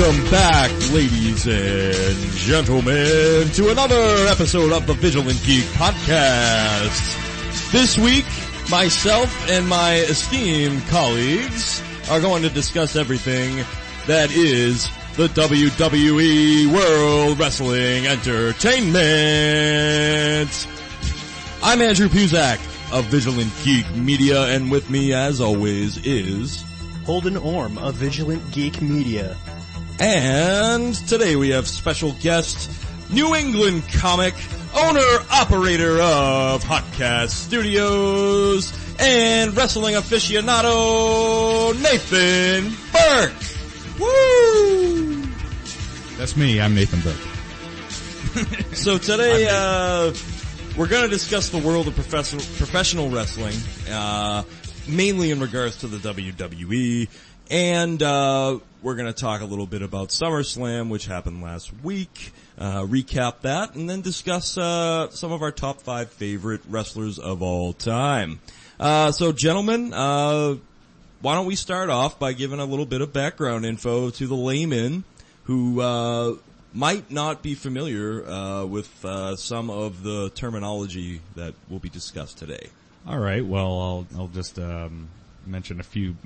Welcome back, ladies and gentlemen, to another episode of the Vigilant Geek Podcast. This week, myself and my esteemed colleagues are going to discuss everything that is the WWE World Wrestling Entertainment. I'm Andrew Puzak of Vigilant Geek Media, and with me, as always, is Holden Orm of Vigilant Geek Media. And today we have special guest, New England comic, owner, operator of Hotcast Studios, and wrestling aficionado, Nathan Burke. Woo! That's me. I'm Nathan Burke. So today, uh, we're gonna discuss the world of professional, professional wrestling, uh, mainly in regards to the WWE, and, uh, we're gonna talk a little bit about SummerSlam, which happened last week, uh, recap that, and then discuss, uh, some of our top five favorite wrestlers of all time. Uh, so gentlemen, uh, why don't we start off by giving a little bit of background info to the layman who, uh, might not be familiar, uh, with, uh, some of the terminology that will be discussed today. All right. Well, I'll I'll just um, mention a few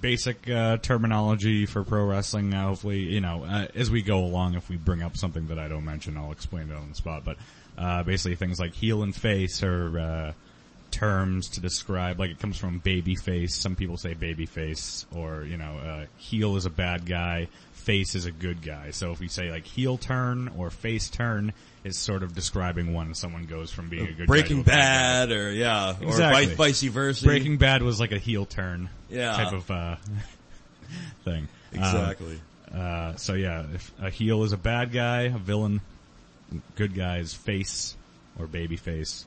basic uh, terminology for pro wrestling. Uh, hopefully, you know, uh, as we go along, if we bring up something that I don't mention, I'll explain it on the spot. But uh, basically, things like heel and face are uh, terms to describe. Like it comes from baby face. Some people say baby face, or you know, uh, heel is a bad guy, face is a good guy. So if we say like heel turn or face turn. Is sort of describing when someone goes from being a good guy Breaking bad guy. Or yeah, or Exactly. vice, vice versa. Breaking Bad was like a heel turn Yeah. type of uh, thing. Exactly. Uh, uh, so yeah, if a heel is a bad guy, a villain, good guy's face or baby face,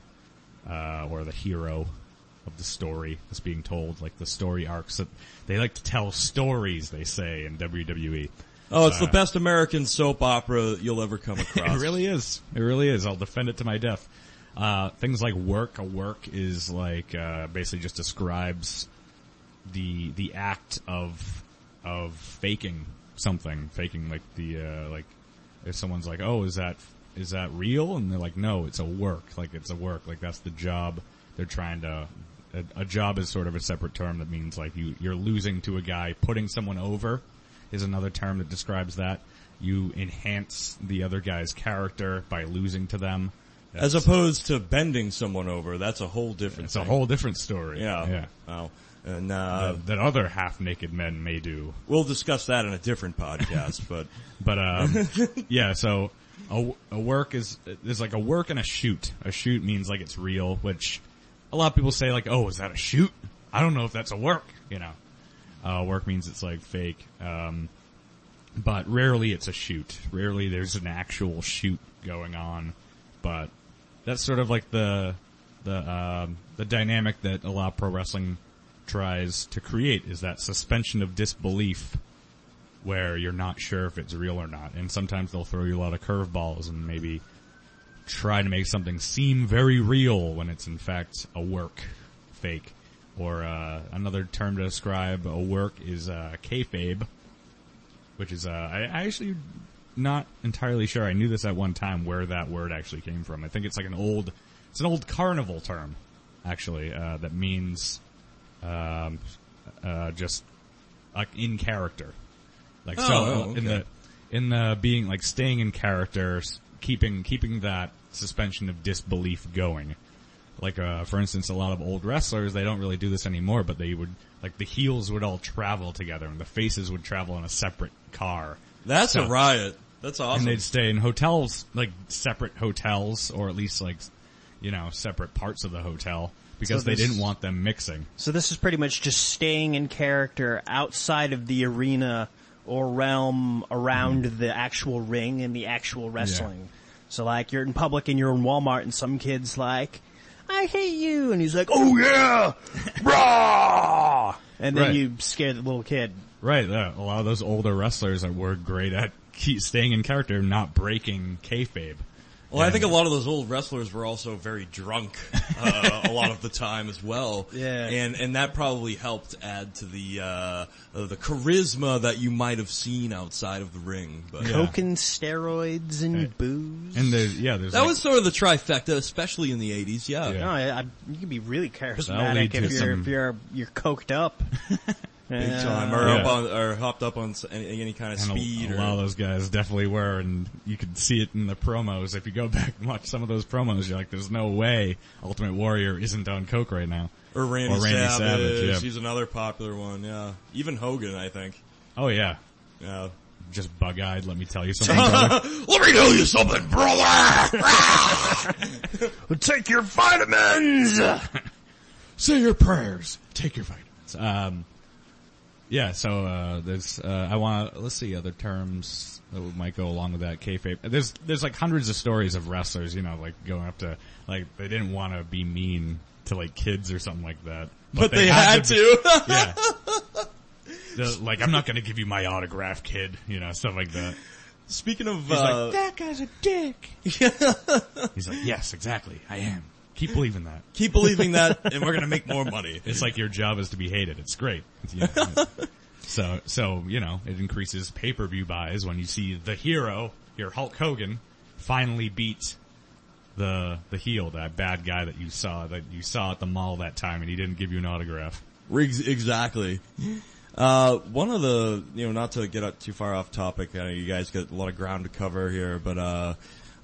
uh, or the hero of the story that's being told, like the story arcs that they like to tell stories. They say in WWE. Oh, it's the best American soap opera you'll ever come across. It really is. It really is. I'll defend it to my death. Uh, things like work. A work is like uh, basically just describes the the act of of faking something, faking like the uh, like if someone's like, oh, is that is that real? And they're like, no, it's a work. Like it's a work. Like that's the job they're trying to. A, a job is sort of a separate term that means like you you're losing to a guy. Putting someone over is another term that describes that. You enhance the other guy's character by losing to them. As opposed to bending someone over, that's a whole different it's a whole different story. Yeah. yeah. Wow. And, uh, that, that other half-naked men may do. we'll discuss that in a different podcast, but But um, yeah, so a, a work is there's like a work and a shoot. A shoot means like it's real, which a lot of people say like, oh, is that a shoot? I don't know if that's a work. You know, uh, work means it's like fake. Um, but rarely it's a shoot. Rarely there's an actual shoot going on. But that's sort of like the the um, the dynamic that a lot of pro wrestling tries to create is that suspension of disbelief where you're not sure if it's real or not. And sometimes they'll throw you a lot of curveballs and maybe try to make something seem very real when it's in fact a work, fake. Or uh, another term to describe a work is uh, kayfabe, which is uh, I, I actually not entirely sure. I knew this at one time where that word actually came from. I think it's like an old, it's an old carnival term, actually, uh, that means um, uh, just like in character. Like so, Oh, in the in the being like staying in character, keeping keeping that suspension of disbelief going. Like uh, for instance, a lot of old wrestlers they don't really do this anymore, but they would like the heels would all travel together and the faces would travel in a separate car. that's a riot. That's awesome. And they'd stay in hotels, like separate hotels, or at least like, you know, separate parts of the hotel because So they didn't want them mixing. So this is pretty much just staying in character outside of the arena or realm around the actual ring and the actual wrestling. So like you're in public and you're in Walmart and some kid's like, I hate you, and he's like, oh yeah, rah! And then Right. you scare the little kid. Right. Uh, a lot of those older wrestlers that were great at keep staying in character, not breaking kayfabe. Well, I think a lot of those old wrestlers were also very drunk uh, a lot of the time as well. Yeah. and and that probably helped add to the uh, uh, the charisma that you might have seen outside of the ring. But Yeah. Coke and steroids and booze. And the, yeah, there's that like- was sort of the trifecta, especially in the '80s. Yeah. Yeah. No, I, I, you can be really That'll charismatic lead if you're some- if you're you're coked up. Big time, or Yeah. up on, or hopped up on any, any kind of And a- speed. a, or, lot of those guys definitely were, and you could see it in the promos. If you go back and watch some of those promos, you're like, "There's no way Ultimate Warrior isn't on coke right now." or Randy, or Randy Savage. Savage, yeah. He's another popular one. Yeah, even Hogan, I think. Oh yeah, Yeah. just bug-eyed. Let me tell you something. brother. Let me tell you something, brother. Take your vitamins. Say your prayers. Take your vitamins. Um, yeah. So uh, there's. Uh, I want. to Let's see other terms that might go along with that. Kayfabe. There's there's like hundreds of stories of wrestlers. You know, like going up to like they didn't want to be mean to like kids or something like that, but they, had, to. yeah. The, like I'm not to give you my autograph, kid. You know, stuff like that. Speaking of, He's uh, like, that guy's a dick. He's like, yes, exactly, I am. Keep believing that. keep believing that, and we're gonna make more money. It's like your job is to be hated. It's great. Yeah. so, so, you know, it increases pay-per-view buys when you see the hero, your Hulk Hogan, finally beat the, the heel, that bad guy that you saw, that you saw at the mall that time and he didn't give you an autograph. Exactly. Uh, one of the, you know, not to get up too far off topic, I know you guys got a lot of ground to cover here, but, uh,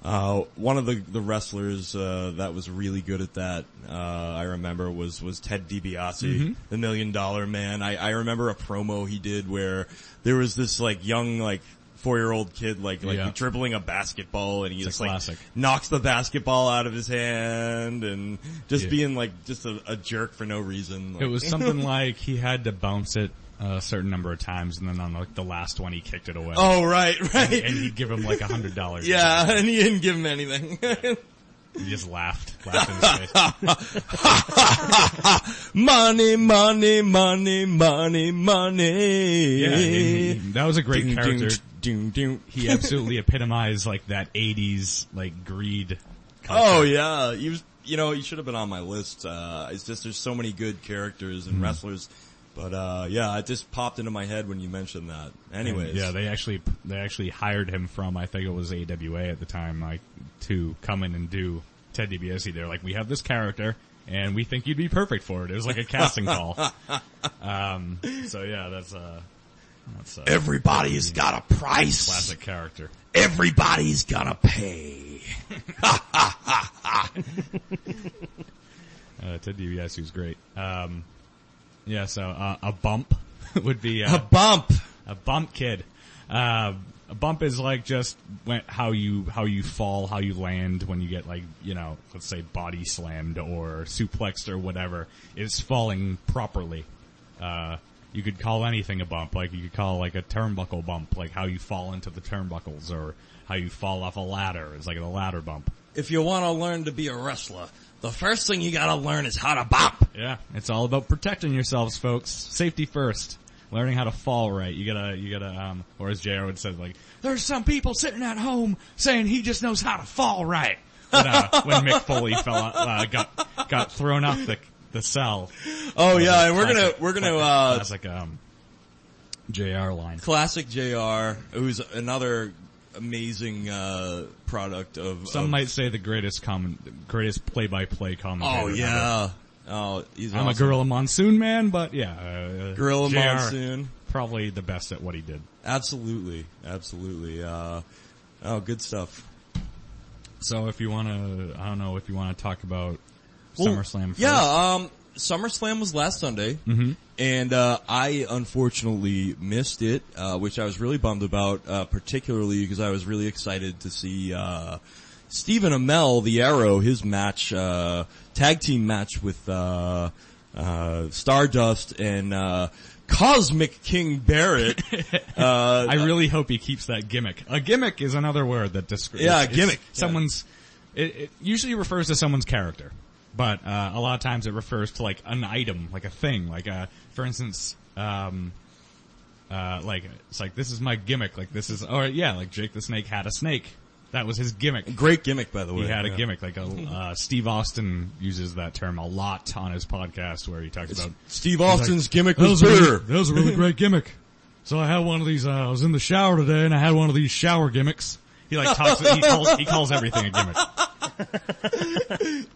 uh, one of the, the wrestlers, uh, that was really good at that, uh, I remember was, was Ted DiBiase, the million dollar man. I, I remember a promo he did where there was this like young, like, four year old kid like, like Yeah. dribbling a basketball and he It's just like classic. knocks the basketball out of his hand and just Yeah. being like just a, a jerk for no reason. Like, It was something like he had to bounce it a certain number of times and then on like the last one he kicked it away. Oh, right, right. And he'd give him like a hundred dollars. yeah, and he didn't give him anything. He just laughed, laughed in his face. money, money, money, money, money. Yeah, he- he- that was a great Ding, character. ding, ding. He absolutely epitomized like that '80s like greed. Oh yeah, he was. You know, he should have been on my list. Uh, it's just there's so many good characters Mm-hmm. and wrestlers, but uh, yeah, it just popped into my head when you mentioned that. Anyways, yeah, they actually they actually hired him from I think it was AWA at the time, like to come in and do Ted DiBiase. They're like, we have this character, and we think you'd be perfect for it. It was like a casting call. Um, so yeah, that's uh, that's a everybody's got a price. classic character. Everybody's gonna pay. Uh, Ted DiBiase was great. Um, yeah, so uh, a bump would be uh, A bump. a bump kid. Uh, a bump is like just when, how you how you fall, how you land when you get like you know, let's say body slammed or suplexed or whatever. Is falling properly. Uh, you could call anything a bump, like you could call like a turnbuckle bump, like how you fall into the turnbuckles, or how you fall off a ladder. It's like a ladder bump. If you want to learn to be a wrestler, the first thing you gotta learn is how to bop. Yeah, it's all about protecting yourselves, folks. Safety first. Learning how to fall right. You gotta, you gotta, um, or as JR would say, like, there's some people sitting at home saying he just knows how to fall right. When, uh, when Mick Foley fell, out, uh, got, got thrown off the, the cell. Oh yeah, and we're gonna we're gonna classic, uh, classic, um, JR line. classic JR Who's another amazing uh, product of. Some of, might say the greatest comment, greatest play-by-play commentator. Oh yeah. Oh, he's I'm a. Gorilla Monsoon man, but yeah, uh, Gorilla JR, Monsoon. Probably the best at what he did. Absolutely, absolutely. Uh, oh, good stuff. So if you want to, I don't know if you want to talk about Well, SummerSlam. First. Yeah, um, SummerSlam was last Sunday, Mm-hmm. and uh, I unfortunately missed it, uh, which I was really bummed about, uh, particularly because I was really excited to see uh, Stephen Amell, the Arrow, his match, uh, tag team match with uh, uh, Stardust and uh, Cosmic King Barrett. uh, I really hope he keeps that gimmick. A gimmick is another word that describes. Yeah, gimmick, it's Someone's. It, it usually refers to someone's character, but uh, a lot of times it refers to like an item, like a thing. Like, uh, for instance, um, uh, like it's like this is my gimmick. Like this is, or yeah, like Jake the Snake had a snake That was his gimmick. Great gimmick, by the way. He had a gimmick, like a, uh, Steve Austin uses that term a lot on his podcast where he talks about Steve Austin's gimmick That was a really, that was a really great gimmick. So I had one of these, uh, I was in the shower today and I had one of these shower gimmicks. He like talks he calls he calls everything a gimmick.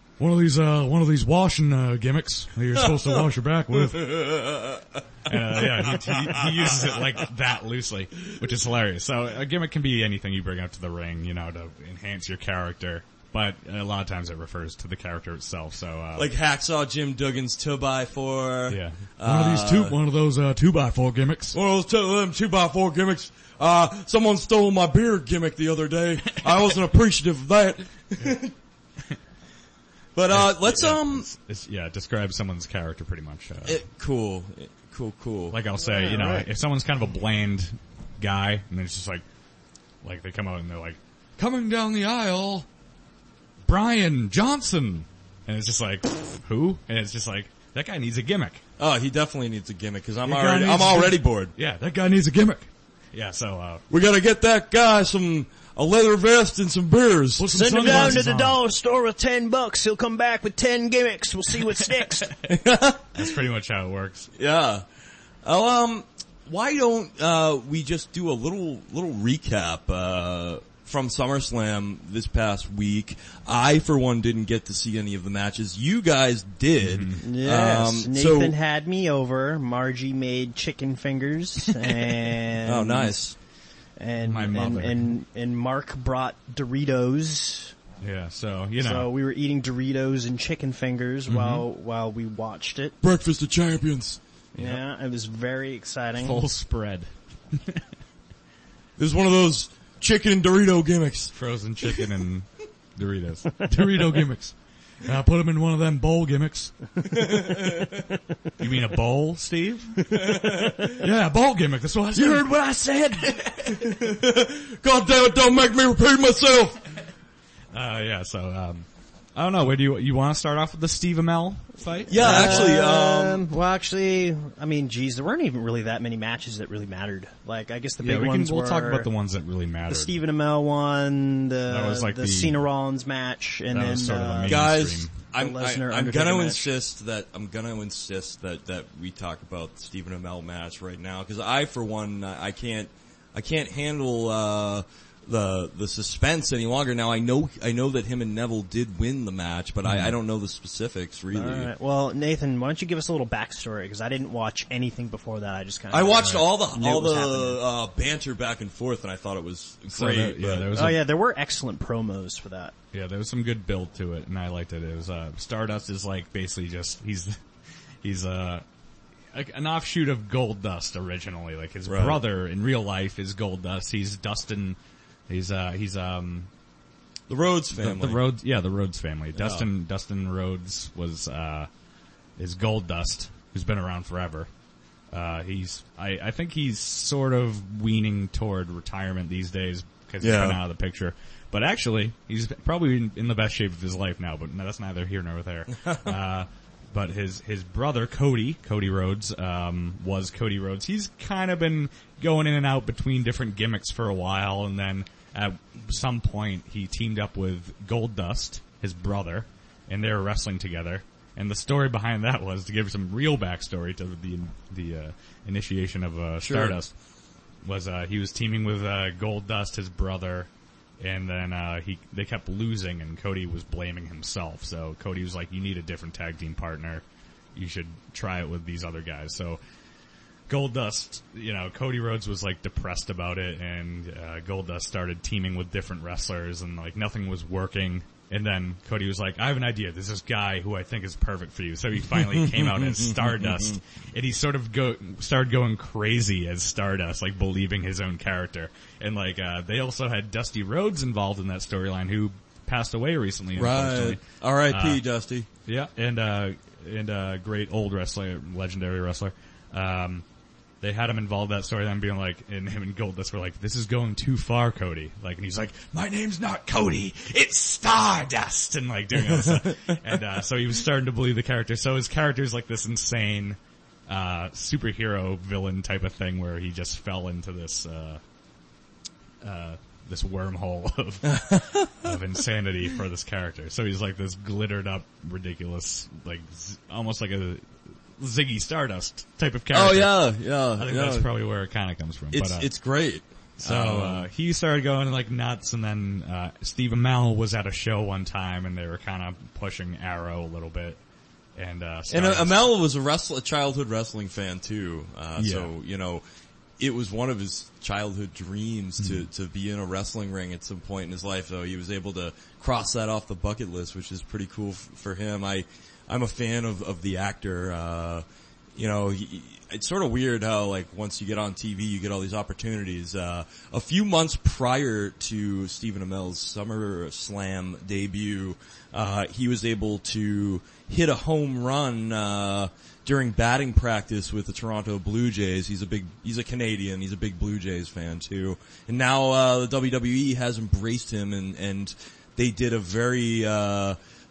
One of these, uh, one of these washing, uh, gimmicks that you're supposed to wash your back with. Uh, yeah, he, he, he uses it like that loosely, which is hilarious. So a gimmick can be anything you bring up to the ring, you know, to enhance your character. But a lot of times it refers to the character itself. So uh, Like Hacksaw Jim Duggan's two by four. yeah, One of these two, one of those, uh, two by four gimmicks. One of those two, them two by four gimmicks. Uh, someone stole my beer gimmick the other day. I wasn't appreciative of that. but uh, let's yeah, um, it's, it's- yeah, describe someone's character pretty much. Uh, it, cool, It- cool, cool. like I'll say, you know, right. if someone's kind of a bland guy, and then it's just like, like they come out and they're like, coming down the aisle, Brian Johnson, and it's just like, who? And it's just like that guy needs a gimmick. oh, he definitely needs a gimmick because I'm That guy already, needs I'm a already bored. Yeah, That guy needs a gimmick. yeah. So uh, We gotta get that guy some a leather vest and some beers. Put some Send him down to sunglasses the on. dollar store with ten bucks. He'll come back with ten gimmicks. We'll see what sticks. that's pretty much how it works. Yeah. Oh, um, why don't uh, we just do a little little recap uh, from SummerSlam this past week? I, for one, didn't get to see any of the matches. You guys did. Yes, Um, Nathan so- had me over. Margie made chicken fingers, and oh, nice. And My mother. and and Mark brought Doritos. Yeah. So you know, So we were eating Doritos and chicken fingers Mm-hmm. while while we watched it. Breakfast of Champions. Yeah, it was very exciting. full spread, This is one of those chicken and Dorito gimmicks. frozen chicken and Doritos. Dorito gimmicks. And I put them in one of them bowl gimmicks. You mean a bowl, Steve? Yeah, a bowl gimmick. That's what I said. You heard what I said? God damn it! Don't make me repeat myself. Uh, yeah. So um, I don't know. Where do you you want to start off with the Steve Amell fight? Yeah, actually, um, well, actually, I mean, geez, there weren't even really that many matches that really mattered. Like, I guess the Yeah, big we can. ones We'll were talk about the ones that really matter. the mattered. Stephen Amell one, the That was like the, the- Cena Rollins match, and That then was sort of the uh, main- guys. I'm, The I, I'm gonna match. insist that I'm gonna insist that that we talk about the Stephen Amell match right now because I, for one, I I can't I can't handle uh, the the suspense any longer. Now I know I know that him and Neville did win the match, but I, I don't know the specifics really. All right. Well, Nathan, why don't you give us a little backstory? Because I didn't watch anything before that. I just kind of. I watched all the all the uh, banter back and forth, and I thought it was So great. there- yeah, but- there was Oh a- yeah, there were excellent promos for that. Yeah, there was some good build to it, and I liked it. It was uh, Stardust is like basically just he's he's uh, like an offshoot of Goldust originally. Like his Right. brother in real life is Goldust. He's Dustin. He's uh he's um the Rhodes family. the Rhodes yeah the Rhodes family. Dustin Dustin Rhodes was uh is Goldust who's been around forever. Uh, he's I, I think he's sort of weaning toward retirement these days because he's Yeah. been out of the picture. But actually, he's probably in, in the best shape of his life now. But no, that's neither here nor there. uh, but his his brother Cody Cody Rhodes um, was Cody Rhodes. He's kind of been going in and out between different gimmicks for a while, and then at some point he teamed up with Goldust, his brother, and they were wrestling together. And the story behind that was to give some real backstory to the the uh, initiation of uh, Sure. Stardust. Was uh, he was teaming with uh, Goldust, his brother, and then uh, he they kept losing, and Cody was blaming himself. So Cody was like, "You need a different tag team partner. You should try it with these other guys." So Goldust, you know, Cody Rhodes was like depressed about it, and uh, Goldust started teaming with different wrestlers, and like nothing was working. And then Cody was like, "I have an idea. There's this guy who I think is perfect for you." So he finally came out as Stardust, and he sort of go started going crazy as Stardust, like believing his own character. And like uh, they also had Dusty Rhodes involved in that storyline, who passed away recently. right. R.I.P. Uh, Dusty. Yeah, and uh, and uh, great old wrestler, legendary wrestler. Um, they had him involved in that story, then being like, and him and Goldust were like, "This is going too far, Cody." Like, and he's like, "My name's not Cody, it's Stardust," and like doing all this stuff. And uh, so he was starting to believe the character. So his character is like this insane uh, superhero villain type of thing, where he just fell into this. Uh, uh, this wormhole of of insanity for this character. So he's like this glittered up, ridiculous, like z- almost like a Ziggy Stardust type of character. Oh yeah, yeah. I think yeah. that's probably where it kind of comes from. it's but, uh, it's great. so Um, uh, he started going like nuts, and then uh, Steve Amell was at a show one time, and they were kind of pushing Arrow a little bit. And uh, And uh, Stardust- was a wrestle, a childhood wrestling fan too. Uh, Yeah. So you know, it was one of his childhood dreams to Mm-hmm. to be in a wrestling ring at some point in his life. Though he was able to cross that off the bucket list, which is pretty cool f- for him. I I'm a fan of of the actor. Uh, you know, he, it's sort of weird how like once you get on TV, you get all these opportunities. Uh, a few months prior to Stephen Amell's Summer Slam debut, uh, he was able to hit a home run, uh, during batting practice with the Toronto Blue Jays. He's a big, he's a Canadian. He's a big Blue Jays fan too. And now, uh, the WWE has embraced him and, and they did a very,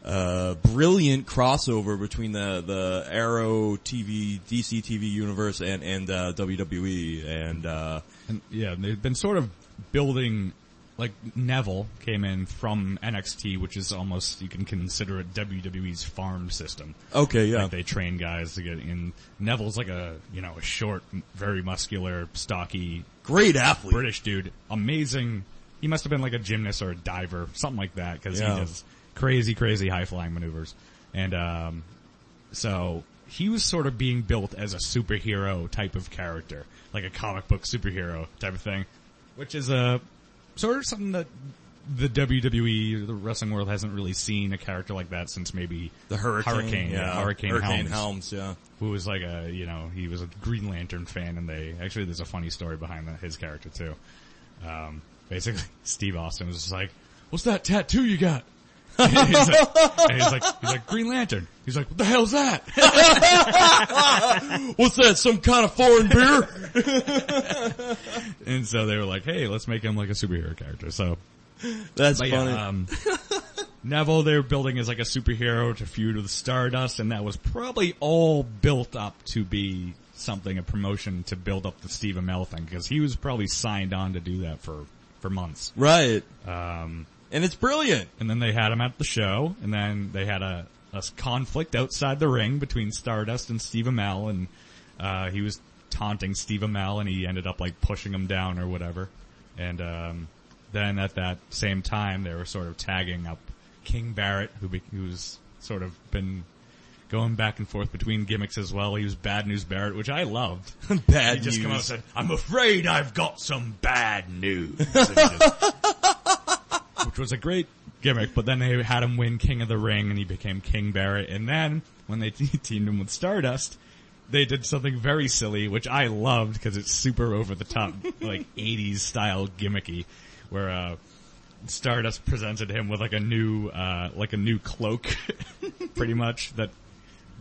uh, brilliant crossover between the, the Arrow TV, DC TV universe and, and, uh, WWE. And, uh, And, yeah, they've been sort of building, like Neville came in from NXT, which is almost, you can consider it WWE's farm system. okay, yeah. Like they train guys to get in. Neville's like a, you know, a short, very muscular, stocky Great athlete. British dude. Amazing. He must have been like a gymnast or a diver, something like that, cause Yeah. he does crazy, crazy high flying maneuvers. And, um, so he was sort of being built as a superhero type of character, like a comic book superhero type of thing, which is a sort of something that the WWE, the wrestling world hasn't really seen a character like that since maybe The Hurricane. Hurricane, yeah, Hurricane, Hurricane Helms, Helms, yeah. who was like a, you know, he was a Green Lantern fan and they, actually there's a funny story behind that, his character too. Um, basically Steve Austin was just like, what's that tattoo you got? And he's like, and he's like, he's like, Green Lantern. He's like, what the hell's that? What's that, some kind of foreign beer? and so they were like, hey, let's make him like a superhero character. So, That's but funny. yeah, um, Neville they were building as like a superhero to feud with Stardust and that was probably all built up to be something, a promotion to build up the Steve Amell thing because he was probably signed on to do that for, for months. right. Um, And it's brilliant. and then they had him at the show, and then they had a, a conflict outside the ring between Stardust and Steve Amell, and uh, he was taunting Steve Amell, and he ended up like pushing him down or whatever. And um, then at that same time, they were sort of tagging up King Barrett, who be- who's sort of been going back and forth between gimmicks as well. He was Bad News Barrett, which I loved. Bad He just news. come out and said, I'm afraid I've got some bad news. And he just- which was a great gimmick, but then they had him win King of the Ring and he became King Barrett. And then when they teamed him with Stardust, they did something very silly, which I loved because it's super over the top, like 80s style gimmicky, where, uh, Stardust presented him with like a new, uh, like a new cloak, pretty much, that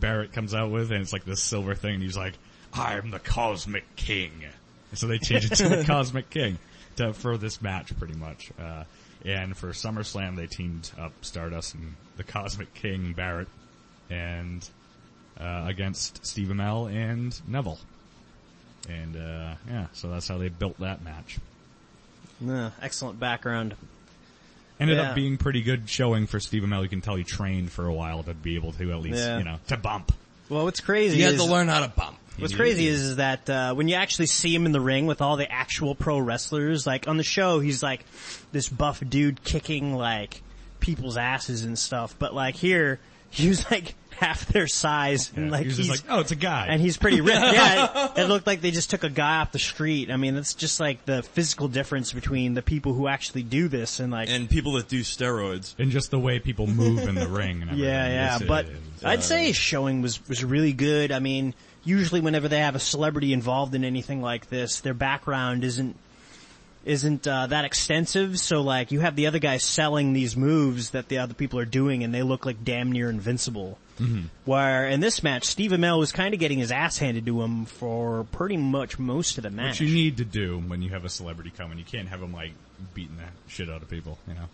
Barrett comes out with, and it's like this silver thing, and he's like, I'm the Cosmic King. So they changed it to the Cosmic King to, for this match, pretty much. Uh, and for SummerSlam, they teamed up Stardust and the Cosmic King Barrett, and uh, against Steve Amell and Neville. And uh, yeah, so that's how they built that match. Yeah, excellent background. Ended Yeah. up being pretty good showing for Steve Amell. You can tell he trained for a while to be able to at least, Yeah. you know, to bump. Well, what's crazy You had to learn how to bump. What's crazy is, is that uh, when you actually see him in the ring with all the actual pro wrestlers, like on the show, he's like this buff dude kicking like people's asses and stuff. But like here, he was like half their size and Yeah, like he he's just like, oh, it's a guy. and he's pretty ripped. yeah, it, it looked like they just took a guy off the street. I mean, that's just like the physical difference between the people who actually do this and like And people that do steroids. and just the way people move in the ring and. Yeah, yeah, It's, uh, but it's, I'd uh, say his showing was was really good. I mean, usually whenever they have a celebrity involved in anything like this, their background isn't isn't uh, that extensive. So like, you have the other guys selling these moves that the other people are doing, and they look like damn near invincible. Mm-hmm. Where in this match, Steve Amell was kind of getting his ass handed to him for pretty much most of the match. what you need to do when you have a celebrity coming. You can't have them like beating the shit out of people, you know.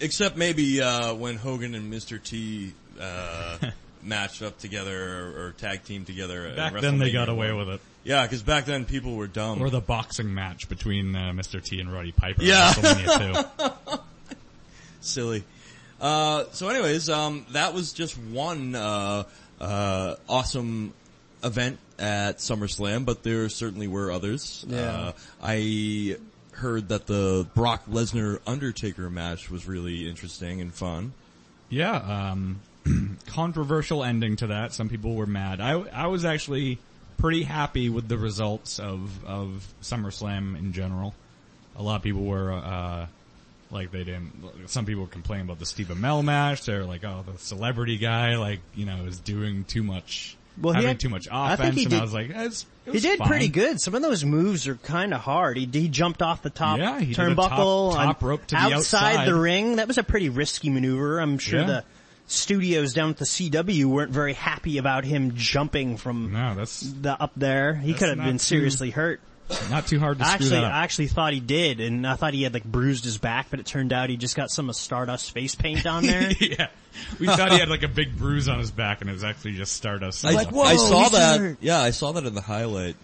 Except maybe, uh, when Hogan and Mr. T, uh, matched up together or, or tag team together. at Back then they got WrestleMania away with it. Yeah, because back then people were dumb. Or the boxing match between uh, Mr. T and Roddy Piper. at Yeah. WrestleMania 2. Silly. Uh, so anyways, um, that was just one, uh, uh, awesome event at SummerSlam, but there certainly were others. Yeah. Uh, I heard that the Brock Lesnar Undertaker match was really interesting and fun. Yeah, um, controversial ending to that. Some people were mad. I, I was actually pretty happy with the results of, of SummerSlam in general. A lot of people were, uh, like they didn't, some people were complaining about the Steve Amell match. They're like, oh, the celebrity guy, like, you know, is doing too much, Well, he having had- too much offense. I think he and did- I was like, it He did fine. pretty good. Some of those moves are kind of hard. He, he jumped off the top Yeah, he did a turnbuckle top- on- top rope to the outside outside. the ring. That was a pretty risky maneuver. I'm sure Yeah. the studios down at the CW weren't very happy about him jumping from No, that's the up there. He could have been too- seriously hurt. not too hard to I screw actually, that up. I actually thought he did, and I thought he had like bruised his back, but it turned out he just got some of Stardust face paint on there. yeah. We thought he had like a big bruise on his back and it was actually just Stardust. I, Like, whoa, I saw that. hurt. Yeah, I saw that in the highlight.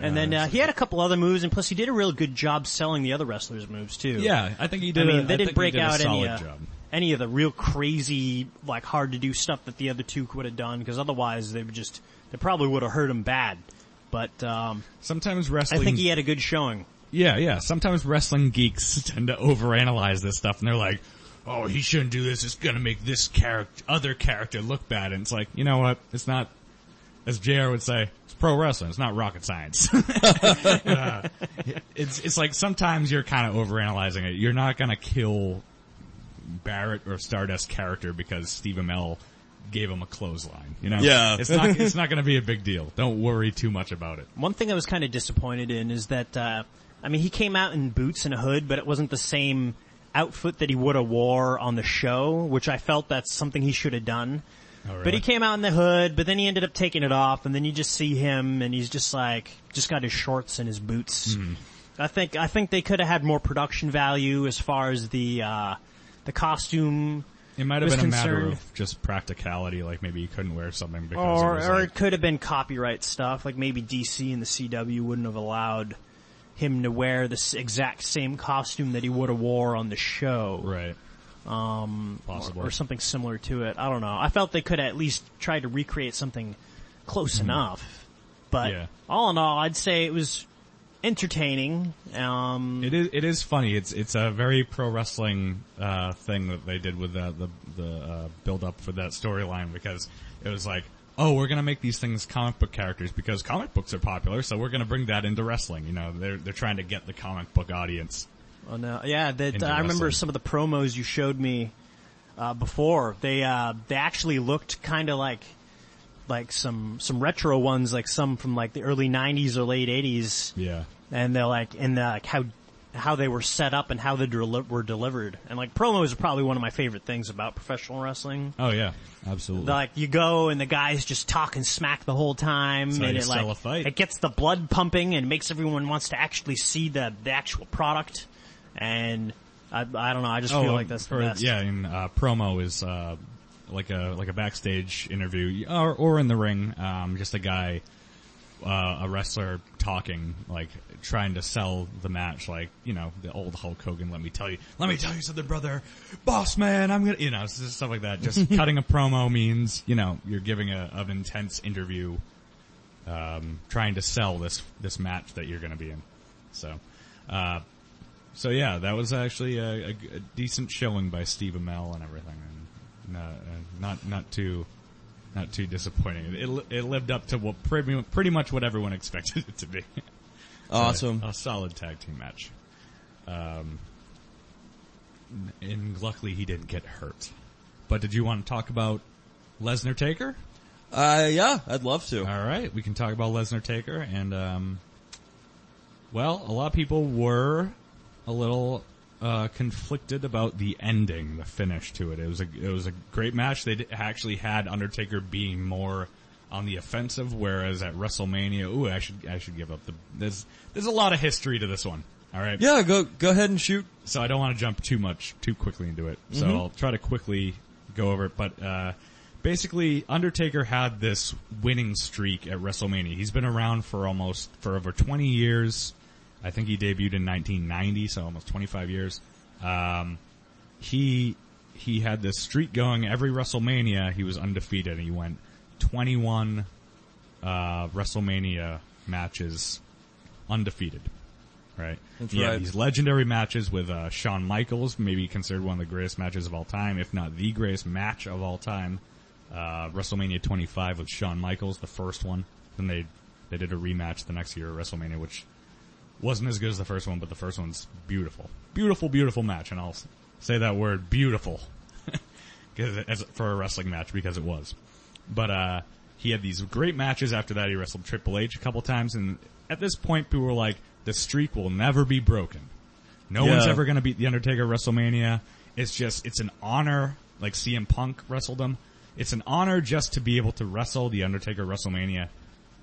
and then uh, he had a couple other moves, and plus he did a real good job selling the other wrestlers' moves too. yeah, I think he did. I mean, a, they I didn't think break did a out any solid uh, job. Any of the real crazy, like hard to do stuff that the other two would have done, because otherwise they would just they probably would have hurt him bad. But um, Sometimes wrestling. I think he had a good showing. yeah, yeah. Sometimes wrestling geeks tend to overanalyze this stuff, and they're like, "Oh, he shouldn't do this. It's gonna make this character, other character, look bad." And it's like, you know what? It's not. As JR would say, it's pro wrestling. It's not rocket science. Uh, it's it's like sometimes you're kind of overanalyzing it. You're not gonna kill Barrett or Stardust character because Steve Amell gave him a clothesline. You know, Yeah. It's not it's not gonna be a big deal. Don't worry too much about it. One thing I was kind of disappointed in is that, uh, I mean, he came out in boots and a hood, but it wasn't the same outfit that he would have wore on the show, which I felt that's something he should have done. Oh, But he came out in the hood, but then he ended up taking it off, and then you just see him, and he's just like, just got his shorts and his boots. Mm-hmm. I think, I think they could have had more production value as far as the, uh, the costume, It might have been a matter of just practicality, like maybe you couldn't wear something because or, it or like, it could have been copyright stuff, like maybe DC and the CW wouldn't have allowed him to wear the exact same costume that he would have wore on the show. right. Um, possible. or something similar to it. I don't know. I felt they could at least try to recreate something close enough. But Mm-hmm. Yeah. all in all, I'd say it was entertaining. Um, It is. It is funny. It's it's a very pro wrestling uh, thing that they did with the the, the uh, build up for that storyline because it was like, oh, we're gonna make these things comic book characters because comic books are popular, so we're gonna bring that into wrestling. You know, they're they're trying to get the comic book audience. Oh no, yeah, that I remember wrestling. some of the promos you showed me uh, before. They uh, they actually looked kind of like like some some retro ones, like some from like the early '90s or late '80s, Yeah. and they're like and uh, like how how they were set up and how they were delivered. And like promos are probably one of my favorite things about professional wrestling. Oh yeah. Absolutely. Like you go and the guy's just talking smack the whole time, and it like a fight. it gets the blood pumping and makes everyone wants to actually see the the actual product. And I, I don't know, I just feel like that's the Oh, for- best. Yeah, and uh, promo is uh, like a like a backstage interview, or or in the ring, um, just a guy, uh, a wrestler talking, like trying to sell the match, like you know the old Hulk Hogan. Let me tell you, let me tell you something, brother, boss man. I'm gonna, you know, stuff like that. Just cutting a promo means, you know, you're giving a an intense interview, um, trying to sell this this match that you're to be in. So. Uh, so yeah, that was actually a decent showing by Steve Amell and everything, uh, not not too not too disappointing. It, it, it lived up to what pretty, pretty much what everyone expected it to be. Awesome. a, solid tag team match. Um, and luckily he didn't get hurt. But did you want to talk about Lesnar Taker? Uh, yeah, I'd love to. All right, we can talk about Lesnar Taker, and um, well, a lot of people were a little uh, conflicted about the ending, the finish to it. It was a it was a great match. They actually had Undertaker being more on the offensive, whereas at WrestleMania, ooh, I should I should give up the there's there's a lot of history to this one. All right, Yeah, go go ahead and shoot. so I don't want to jump too much too quickly into it. So I'll try to quickly go over it. But uh, basically Undertaker had this winning streak at WrestleMania. He's been around for almost for over 20 years. I think he debuted in 1990, so almost 25 years. Um, he he had this streak going every WrestleMania. He was undefeated. And he went 21 uh, WrestleMania matches undefeated. Right. That's he right. had these legendary matches with uh, Shawn Michaels, maybe considered one of the greatest matches of all time, if not the greatest match of all time. Uh, WrestleMania 25 with Shawn Michaels, the first one. Then they they did a rematch the next year at WrestleMania, which wasn't as good as the first one, but the first one's beautiful, beautiful, beautiful match, and I'll say that word beautiful as for a wrestling match because it was. But uh, he had these great matches after that. He wrestled Triple H a couple times, and at this point, people were like, "The streak will never be broken. No Yeah. one's ever going to beat the Undertaker WrestleMania. It's just, it's an honor. Like CM Punk wrestled him. It's an honor just to be able to wrestle the Undertaker WrestleMania.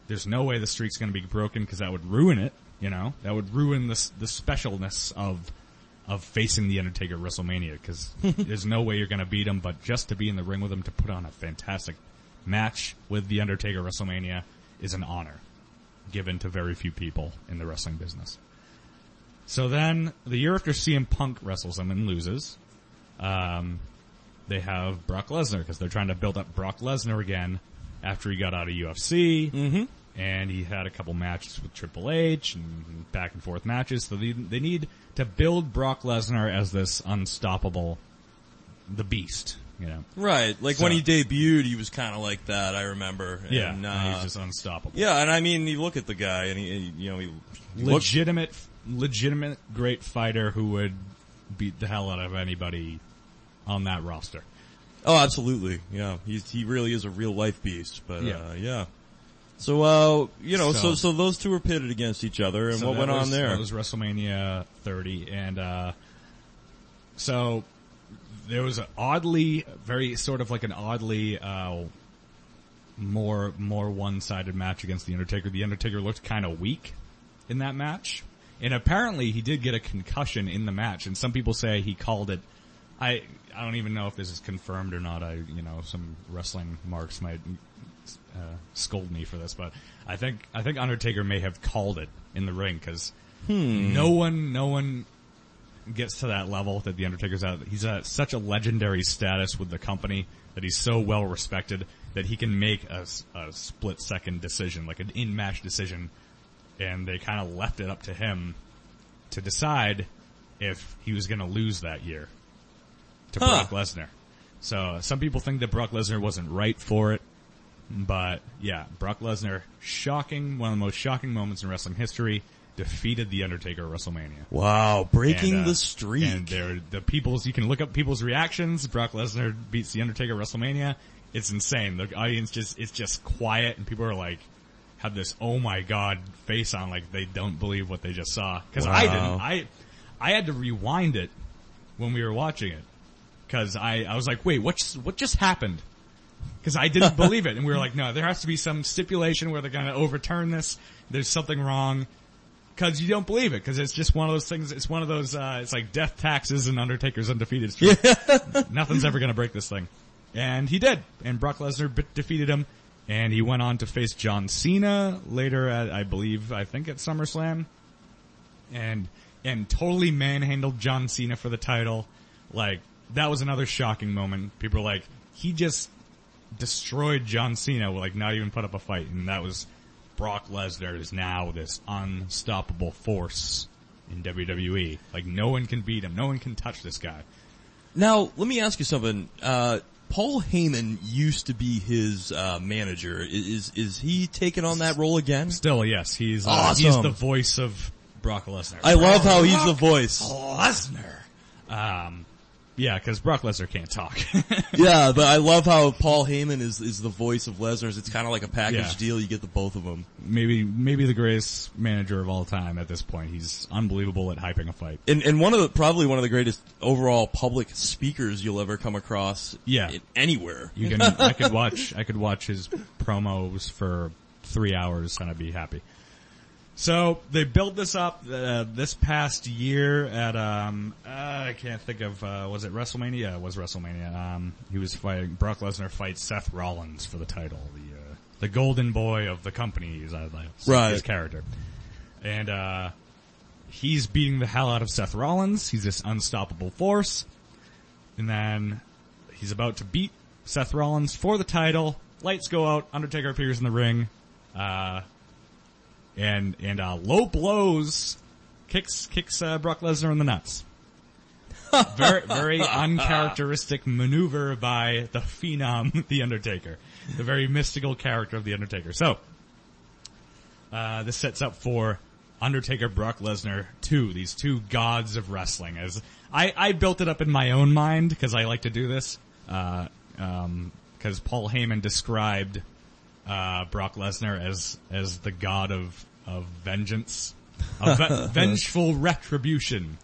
There's no way the streak's going to be broken because that would ruin it. You know, that would ruin the the specialness of of facing the Undertaker at WrestleMania because there's no way you're going to beat him. But just to be in the ring with him to put on a fantastic match with the Undertaker at WrestleMania is an honor given to very few people in the wrestling business. So then, the year after CM Punk wrestles him and loses, um, they have Brock Lesnar because they're trying to build up Brock Lesnar again after he got out of UFC. Mm-hmm. And he had a couple matches with Triple H and back and forth matches. So they, they need to build Brock Lesnar as this unstoppable, the beast, you know. Right. Like So- when he debuted, he was kind of like that. I remember. Yeah, And, and he's uh, just unstoppable. yeah, and I mean, you look at the guy, and he, you know, he, legitimate, legitimate great fighter who would beat the hell out of anybody on that roster. Oh, absolutely. Yeah, he's he really is a real life beast. But Yeah. uh, yeah. So uh, you know, so, So- so those two were pitted against each other, and So what went on there? That was WrestleMania 30, and uh, so there was an oddly, very sort of like an oddly uh, more more one sided match against the Undertaker. The Undertaker looked kind of weak in that match, and apparently he did get a concussion in the match. And some people say he called it. I I don't even know if this is confirmed or not. I you know some wrestling marks might uh, scold me for this, but I think I think Undertaker may have called it in the ring because no one no one gets to that level that the Undertaker's at. He's at such a legendary status with the company that he's so well respected that he can make a split second decision, like an in match decision, and they kind of left it up to him to decide if he was going to lose that year to Huh. Brock Lesnar. So some people think that Brock Lesnar wasn't right for it, but yeah, Brock Lesnar, shocking, one of the most shocking moments in wrestling history, defeated the Undertaker at WrestleMania. wow, breaking And, uh, the streak. And there, the people's, you can look up people's reactions. Brock Lesnar beats The Undertaker at WrestleMania. It's insane. The audience just, it's just quiet and people are like, have this, oh my god face on like they don't believe what they just saw. Cause I didn't, I, I had to rewind it when we were watching it. Cause I, I was like, wait, what, just- what just happened? Cause I didn't believe it. And we were like, no, there has to be some stipulation where they're gonna overturn this. There's something wrong because you don't believe it because it's just one of those things. It's one of those. Uh, it's like death taxes and Undertaker's undefeated streak. Nothing's ever going to break this thing, and he did. And Brock Lesnar b- defeated him, and he went on to face John Cena later. At, I believe, I think at SummerSlam, and and totally manhandled John Cena for the title. Like that was another shocking moment. People were like, he just destroyed John Cena, like not even put up a fight, and that was Brock Lesnar is now this unstoppable force in WWE. Like no one can beat him, no one can touch this guy. Now, let me ask you something. Uh, Paul Heyman used to be his uh, manager. Is is he taking on that role again? Still, yes, he's uh, he's the voice of Brock Lesnar. I love how he's the voice. Lesnar. Um, yeah, because Brock Lesnar can't talk. Yeah, but I love how Paul Heyman is is the voice of Lesnar's. It's kind of like a package Yeah. deal. You get the both of them. maybe maybe the greatest manager of all time at this point. He's unbelievable at hyping a fight. And and one of the probably one of the greatest overall public speakers you'll ever come across. Yeah. anywhere. You can I could watch I could watch his promos for three hours and I'd be happy. So they built this up uh, this past year at um uh, I can't think of uh, was it WrestleMania? It was WrestleMania. Um, he was fighting Brock Lesnar fights Seth Rollins for the title, the uh, the golden boy of the company is uh, his Right. character, and uh, he's beating the hell out of Seth Rollins. He's this unstoppable force, and then he's about to beat Seth Rollins for the title. Lights go out. Undertaker appears in the ring. Uh, and and uh, low blows kicks kicks uh, Brock Lesnar in the nuts. very very uncharacteristic maneuver by the phenom, the Undertaker, the very mystical character of the Undertaker. So uh, this sets up for Undertaker Brock Lesnar two, these two gods of wrestling. As I, I built it up in my own mind because I like to do this. Because um 'cause Paul Heyman described uh, Brock Lesnar as as the god of of vengeance, of ve- vengeful retribution.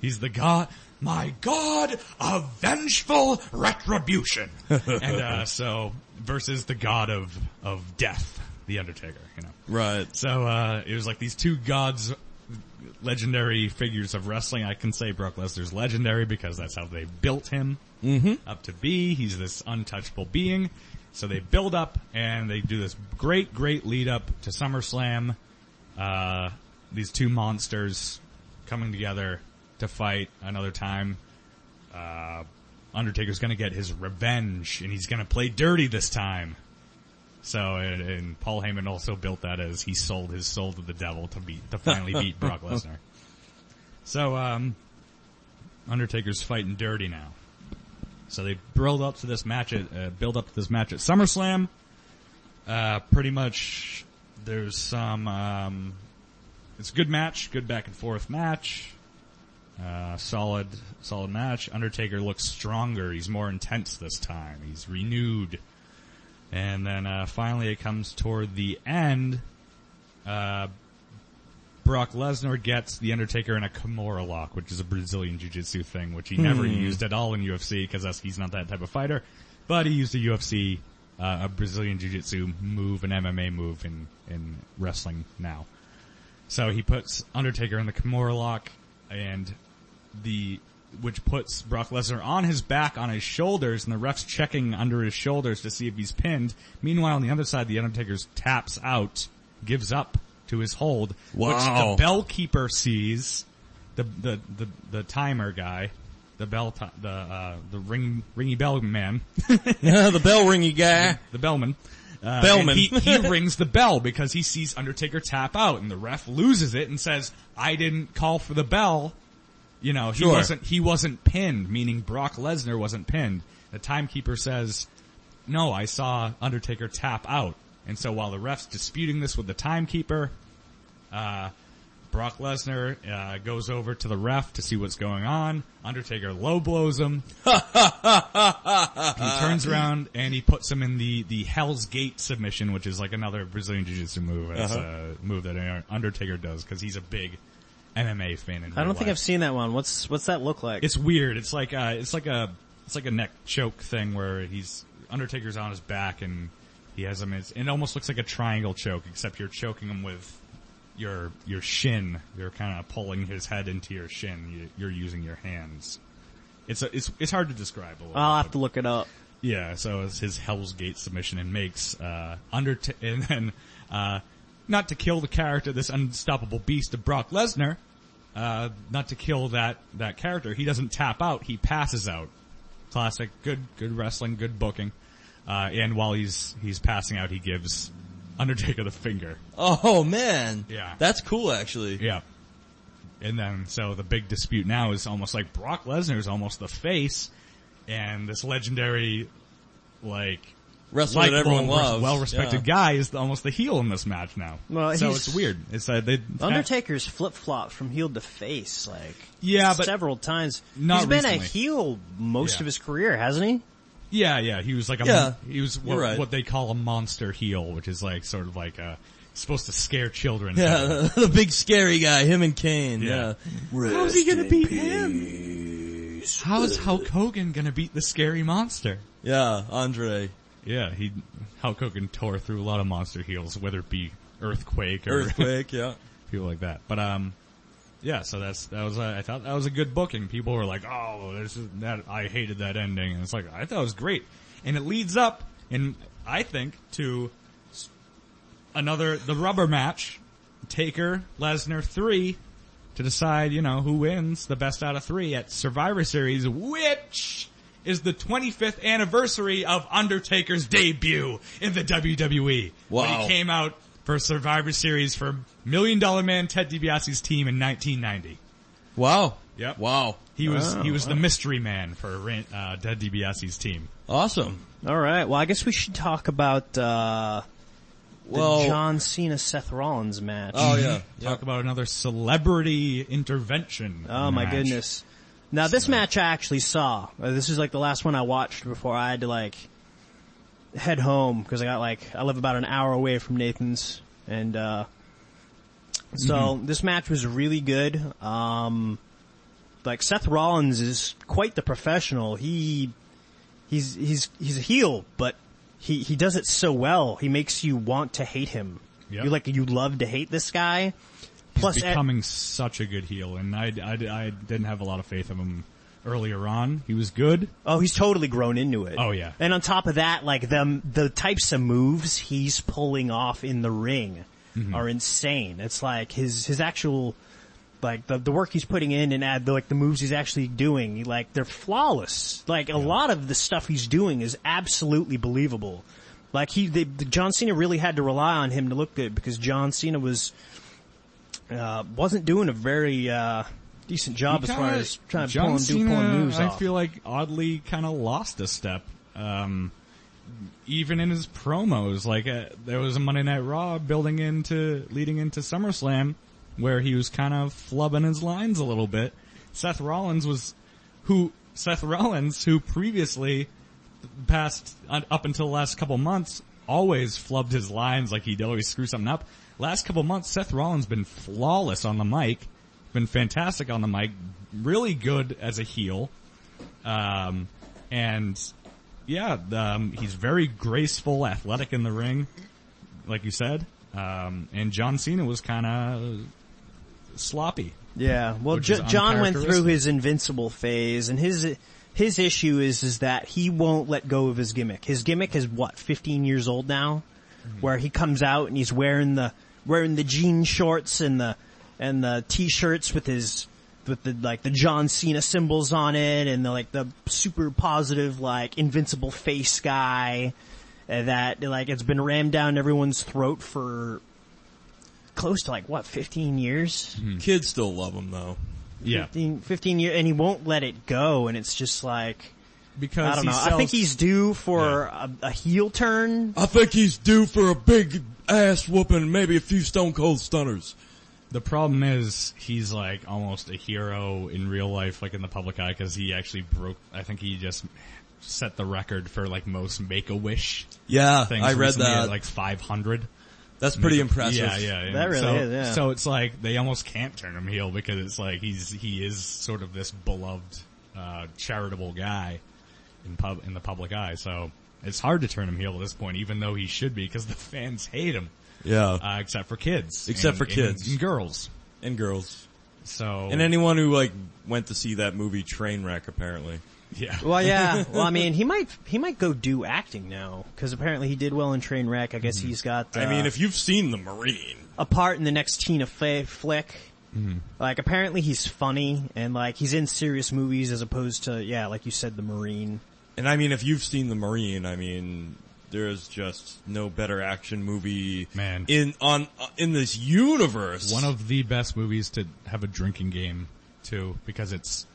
He's the god, my god of vengeful retribution, and uh, so versus the god of of death, the Undertaker. You know, Right. so uh, it was like these two gods, legendary figures of wrestling. I can say Brock Lesnar's legendary because that's how they built him up to be. He's this untouchable being. So they build up and they do this great, great lead up to SummerSlam. Uh, these two monsters coming together to fight another time. Uh, Undertaker's gonna get his revenge and he's gonna play dirty this time. So, and, and Paul Heyman also built that as he sold his soul to the devil to beat, to finally beat Brock Lesnar. So, um, Undertaker's fighting dirty now. So they build up to this match at, uh, build up to this match at SummerSlam. Uh, pretty much, there's some, um, it's a good match, good back and forth match. Uh, solid, solid match. Undertaker looks stronger. He's more intense this time. He's renewed. And then uh, finally, it comes toward the end. Brock Lesnar gets the Undertaker in a Kimura lock, which is a Brazilian Jiu-Jitsu thing, which he never used at all in UFC because he's not that type of fighter. But he used a UFC, uh, a Brazilian Jiu-Jitsu move, an MMA move in in wrestling now. So he puts Undertaker in the Kimura lock, and the which puts Brock Lesnar on his back on his shoulders, and the ref's checking under his shoulders to see if he's pinned. Meanwhile, on the other side, the Undertaker's taps out, gives up to his hold, which the bell keeper sees, the the the, the timer guy, the bell ti- the uh, the ring ringy bell man, the bell ringy guy. the bellman. Uh, Bellman. He, he rings the bell because he sees Undertaker tap out, and the ref loses it and says, "I didn't call for the bell." You know, he Sure. wasn't he wasn't pinned, meaning Brock Lesnar wasn't pinned. The timekeeper says, "No, I saw Undertaker tap out." And so while the ref's disputing this with the timekeeper, uh, Brock Lesnar uh, goes over to the ref to see what's going on. Undertaker low blows him. he turns around and he puts him in the, the Hell's Gate submission, which is like another Brazilian Jiu-Jitsu move. It's a move that Undertaker does because he's a big MMA fan. In I don't think life. I've seen that one. What's what's that look like? It's weird. It's like uh, it's like a it's like a neck choke thing where he's Undertaker's on his back and he has him. It's, it almost looks like a triangle choke, except you're choking him with your your shin. You're kind of pulling his head into your shin. You, you're using your hands. It's a, it's it's hard to describe a little. I'll bit. have to look it up. Yeah, so it's his Hell's Gate submission and makes uh Undert and then uh not to kill the character, this unstoppable beast of Brock Lesnar, uh not to kill that that character. He doesn't tap out, he passes out. Classic, good good wrestling, good booking. Uh and while he's he's passing out, he gives Undertaker the finger. Oh man. Yeah. That's cool actually. Yeah. And then, so the big dispute now is almost like Brock Lesnar is almost the face, and this legendary, like, Wrestler that everyone loves. well respected Yeah. guy is the, almost the heel in this match now. Well, so it's weird. It's uh, they Undertaker's flip flop from heel to face, like Yeah, but- several times. Not He's been a heel most Yeah. of his career, hasn't he? Yeah, yeah. He was like a Yeah, he was what, right. what they call a monster heel, which is like sort of like a supposed to scare children. Yeah, the big scary guy, him and Kane. Yeah. Yeah. How's he gonna beat him? How is Hulk Hogan gonna beat the scary monster? Yeah, Andre. Yeah, he Hulk Hogan tore through a lot of monster heels, whether it be Earthquake or Earthquake, yeah. people like that. But um, yeah. So that's that was uh, I thought that was a good booking. People were like, "Oh, this is that." I hated that ending, and it's like I thought it was great, and it leads up, and I think to another the rubber match, Taker Lesnar three, to decide you know who wins the best out of three at Survivor Series, which is the 25th anniversary of Undertaker's debut in the WWE. When Wow. he came out for Survivor Series for Million Dollar Man Ted DiBiase's team in 1990. Wow. Yep. Wow. He was Wow, he was the mystery man for uh, Ted DiBiase's team. Awesome. All right. Well, I guess we should talk about uh, the Well- John Cena Seth Rollins match. Oh yeah. Talk about another celebrity intervention. Oh my goodness. Now this match I actually saw. Uh, This is like the last one I watched before I had to like head home because I got like I live about an hour away from Nathan's and uh so this match was really good. Um like Seth Rollins is quite the professional. He he's he's he's a heel, but he he does it so well. He makes you want to hate him. Yep. You like you love to hate this guy. Plus, He's e- becoming such a good heel, and I, I, I didn't have a lot of faith in him earlier on. He was good. Oh, he's totally grown into it. Oh, yeah. And on top of that, like the the types of moves he's pulling off in the ring Mm-hmm. are insane. It's like his his actual like the the work he's putting in and add the, like the moves he's actually doing, like they're flawless. Like a lot of the stuff he's doing is absolutely believable. Like he, they, John Cena really had to rely on him to look good because John Cena was uh, wasn't doing a very uh, decent job as far Kinda- as trying to pull and do Cena, pulling moves I off. feel like oddly kind of lost a step. Um, even in his promos, like uh, there was a Monday Night Raw building into leading into SummerSlam, where he was kind of flubbing his lines a little bit. Seth Rollins was who Seth Rollins, who previously past up until the last couple months always flubbed his lines like he'd always screw something up. Last couple months, Seth Rollins been flawless on the mic, been fantastic on the mic, really good as a heel, um, and yeah, um, he's very graceful, athletic in the ring, like you said. Um, and John Cena was kind of sloppy. Yeah, well, J- John went through his invincible phase, and his his issue is is that he won't let go of his gimmick. His gimmick is what, 15 years old now, Mm-hmm. where he comes out and he's wearing the wearing the jean shorts and the and the t-shirts with his with the like the John Cena symbols on it, and the like the super positive like invincible face guy that like it's been rammed down everyone's throat for close to like what 15 years. Mm-hmm. Kids still love him though. Yeah, 15, 15 years, and he won't let it go, and it's just like, because I don't he know. I think he's due for a, a heel turn. I think he's due for a big ass whooping, and maybe a few Stone Cold Stunners. The problem is he's like almost a hero in real life, like in the public eye, because he actually broke. I think he just set the record for like most Make a Wish Yeah, things. I read recently that. at like 500. That's pretty impressive. Yeah, yeah, yeah. That really so, is, yeah. So it's like they almost can't turn him heel because it's like he's he is sort of this beloved, uh, charitable guy in pub in the public eye. So it's hard to turn him heel at this point, even though he should be because the fans hate him, Yeah, uh, except for kids, Except and- for kids. and girls. and girls, So and anyone who like went to see that movie Trainwreck. Apparently, yeah, Well, yeah. Well, I mean, he might he might go do acting now because apparently he did well in Trainwreck. I guess he's got. Uh, I mean, if you've seen The Marine, a part in the next Tina Fey flick. Mm-hmm. Like apparently he's funny and like he's in serious movies as opposed to yeah, like you said, the Marine. and I mean, if you've seen The Marine, I mean, there's just no better action movie Man. in on uh, in this universe. one of the best movies to have a drinking game too, because it's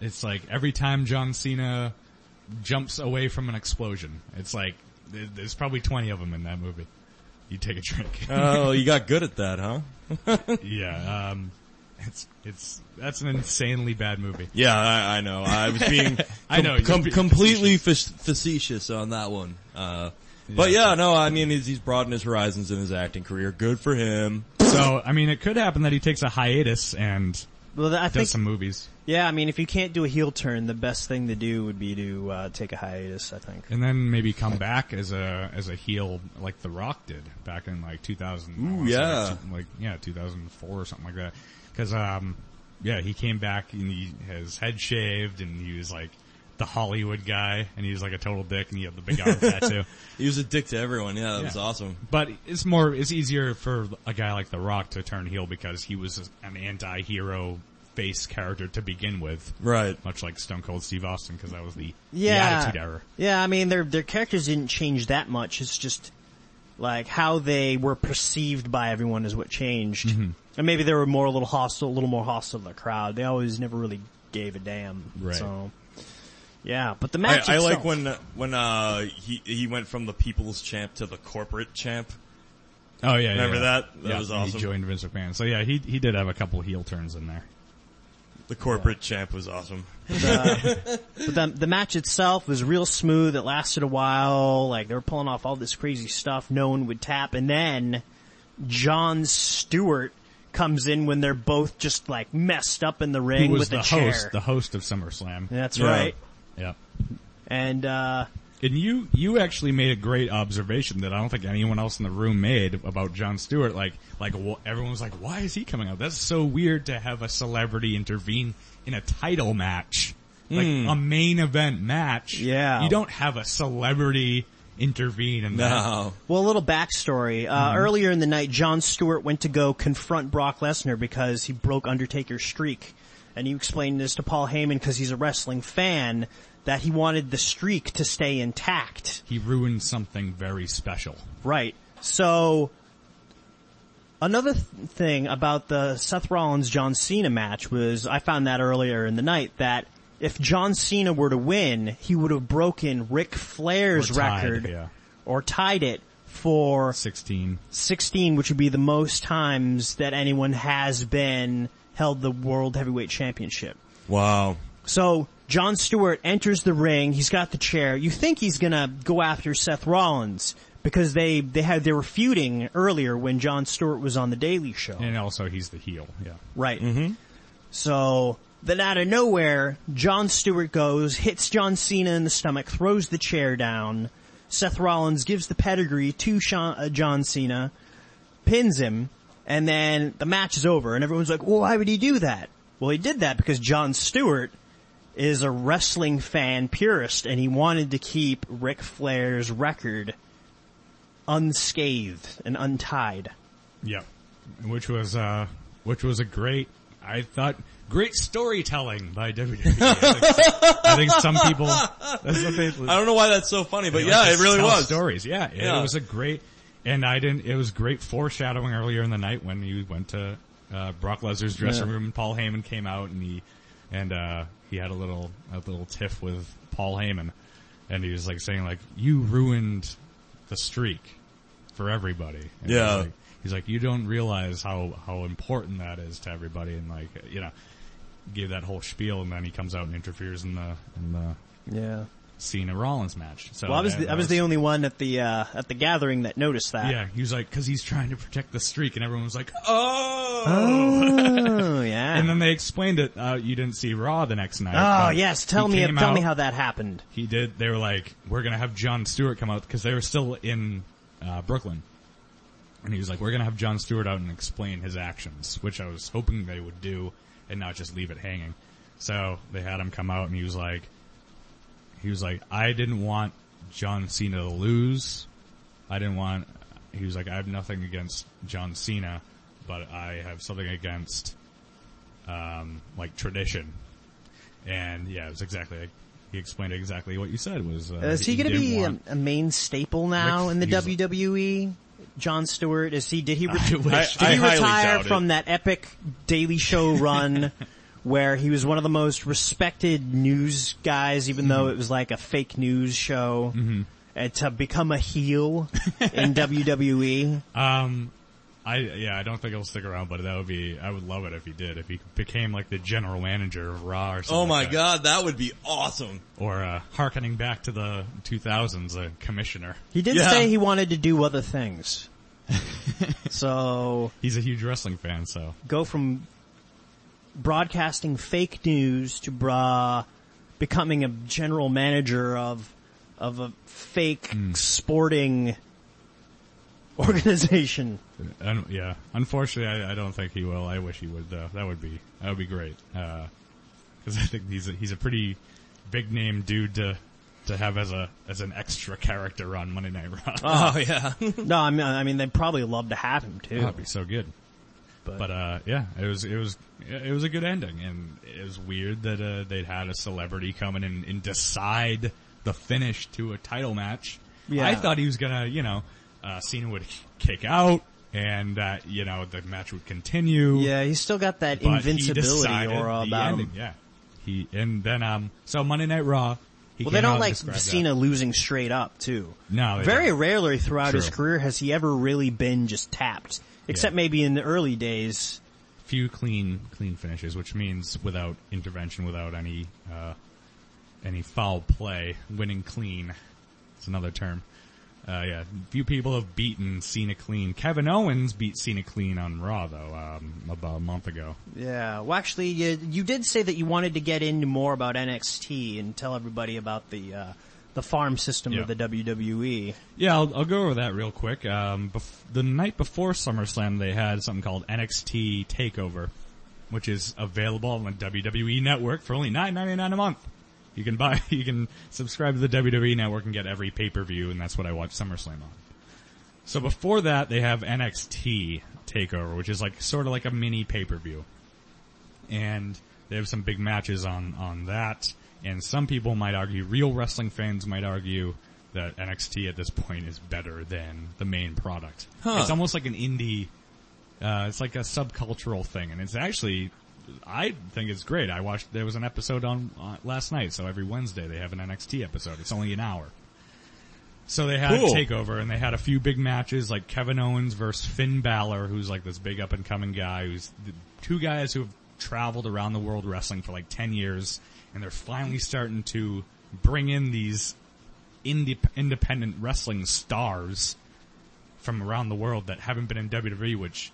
it's like every time John Cena jumps away from an explosion, it's like there's probably twenty of them in that movie. You take a drink. oh, you got good at that, huh? yeah, um, it's it's that's an insanely bad movie. Yeah, I, I know. I was being I know, com- completely facetious on that one. Uh, But yeah, no, I mean, he's, he's broadened his horizons in his acting career. Good for him. So I mean, it could happen that he takes a hiatus and Well, I Does think some movies. yeah. I mean, if you can't do a heel turn, the best thing to do would be to uh, take a hiatus. I think. And then maybe come back as a as a heel like The Rock did back in like 2000. I Ooh, wanna say, yeah. like, like yeah, 2004 or something like that. Because um, yeah, he came back and he his head shaved and he was like the Hollywood guy and he was like a total dick and he had the big arm tattoo. He was a dick to everyone. Yeah, that was awesome. But it's more it's easier for a guy like The Rock to turn heel because he was an anti-hero face character to begin with. Right. Much like Stone Cold Steve Austin, because that was the, Yeah. the attitude era. Yeah, I mean, their their characters didn't change that much. It's just like how they were perceived by everyone is what changed. Mm-hmm. And maybe they were more a little hostile, a little more hostile to the crowd. They always never really gave a damn. Right. So, yeah, but the match. I like when when uh he he went from the people's champ to the corporate champ. Oh yeah, Remember yeah. that? That yeah, was awesome. He joined Vince McMahon. So yeah, he he did have a couple heel turns in there. The corporate champ was awesome. But the, the match itself was real smooth. It lasted a while. Like they were pulling off all this crazy stuff. No one would tap, and then Jon Stewart comes in when they're both just like messed up in the ring Who was with the a chair. host, the host of SummerSlam. That's Yeah. right. Yeah. And uh And you you actually made a great observation that I don't think anyone else in the room made about Jon Stewart. Like like everyone was like, why is he coming out? That's so weird to have a celebrity intervene in a title match, like a main event match. Yeah. you don't have a celebrity intervene in that. No. well, a little backstory. Uh, Earlier in the night, Jon Stewart went to go confront Brock Lesnar because he broke Undertaker's streak, and you explained this to Paul Heyman because he's a wrestling fan that he wanted the streak to stay intact. He ruined something very special. Right. So, another th- thing about the Seth Rollins John Cena match was I found that earlier in the night that if John Cena were to win, he would have broken Ric Flair's Or tied, record yeah. or tied it for Sixteen. 16, which would be the most times that anyone has been held the World Heavyweight Championship. Wow. So Jon Stewart enters the ring. He's got the chair. You think he's gonna go after Seth Rollins because they they had they were feuding earlier when Jon Stewart was on the Daily Show, And also he's the heel. Yeah. right? Mm-hmm. So then out of nowhere, Jon Stewart goes, hits John Cena in the stomach, throws the chair down. Seth Rollins gives the pedigree to Sean, uh, John Cena, pins him, and then the match is over. And everyone's like, well, why would he do that? Well, he did that because Jon Stewart is a wrestling fan purist and he wanted to keep Ric Flair's record unscathed and untied. Yeah. Which was, uh, which was a great, I thought, great storytelling by WWE. I think, I think some people, that's what they, I don't know why that's so funny, but yeah, like it really was. Stories. Yeah, it, Yeah. was a great, and I didn't, it was great foreshadowing earlier in the night when you went to, uh, Brock Lesnar's dressing Yeah. room and Paul Heyman came out and he, and, uh, he had a little, a little tiff with Paul Heyman and he was like saying like, you ruined the streak for everybody. And he Yeah. like- He's like, you don't realize how, how important that is to everybody and like, you know, gave that whole spiel and then he comes out and interferes in the, in the Yeah. Cena Rollins match. So Well, I was the, I was the only one at the uh, at the gathering that noticed that. yeah, he was like, cause he's trying to protect the streak and everyone was like, oh! Oh yeah. And then they explained it, uh, you didn't see Raw the next night. oh yes, tell me tell me how that happened. He did, they were like, we're gonna have Jon Stewart come out, cause they were still in, uh, Brooklyn. And he was like, we're gonna have Jon Stewart out and explain his actions, which I was hoping they would do and not just leave it hanging. So they had him come out and he was like, he was like, I didn't want John Cena to lose. I didn't want, he was like, I have nothing against John Cena, but I have something against, um, like tradition. And yeah, it was exactly, like, he explained exactly what you said was, uh, is he going to be a, a main staple now Rick- in the WWE? Jon Stewart is he? Did he? Re- I did wish. he I retire from that epic Daily Show run? Where he was one of the most respected news guys, even though it was like a fake news show, and to become a heel in? WWE. Um, I yeah, I don't think he'll stick around, but that would be I would love it if he did. If he became like the general manager of Raw or something. Oh my like that. god, that would be awesome. Or uh, harkening back to the 2000s, a commissioner. He did Yeah. say he wanted to do other things. so He's a huge wrestling fan, so go from broadcasting fake news to bra becoming a general manager of of a fake hmm. sporting organization. Un- yeah, unfortunately, I, I don't think he will. I wish he would though. That would be that would be great. Uh, because I think he's a, he's a pretty big name dude to to have as a as an extra character on Monday Night Raw. Oh yeah. No, I mean, I mean, they'd probably love to have him too. That'd be so good. But- But, uh, yeah, it was it was it was a good ending, and it was weird that uh, they'd had a celebrity come in and, and decide the finish to a title match. Yeah. I thought he was gonna, you know, uh, Cena would kick out, and that you know the match would continue. Yeah, he's still got that invincibility aura about ending, him. Yeah, he and then um so Monday Night Raw. He Well, they don't like described that. Cena losing straight up too. No, they Very don't. rarely throughout his career has he ever really been just tapped. Except Yeah. maybe in the early days. few clean clean finishes, which means without intervention, without any uh, any foul play, winning clean. It's another term. Uh, yeah, few people have beaten Cena clean. Kevin Owens beat Cena clean on Raw though um, about a month ago. Yeah. Well, actually, you, you did say that you wanted to get into more about NXT and tell everybody about the uh, the farm system Yeah. of the. WWE. Yeah, I'll, I'll go over that real quick. Um, bef- the night before SummerSlam, they had something called NXT Takeover, which is available on the WWE Network for only nine ninety nine a month. You can buy, you can subscribe to the WWE Network and get every pay per view, and that's what I watch SummerSlam on. So before that, they have NXT Takeover, which is like sort of like a mini pay per view, and they have some big matches on on that. And some people might argue, real wrestling fans might argue that NXT at this point is better than the main product. Huh. It's almost like an indie. Uh, it's like a subcultural thing, and it's actually, I think it's great. I watched. There was an episode on uh, last night, so every Wednesday they have an NXT episode. It's only an hour. So they had Cool. takeover, and they had a few big matches, like Kevin Owens versus Finn Balor, who's like this big up and coming guy, who's the two guys who have traveled around the world wrestling for like ten years, and they're finally starting to bring in these indie, independent wrestling stars from around the world that haven't been in WWE, which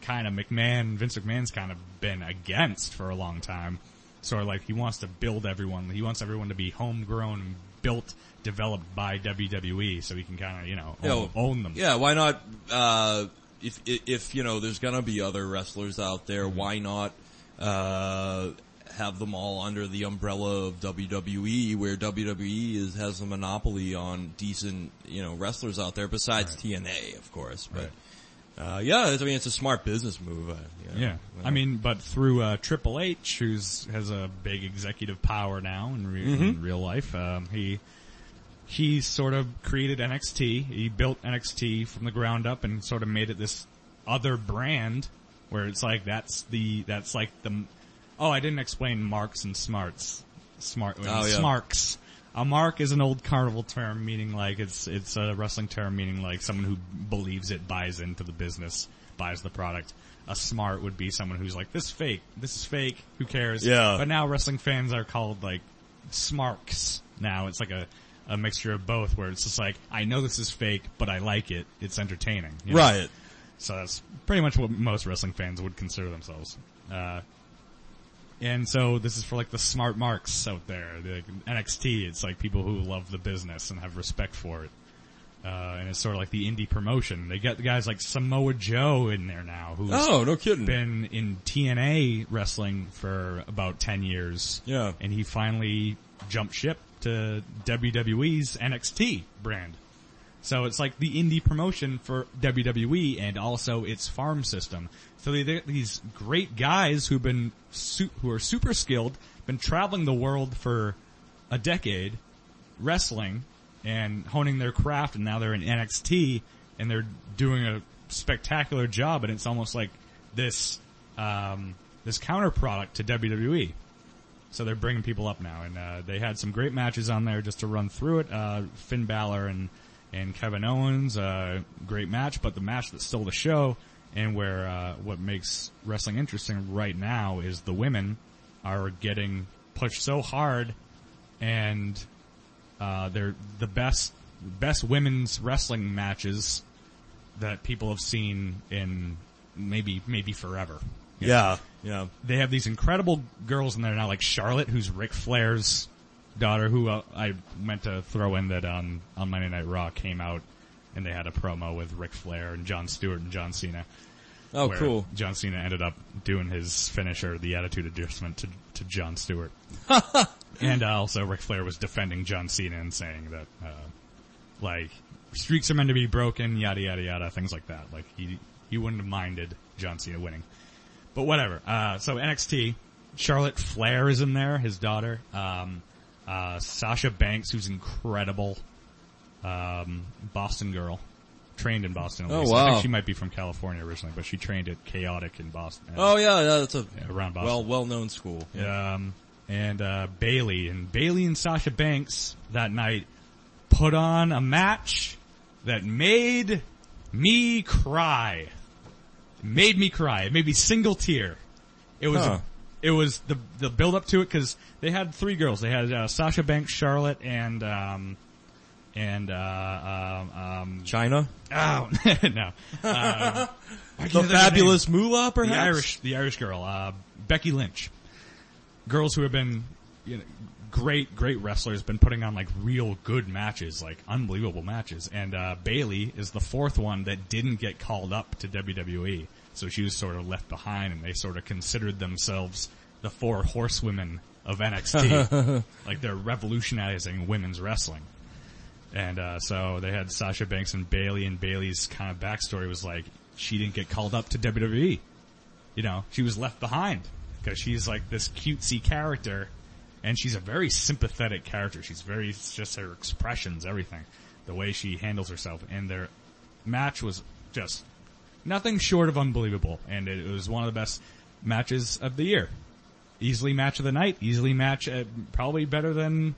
kind of McMahon, Vince McMahon's kind of been against for a long time. Sort of like he wants to build everyone. He wants everyone to be homegrown, built, developed by WWE, so he can kind of you know own, know, own them. Yeah, why not? Uh, if if if, you know, there's gonna be other wrestlers out there. Why not uh, have them all under the umbrella of WWE, where WWE is has a monopoly on decent, you know, wrestlers out there. Besides TNA, of course. But uh, yeah, I mean, it's a smart business move. Uh, you know. Yeah, I mean, but through uh, Triple H, who's has a big executive power now in, re- in real life, um, he he sort of created NXT. He built NXT from the ground up and sort of made it this other brand where it's like that's the that's like the oh I didn't explain marks and smarts smart Oh, yeah. smarks. A mark is an old carnival term meaning like it's it's a wrestling term meaning like someone who believes it, buys into the business, buys the product. A smart would be someone who's like this fake, this is fake, who cares? Yeah. But now wrestling fans are called like smarks. Now it's like a a mixture of both where it's just like I know this is fake, but I like it. It's entertaining. you know? Right. So that's pretty much what most wrestling fans would consider themselves. Uh, and so this is for like the smart marks out there. The NXT, it's like people who love the business and have respect for it. Uh, and it's sort of like the indie promotion. They get the guys like Samoa Joe in there now, who's Oh, no kidding. been in TNA wrestling for about 10 years. Yeah. And he finally jumped ship to WWE's NXT brand. So it's like the indie promotion for WWE and also its farm system. So these great guys who've been su- who are super skilled, been traveling the world for a decade, wrestling and honing their craft, and now they're in NXT and they're doing a spectacular job. And it's almost like this um, this counter product to WWE. So they're bringing people up now, and uh, they had some great matches on there just to run through it. Uh, Finn Balor and and Kevin Owens, uh, great match, but the match that stole the show and where uh, what makes wrestling interesting right now is the women are getting pushed so hard, and uh, they're the best best women's wrestling matches that people have seen in maybe maybe forever. Yeah, yeah. they have these incredible girls in there now, like Charlotte, who's Ric Flair's daughter, who uh, I meant to throw in that on on Monday Night Raw came out, and they had a promo with Ric Flair and Jon Stewart and John Cena. Oh, cool. John Cena ended up doing his finisher, the Attitude Adjustment, to to Jon Stewart, and uh, also Ric Flair was defending John Cena and saying that uh, like streaks are meant to be broken, yada yada yada, things like that. Like he he wouldn't have minded John Cena winning. But whatever. Uh, so NXT, Charlotte Flair is in there, his daughter. Um, uh, Sasha Banks, who's incredible. Um, Boston girl. Trained in Boston. At Oh, least. I think she might be from California originally, but she trained at Chaotic in Boston. Oh yeah, yeah that's a around Boston. well well known school. Um, and uh, Bayley and Bayley and Sasha Banks that night put on a match that made me cry. It made me cry. It made me single tear. It was Huh. It was the the build up to it because they had three girls. They had uh, Sasha Banks, Charlotte, and um, and uh, um, um, Chyna, oh no, I the can't think of her fabulous moolah, perhaps. the Irish the Irish girl, uh, Becky Lynch. Girls who have been you know great great wrestlers, been putting on like real good matches, like unbelievable matches. And uh, Bayley is the fourth one that didn't get called up to WWE, so she was sort of left behind, and they sort of considered themselves the four horsewomen of NXT, like they're revolutionizing women's wrestling. And uh, so they had Sasha Banks and Bayley, and Bayley's kind of backstory was like she didn't get called up to WWE. You know, she was left behind because she's like this cutesy character, and she's a very sympathetic character. She's very it's just her expressions, everything, the way she handles herself, and their match was just nothing short of unbelievable, and it was one of the best matches of the year. Easily match of the night, easily match, uh, probably better than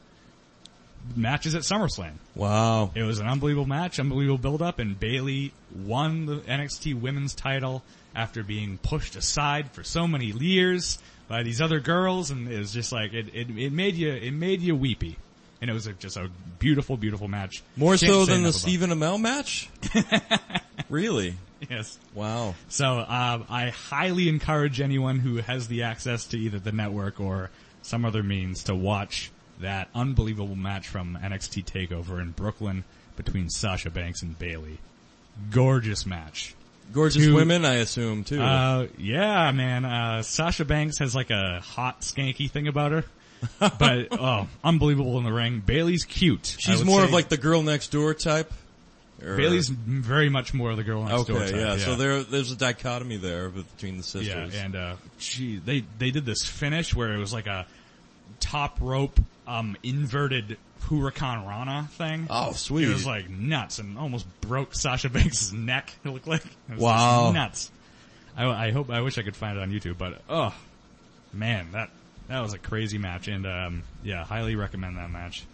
matches at SummerSlam. Wow. It was an unbelievable match, unbelievable build up, and Bayley won the NXT women's title after being pushed aside for so many years by these other girls, and it was just like, it, it, it made you, it made you weepy. And it was a, just a beautiful, beautiful match. More Can't so than the Stephen Amell match. really? Yes. Wow. So um, I highly encourage anyone who has the access to either the network or some other means to watch that unbelievable match from NXT Takeover in Brooklyn between Sasha Banks and Bayley. Gorgeous match. Gorgeous Two- women, I assume too. Uh, yeah, man. Uh, Sasha Banks has like a hot, skanky thing about her. but, oh, unbelievable in the ring. Bayley's cute. She's more say. of like the girl next door type. Or- Bayley's very much more of the girl next door okay. type, yeah. So there, there's a dichotomy there between the sisters. Yeah, and uh, she they they did this finish where it was like a top rope um inverted hurricanrana thing. Oh, sweet. It was like nuts and almost broke Sasha Banks' neck. It looked like it Wow. nuts. I, I hope I wish I could find it on YouTube, but oh man, that that was a crazy match, and um, yeah, highly recommend that match.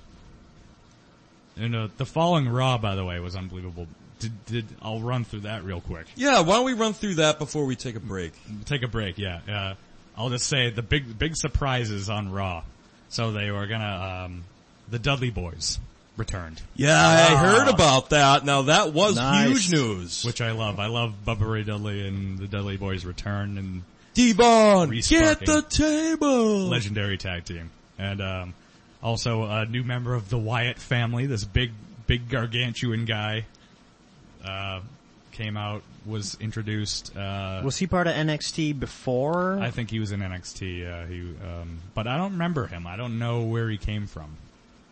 And uh, the following Raw, by the way, was unbelievable. Did, did I'll run through that real quick yeah. Why don't we run through that before we take a break? take a break. Yeah, uh, I'll just say the big big surprises on Raw. So they were gonna um, the Dudley Boyz returned, Yeah, I heard about that. Now that was Nice. huge news. which I love. I love Bubba Ray Dudley and the Dudley Boyz return and D-Von, Resparking. get the table. legendary tag team, and um, also a new member of the Wyatt family. This big big gargantuan guy uh, came out, was introduced. Uh, Was he part of NXT before? I think he was in NXT. Uh, he, um, but I don't remember him. I don't know where he came from.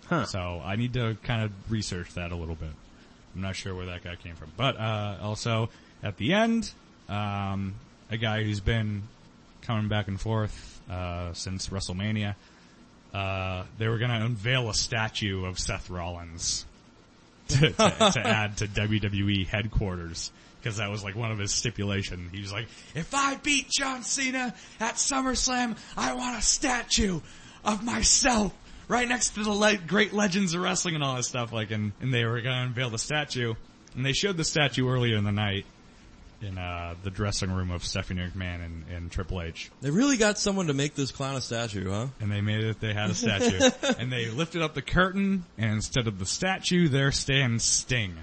Huh. So I need to kind of research that a little bit. I'm not sure where that guy came from. But uh, also at the end, um, a guy who's been coming back and forth uh, since WrestleMania. Uh, they were going to unveil a statue of Seth Rollins to, to, to add to WWE headquarters because that was like one of his stipulations. He was like, "If I beat John Cena at SummerSlam, I want a statue of myself right next to the le- great legends of wrestling and all that stuff." Like, and, and they were gonna unveil the statue, and they showed the statue earlier in the night in uh, the dressing room of Stephanie McMahon and, and Triple H. They really got someone to make this clown a statue, huh? And they made it, they had a statue. and they lifted up the curtain, and instead of the statue, there stands Sting.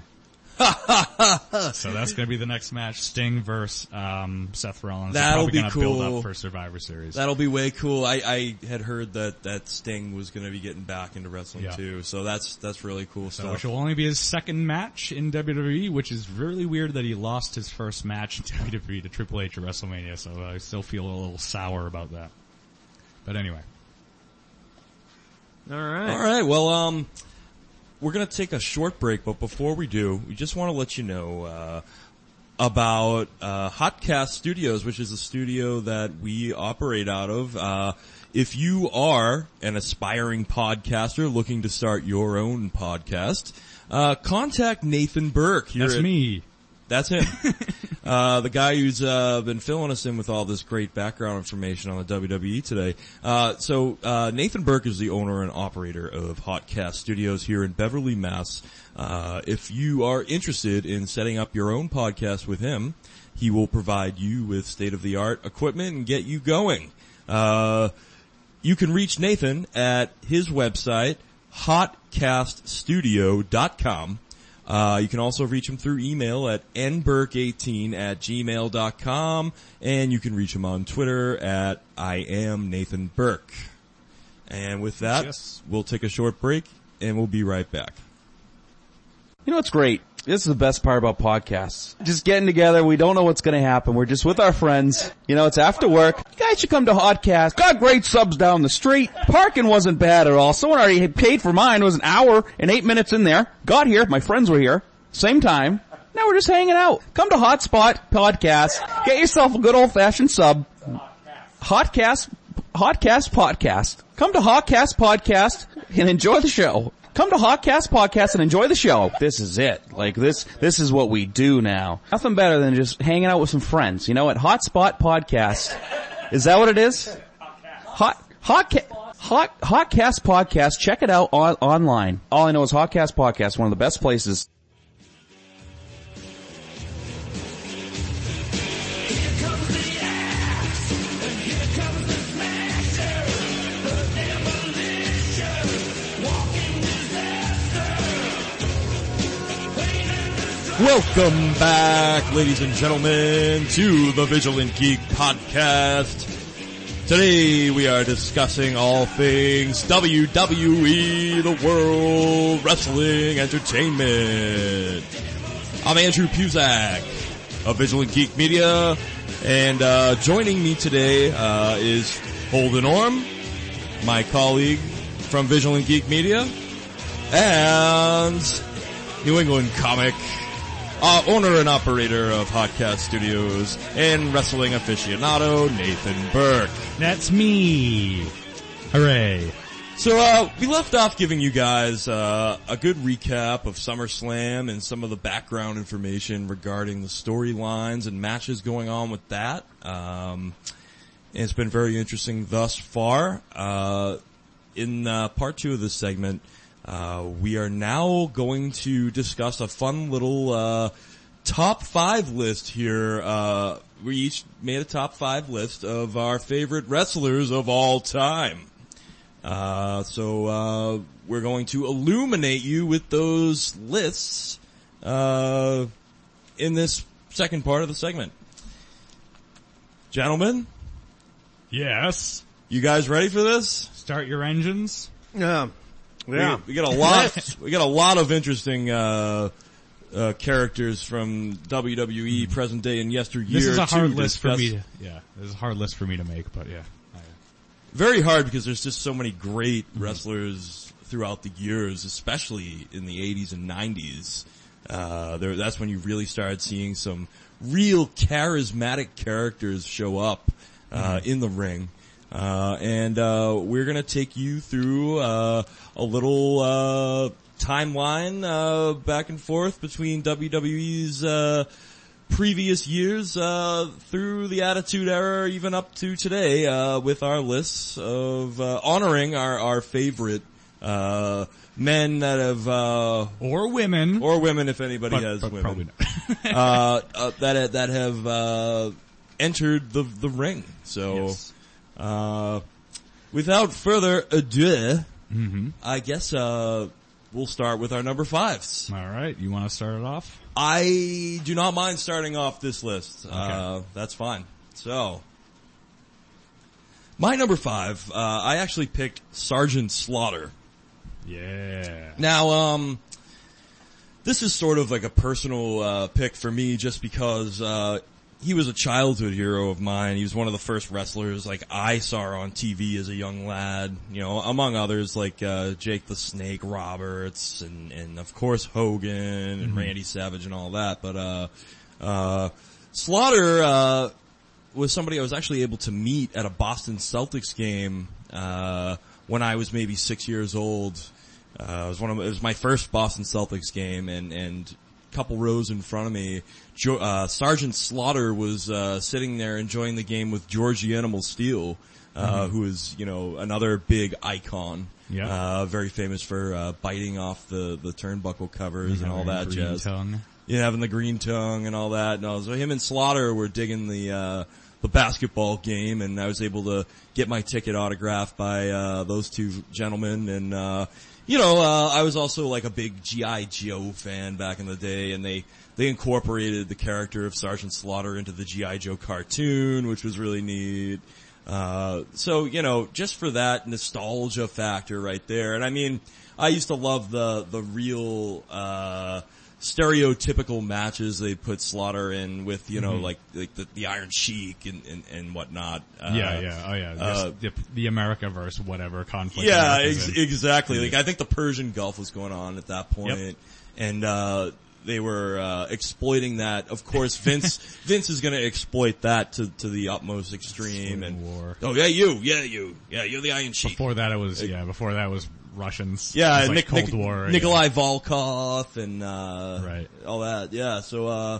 so that's going to be the next match: Sting versus um, Seth Rollins. That'll be gonna Build cool. up for Survivor Series. That'll be way cool. I, I had heard that, that Sting was gonna be getting back into wrestling Yeah. too, so that's, that's really cool So, stuff. which will only be his second match in WWE, which is really weird that he lost his first match in WWE to Triple H at WrestleMania. So I still feel a little sour about that. But anyway, All right. Alright, well, um, we're gonna take a short break, but before we do, we just want to let you know, uh, about, uh, Hotcast Studios, which is a studio that we operate out of. Uh, if you are an aspiring podcaster looking to start your own podcast, uh, contact Nathan Burke. here that's at- me. That's him. uh, the guy who's uh, been filling us in with all this great background information on the WWE today. Uh, so uh, Nathan Burke is the owner and operator of Hotcast Studios here in Beverly, Mass. Uh, if you are interested in setting up your own podcast with him, he will provide you with state-of-the-art equipment and get you going. Uh, you can reach Nathan at his website, hotcaststudio.com. Uh, you can also reach him through email at nburke18 at gmail.com and you can reach him on Twitter at I am Nathan Burke. And with that, Yes. we'll take a short break and we'll be right back. You know what's great? This is the best part about podcasts. Just getting together, we don't know what's gonna happen. We're just with our friends. You know, it's after work. You guys should come to Hotcast. Got great subs down the street. Parking wasn't bad at all. Someone already paid for mine. It was an hour and eight minutes in there. Got here, my friends were here. Same time. Now we're just hanging out. Come to Hotspot Podcast. Get yourself a good old fashioned sub. Hotcast, Hotcast Podcast. Come to Hotcast Podcast and enjoy the show. Come to Hotcast Podcast and enjoy the show. This is it. Like this, this is what we do now. Nothing better than just hanging out with some friends, you know, at Hotspot Podcast. Is that what it is? Hot, hot, hot, Hotcast Podcast. Check it out on, online. All I know is Hotcast Podcast, one of the best places. Welcome back, ladies and gentlemen, to the Vigilant Geek Podcast. Today we are discussing all things WWE, the World Wrestling Entertainment. I'm Andrew Puzak of Vigilant Geek Media, and uh, joining me today uh, is Holden Orm, my colleague from Vigilant Geek Media, and New England comic, uh, owner and operator of Hotcast Studios, and wrestling aficionado Nathan Burke. That's me. Hooray! So uh, we left off giving you guys uh, a good recap of SummerSlam and some of the background information regarding the storylines and matches going on with that. Um, it's been very interesting thus far. Uh, in uh, part two of this segment, uh, we are now going to discuss a fun little uh, top five list here. Uh, we each made a top five list of our favorite wrestlers of all time. Uh, so uh, we're going to illuminate you with those lists uh, in this second part of the segment. Gentlemen, Yes. you guys ready for this? Start your engines. Yeah. We, we got a lot. we got a lot of interesting uh, uh, characters from WWE, present day, and yesteryear. This is a hard list for me. To, yeah, this is a hard list for me to make, but yeah. Very hard because there's just so many great Mm-hmm. wrestlers throughout the years, especially in the 80s and 90s. Uh, there, that's when you really started seeing some real charismatic characters show up uh, Mm-hmm. in the ring. Uh, and uh, we're gonna take you through uh, a little uh, timeline uh, back and forth between WWE's uh, previous years uh, through the Attitude Era, even up to today, uh, with our lists of uh, honoring our our favorite uh, men that have uh, Or women. or women, if anybody but, has but women, uh, uh, that that have uh, entered the the ring. So, Yes. Uh, without further ado, Mm-hmm. I guess uh, we'll start with our number fives. All right, you want to start it off? I do not mind starting off this list. Uh, that's fine. So, my number five, uh, I actually picked Sergeant Slaughter. Yeah. Now, um, this is sort of like a personal uh, pick for me, just because uh, he was a childhood hero of mine. He was one of the first wrestlers like I saw on TV as a young lad. You know, among others like uh, Jake the Snake Roberts, and and of course Hogan and Randy Savage and all that. But uh, uh, Slaughter uh, was somebody I was actually able to meet at a Boston Celtics game uh, when I was maybe six years old. Uh, it was one of it was my first Boston Celtics game, and and couple rows in front of me, jo- uh, Sergeant Slaughter was uh, sitting there enjoying the game with George the Animal Steele, uh, who is you know another big icon. Yeah. uh, very famous for uh, biting off the the turnbuckle covers and all that Green jazz. tongue. Yeah, having the green tongue and all that. And so him and Slaughter were digging the uh, the basketball game, and I was able to get my ticket autographed by uh, those two gentlemen. And uh, you know, uh, I was also like a big GI Joe fan back in the day, and they they incorporated the character of Sergeant Slaughter into the GI Joe cartoon, which was really neat. Uh, so you know, just for that nostalgia factor right there, and I mean, I used to love the the real. Uh, stereotypical matches they put Slaughter in with, you know, Mm-hmm. like, like the, the Iron Sheik and, and, and whatnot. Uh, yeah, yeah, oh yeah. uh, the, the America versus whatever conflict. Yeah, ex- exactly. Like I think the Persian Gulf was going on at that point, Yep. and uh, they were uh, exploiting that. Of course, Vince Vince is going to exploit that to to the utmost extreme. Civil And War. oh yeah, you, yeah you, yeah you're the Iron Sheik. Before that, it was yeah. Before that was Russians. Yeah, like Nick, Cold Nick- War. Nikolai Volkov and uh, Right. all that. Yeah, so uh,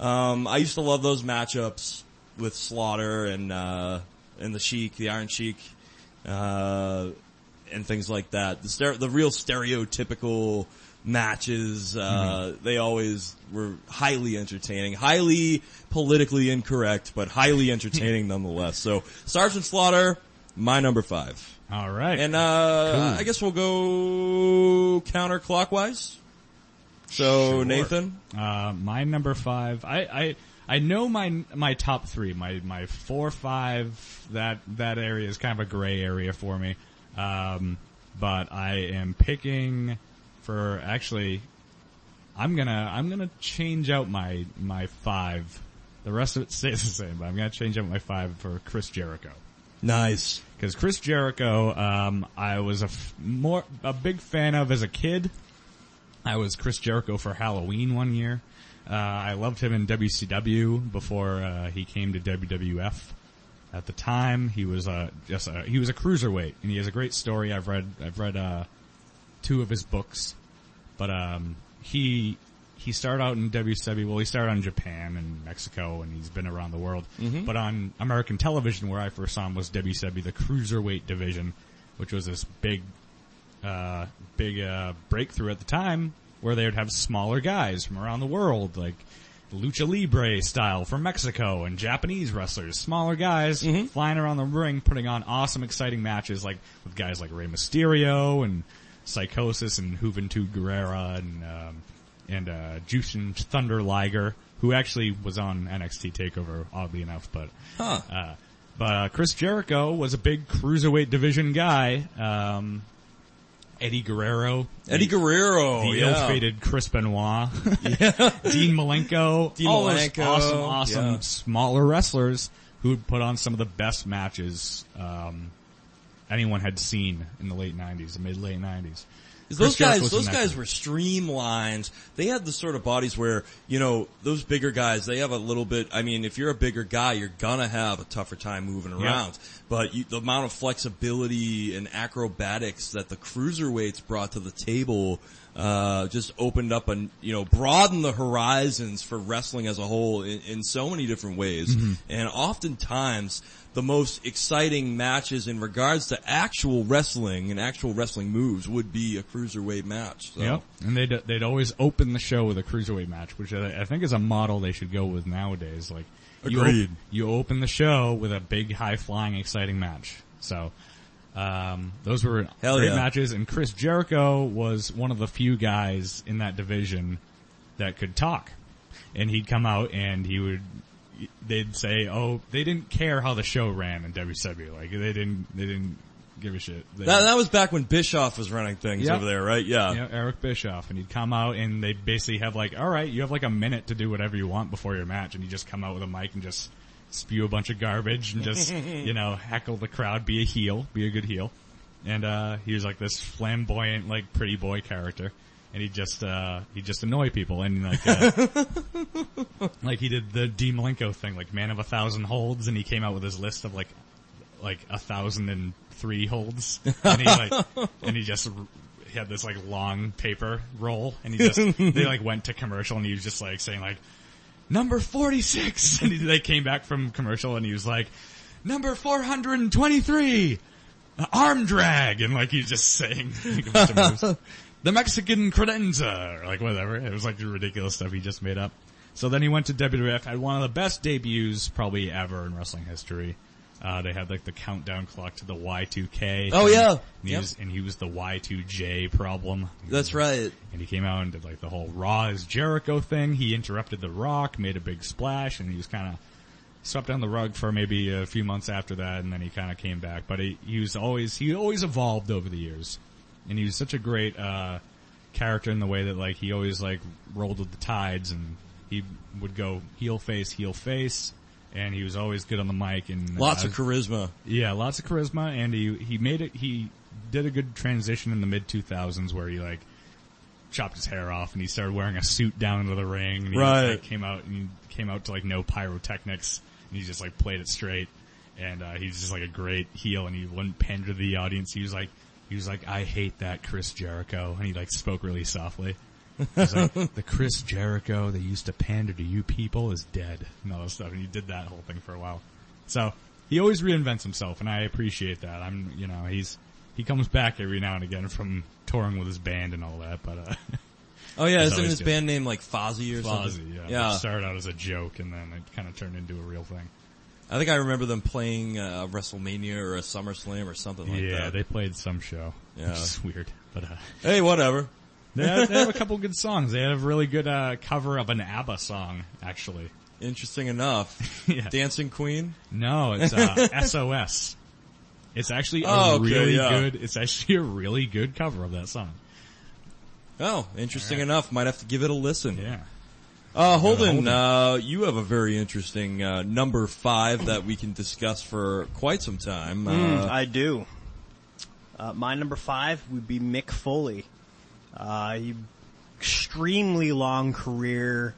um, I used to love those matchups with Slaughter and uh, and the Sheik, the Iron Sheik, uh, and things like that. The stere- the real stereotypical matches. Uh, They always were highly entertaining, highly politically incorrect, but highly entertaining nonetheless. So Sergeant Slaughter, my number five. All right. And uh, I guess we'll go counterclockwise. So Sure. Nathan, Uh, my number five. I, I I know my my top three. My my four five. That that area is kind of a gray area for me. Um, but I am picking for actually. I'm gonna I'm gonna change out my my five. The rest of it stays the same, but I'm gonna change out my five for Chris Jericho. nice. Because Chris Jericho, um, I was a f- more a big fan of as a kid. I was Chris Jericho for Halloween one year. Uh, I loved him in WCW before uh, he came to WWF. At the time, he was uh, just a, he was a cruiserweight, and he has a great story. I've read I've read uh, two of his books, but um, he he started out in WCW. Well, he started on Japan and Mexico, and he's been around the world. But on American television, where I first saw him was WCW, the cruiserweight division, which was this big, uh, big uh, breakthrough at the time, where they would have smaller guys from around the world, like lucha libre style from Mexico and Japanese wrestlers, smaller guys flying around the ring, putting on awesome, exciting matches, like with guys like Rey Mysterio and Psychosis and Juventud Guerrera and um, and uh, Jushin Thunder Liger, who actually was on NXT Takeover, oddly enough, but Huh. uh, but uh, Chris Jericho was a big cruiserweight division guy. Um, Eddie Guerrero, Eddie Guerrero, the yeah. ill-fated Chris Benoit, Dean Malenko, Dean all those Malenko, awesome, awesome yeah. smaller wrestlers who would put on some of the best matches um, anyone had seen in the late '90s, the mid late '90s. Those guys, those guys were streamlined. They had the sort of bodies where, you know, those bigger guys, they have a little bit, I mean, if you're a bigger guy, you're gonna have a tougher time moving around. But you, the amount of flexibility and acrobatics that the cruiserweights brought to the table, uh, just opened up and, you know, broadened the horizons for wrestling as a whole in, in so many different ways. Mm-hmm. And oftentimes, the most exciting matches in regards to actual wrestling and actual wrestling moves would be a cruiserweight match. So. Yep. And they'd, they'd always open the show with a cruiserweight match, which I I think is a model they should go with nowadays. Like, you, op- Agreed. you open the show with a big, high flying, exciting match. So, Um, those were Hell great yeah. matches, and Chris Jericho was one of the few guys in that division that could talk. And he'd come out and he would, they'd say, "Oh, they didn't care how the show ran in WCW. Like they didn't, they didn't give a shit." They, That, that was back when Bischoff was running things Yep. over there, right? Yeah. yeah, Eric Bischoff, and he'd come out and they'd basically have like, all right, you have like a minute to do whatever you want before your match, and you just come out with a mic and just spew a bunch of garbage and just, you know, heckle the crowd, be a heel, be a good heel. And, uh, he was like this flamboyant, like pretty boy character. And he just, uh, he just annoy people. And like, uh, like he did the Dean Malenko thing, like man of a thousand holds, and he came out with his list of like, like a thousand and three holds, and he like, and he just he had this like long paper roll, and he just they like went to commercial, and he was just like saying like number forty six, and he, they came back from commercial, and he was like number four hundred and twenty three. Arm drag, and like he's just saying like, a bunch of moves. the Mexican credenza, or like whatever. It was like the ridiculous stuff he just made up. So then he went to WWF, had one of the best debuts probably ever in wrestling history. Uh, they had like the countdown clock to the Y2K. Oh, thing. yeah. And he, Yep. was, and he was the Y2J problem. That's right. And he came out and did like the whole Raw is Jericho thing. He interrupted The Rock, made a big splash, and he was kind of swept down the rug for maybe a few months after that, and then he kind of came back. But he, he was always he always evolved over the years, and he was such a great uh, character in the way that like he always like rolled with the tides, and he would go heel face heel face, and he was always good on the mic and Lots uh, of charisma. yeah, lots of charisma, and he he made it. He did a good transition in the mid two thousands where he like chopped his hair off and he started wearing a suit down into the ring. And he Right. like, came out and he came out to like no pyrotechnics, and he just like played it straight. And uh, he's just like a great heel, and he wouldn't pander to the audience. He was like, he was like, I hate that Chris Jericho, and he like spoke really softly. He's like, the Chris Jericho that used to pander to you people is dead, and all that stuff. And he did that whole thing for a while. So he always reinvents himself, and I appreciate that. I'm, you know, he's he comes back every now and again from touring with his band and all that. But uh, Oh yeah, isn't his good. band name like Fozzy or Fozzy, something? yeah, Yeah. It started out as a joke, and then it kind of turned into a real thing. I think I remember them playing uh, WrestleMania or a SummerSlam or something like yeah, that. Yeah, they played some show, Yeah. which is weird, but uh, hey, whatever. they, have, they have a couple good songs. They have a really good uh, cover of an ABBA song, actually. Interesting enough. Yeah. Dancing Queen. No, it's uh, SOS. It's actually a Oh, okay, really yeah. good. It's actually a really good cover of that song. Oh, interesting enough. Might have to give it a listen. Yeah. Uh, Holden, uh, you have a very interesting uh, number five that we can discuss for quite some time. Uh, Mm, I do. Uh, my number five would be Mick Foley. Uh, he extremely long career.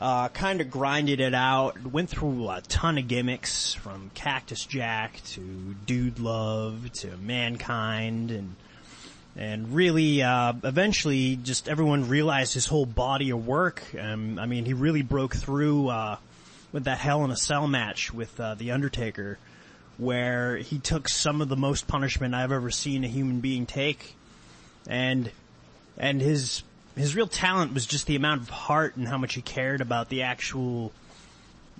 Uh, kind of grinded it out. Went through a ton of gimmicks from Cactus Jack to Dude Love to Mankind and and really uh, eventually just everyone realized his whole body of work. Um, I mean, he really broke through uh, with that Hell in a Cell match with uh, the Undertaker, where he took some of the most punishment I've ever seen a human being take, and and his his real talent was just the amount of heart and how much he cared about the actual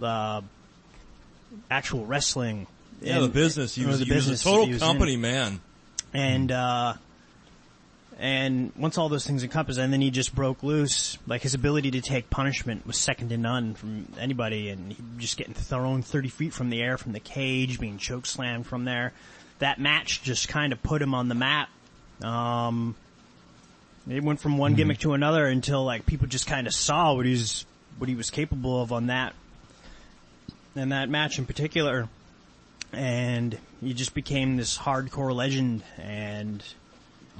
uh, actual wrestling. yeah, And- the business. He was, the he was a total was in company man. and uh and once all those things encompassed and then he just broke loose like his ability to take punishment was second to none from anybody and he just getting thrown 30 feet from the air from the cage being choke slammed from there. That match just kind of put him on the map. Um it went from one gimmick to another until like people just kind of saw what he's what he was capable of on that and that match in particular. And he just became this hardcore legend and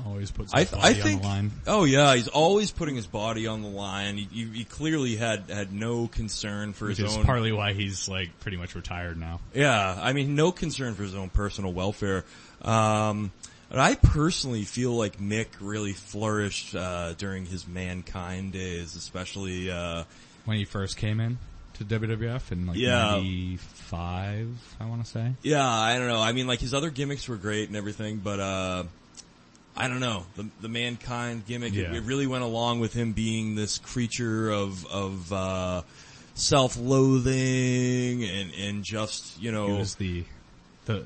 Always puts I, his th- body I think. on the line. Oh yeah, he's always putting his body on the line. He, he, he clearly had had no concern for Which his is own. partly why he's like pretty much retired now. Yeah, I mean, no concern for his own personal welfare. Um, I personally feel like Mick really flourished uh, during his mankind days, especially. Uh, When he first came in to WWF in like Yeah. 95, I want to say. yeah, I don't know. I mean, like his other gimmicks were great and everything, but uh, I don't know the the mankind gimmick. It, Yeah. it really went along with him being this creature of of uh, self-loathing and and just you know was the, the,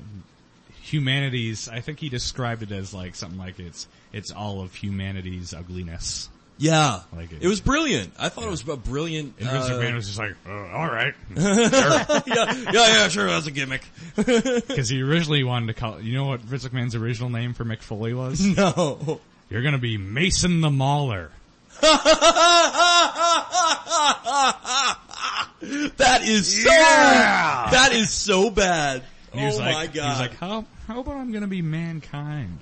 humanity's. I think he described it as like something like it's it's all of humanity's ugliness. Yeah, Like it. it was brilliant. I thought it was a brilliant. And Vince uh, McMahon was just like, uh, all right, yeah, yeah, yeah, sure, that's a gimmick. because he originally wanted to call. You know what Vince McMahon's original name for Mick Foley was? No. You're gonna be Mason the Mauler. that is so. That is so bad. And he was oh like, my god. He was like, how how about I'm gonna be mankind?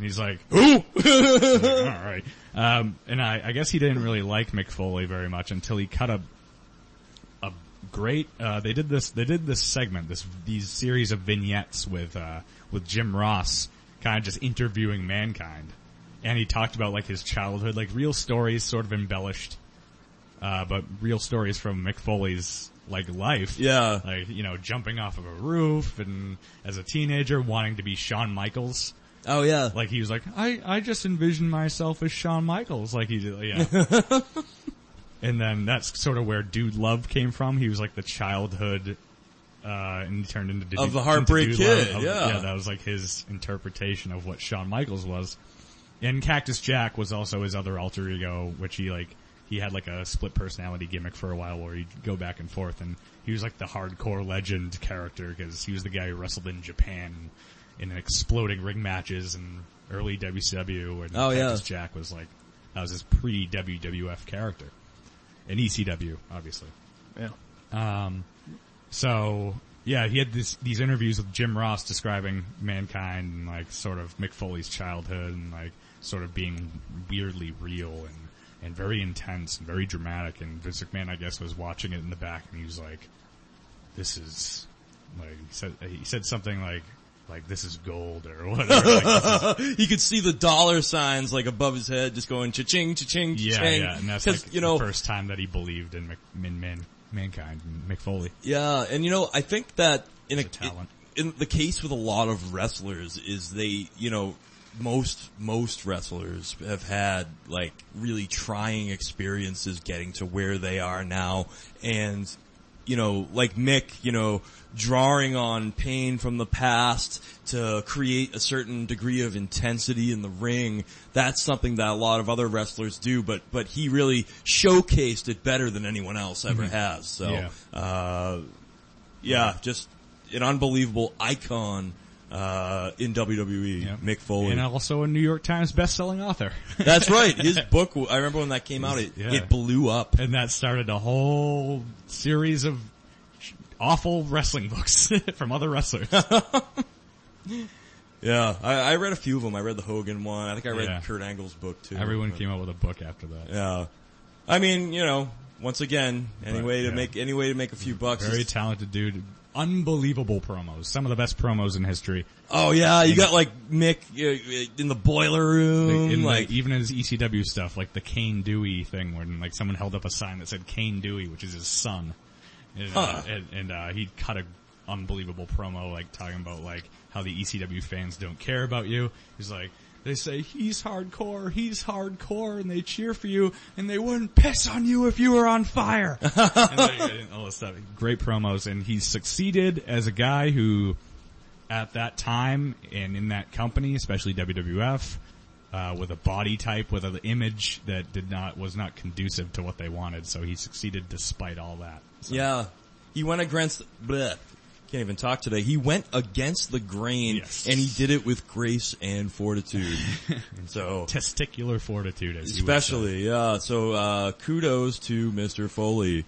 And he's like, who? Like, all right. Um, and I, I guess he didn't really like Mick Foley very much until he cut a a great. Uh, they did this. They did this segment, this these series of vignettes with uh, with Jim Ross, kind of just interviewing mankind, and he talked about like his childhood, like real stories, sort of embellished, uh, but real stories from Mick Foley's like life yeah. like you know jumping off of a roof and as a teenager wanting to be Shawn Michaels. Oh yeah. Like he was like, I I just envisioned myself as Shawn Michaels. Like he did, yeah. and then that's sort of where Dude Love came from. He was like the childhood. Uh, and he turned into Dude- Of the Heartbreak Kid. Of- yeah. yeah, that was like his interpretation of what Shawn Michaels was. And Cactus Jack was also his other alter ego, which he like he had like a split personality gimmick for a while where he'd go back and forth, and he was like the hardcore legend character because he was the guy who wrestled in Japan in exploding ring matches and early WCW, and Oh, yeah. Jack was like that was his pre WWF character, and ECW obviously. Yeah. Um, so yeah, he had this, these interviews with Jim Ross describing mankind and like sort of Mick Foley's childhood and like sort of being weirdly real and, and very intense and very dramatic. And Vince McMahon, I guess, was watching it in the back and he was like, this is, like, he said, he said something like, like this is gold or whatever. Like, he could see the dollar signs like above his head, just going cha-ching, cha-ching, cha-ching. yeah, and that's like you know, the first time that he believed in, Mc, in man, mankind, and Mick Foley. Yeah, and you know, I think that in a, a talent. in the case with a lot of wrestlers is they, you know, most most wrestlers have had like really trying experiences getting to where they are now and you know, like Mick, you know, drawing on pain from the past to create a certain degree of intensity in the ring. That's something that a lot of other wrestlers do, but, but he really showcased it better than anyone else ever has. So, Yeah. uh, yeah, just an unbelievable icon, uh, in WWE, Yeah. Mick Foley. And also a New York Times best-selling author. That's right. His book, I remember when that came out, it, Yeah. it blew up. and that started a whole series of awful wrestling books from other wrestlers. Yeah, I, I read a few of them. I read the Hogan one. I think I read Yeah. Kurt Angle's book too. Everyone But- came out with a book after that. Yeah, I mean, you know, once again, any But, way to make any way to make a few bucks. Very is- talented dude. Unbelievable promos. Some of the best promos in history. oh yeah, you got like Mick uh, in the boiler room, in like like even in his ECW stuff, like the Cane Dewey thing, when like someone held up a sign that said Cane Dewey, which is his son, and, uh, Huh. and, and uh, he cut a unbelievable promo, like talking about like how the ECW fans don't care about you. He's like, they say he's hardcore, he's hardcore, and they cheer for you, and they wouldn't piss on you if you were on fire. and like, all this stuff. Great promos, and he succeeded as a guy who at that time and in that company, especially WWF, uh, with a body type, with an image that did not was not conducive to what they wanted. So he succeeded despite all that. So, yeah, he went against. Bleh, can't even talk today. He went against the grain, Yes. and he did it with grace and fortitude. so testicular fortitude, as you. Especially, yeah. So, uh, kudos to Mr. Foley.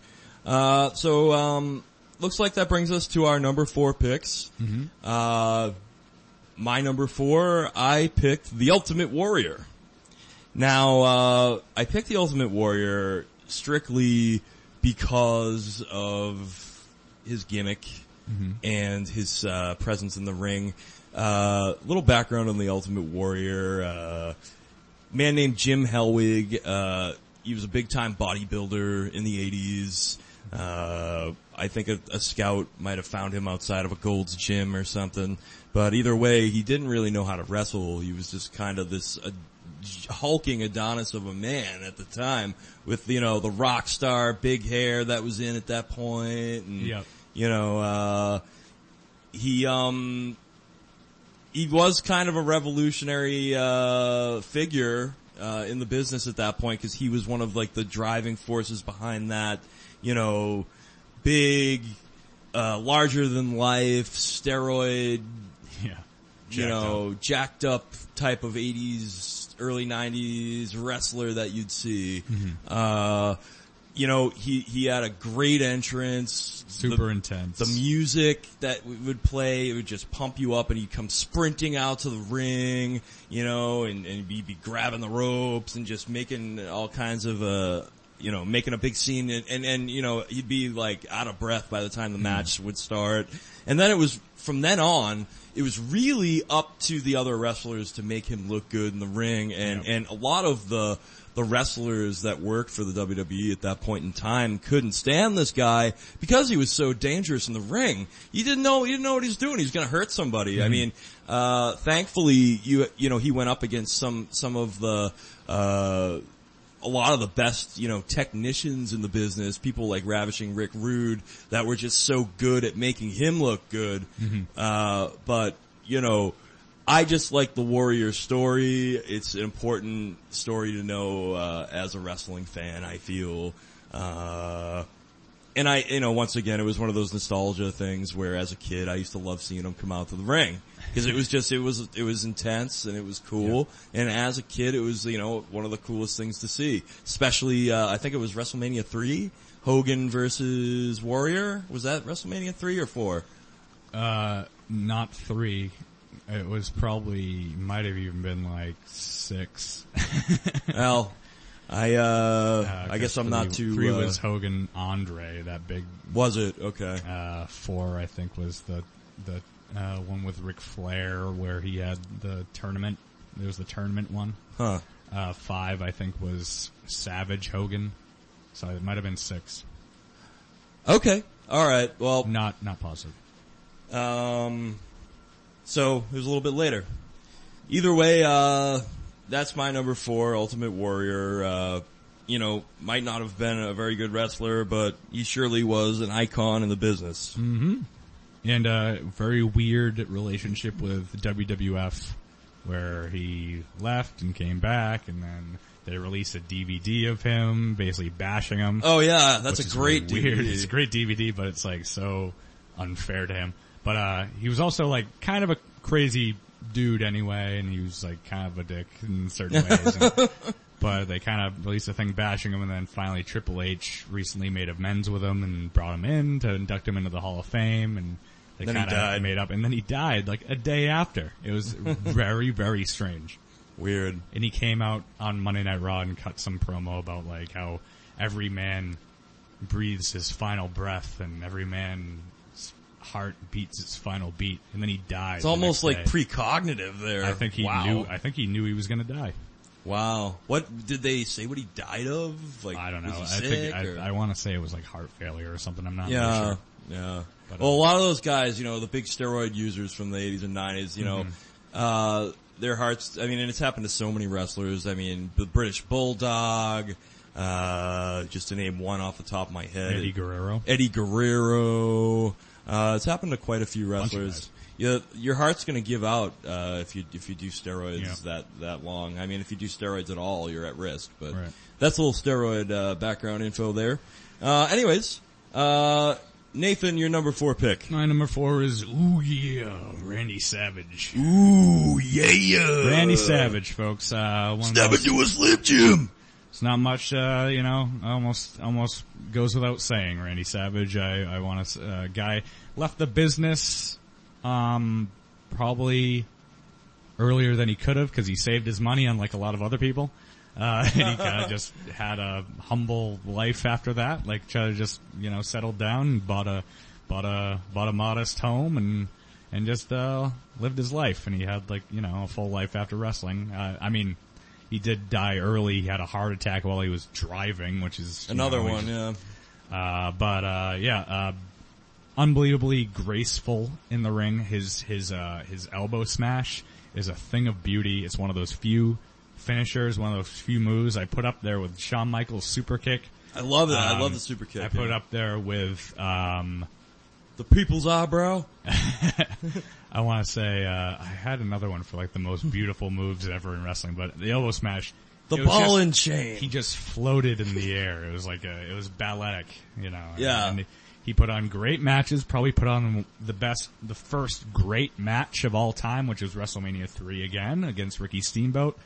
Uh, so, um, looks like that brings us to our number four picks. Mm-hmm. Uh, my number four, I picked The Ultimate Warrior. Now, uh, I picked The Ultimate Warrior strictly because of his gimmick and his, uh, presence in the ring. Uh, little background on The Ultimate Warrior, uh, man named Jim Hellwig. Uh, he was a big time bodybuilder in the 80s. Uh, I think a, a scout might have found him outside of a Gold's Gym or something. But either way, he didn't really know how to wrestle. He was just kind of this uh, hulking Adonis of a man at the time with, you know, the rock star big hair that was in at that point and, Yep. You know, uh, he, um, he was kind of a revolutionary uh, figure uh, in the business at that point because he was one of like the driving forces behind that, you know, big, uh, larger than life steroid, Yeah. you know, up. jacked up type of '80s, early '90s wrestler that you'd see. Mm-hmm. You know, he he had a great entrance, super The- intense. the music that would play, it would just pump you up and he'd come sprinting out to the ring, you know, and, and he'd be grabbing the ropes and just making all kinds of, uh, you know, making a big scene and, and, and, you know, he'd be like out of breath by the time the match would start. And then it was, from then on, it was really up to the other wrestlers to make him look good in the ring and, and a lot of the, the wrestlers that worked for the WWE at that point in time couldn't stand this guy because he was so dangerous in the ring. He didn't know, you didn't know what he was doing. He was going to hurt somebody. I mean, uh, thankfully, you, you know, he went up against some, some of the, uh, a lot of the best, you know, technicians in the business, people like Ravishing Rick Rude that were just so good at making him look good. Uh, but, you know, I just like the Warrior story. It's an important story to know, uh, as a wrestling fan, I feel. Uh, and I, you know, once again, it was one of those nostalgia things where as a kid, I used to love seeing him come out to the ring. Cause it was just, it was, it was intense and it was cool. And as a kid, it was, you know, one of the coolest things to see. Especially, uh, I think it was WrestleMania 3, Hogan versus Warrior. Was that WrestleMania 3 or 4? Uh, not three. It was probably might have even been like six. Well, I, uh, Uh, I guess I'm not too, Three uh, was Hogan Andre, that big. was it? Okay. Uh, four I think was the the uh, one with Ric Flair where he had the tournament. There was the tournament one. Huh. Uh, five I think was Savage Hogan. So it might have been six. Okay. All right. Well, Not not positive. Um, so it was a little bit later. Either way, uh, that's my number four, Ultimate Warrior. Uh, you know, might not have been a very good wrestler, but he surely was an icon in the business. And a very weird relationship with WWF, where he left and came back, and then they released a DVD of him basically bashing him. Oh yeah, that's a great really weird. DVD. It's a great DVD, but it's like so unfair to him. But uh he was also like kind of a crazy dude anyway, and he was like kind of a dick in certain ways. And- but they kind of released a thing bashing him, and then finally Triple H recently made amends with him and brought him in to induct him into the Hall of Fame, and they Then he died. made up. And then he died like a day after. It was very very strange Weird. and he came out on Monday Night Raw and cut some promo about like how every man breathes his final breath and every man's heart beats its final beat, and then he died. It's almost like day. precognitive there. I think he wow. knew. I think he knew he was going to die. Wow. What did they say? What he died of? Like I don't know. I think or- I, I want to say it was like heart failure or something. I'm not really Yeah, sure. yeah. But, well, a uh, lot of those guys, you know, the big steroid users from the 80s and 90s, you know, Mm-hmm. uh, their hearts, I mean, and it's happened to so many wrestlers. I mean, the British Bulldog, uh, just to name one off the top of my head. Eddie Guerrero. Eddie Guerrero. Uh, it's happened to quite a few wrestlers. Yeah, your heart's gonna give out, uh, if you, if you do steroids Yeah. that, that long. I mean, if you do steroids at all, you're at risk, but Right. that's a little steroid, uh, background info there. Uh, anyways, uh, Nathan, your number four pick. My number four is ooh yeah, Randy Savage. Ooh, yeah. Randy Savage, folks. Uh, one to a Slim Jim. It's not much, uh, you know, almost, almost goes without saying, Randy Savage. I, I want to, uh, guy left the business, um, probably earlier than he could have because he saved his money unlike a lot of other people. Uh, and he kind of just had a humble life after that, like try to just, you know, settled down and bought a, bought a, bought a modest home and, and just, uh, lived his life. And he had like, you know, a full life after wrestling. Uh, I mean, he did die early. He had a heart attack while he was driving, which is Another know, one, yeah. uh, but uh, yeah, uh, unbelievably graceful in the ring. His his uh, his elbow smash is a thing of beauty. It's one of those few finishers, one of those few moves I put up there with Shawn Michaels super kick. I love it. I Um, love the super kick. I put yeah. up there with um, the people's eyebrow. I want to say uh, I had another one for like the most beautiful moves ever in wrestling, but the elbow smash. The ball just- and chain. He just floated in the air. It was like a, it was balletic, you know. Yeah. And he put on great matches. Probably put on the best, the first great match of all time, which was WrestleMania three again against Ricky Steamboat.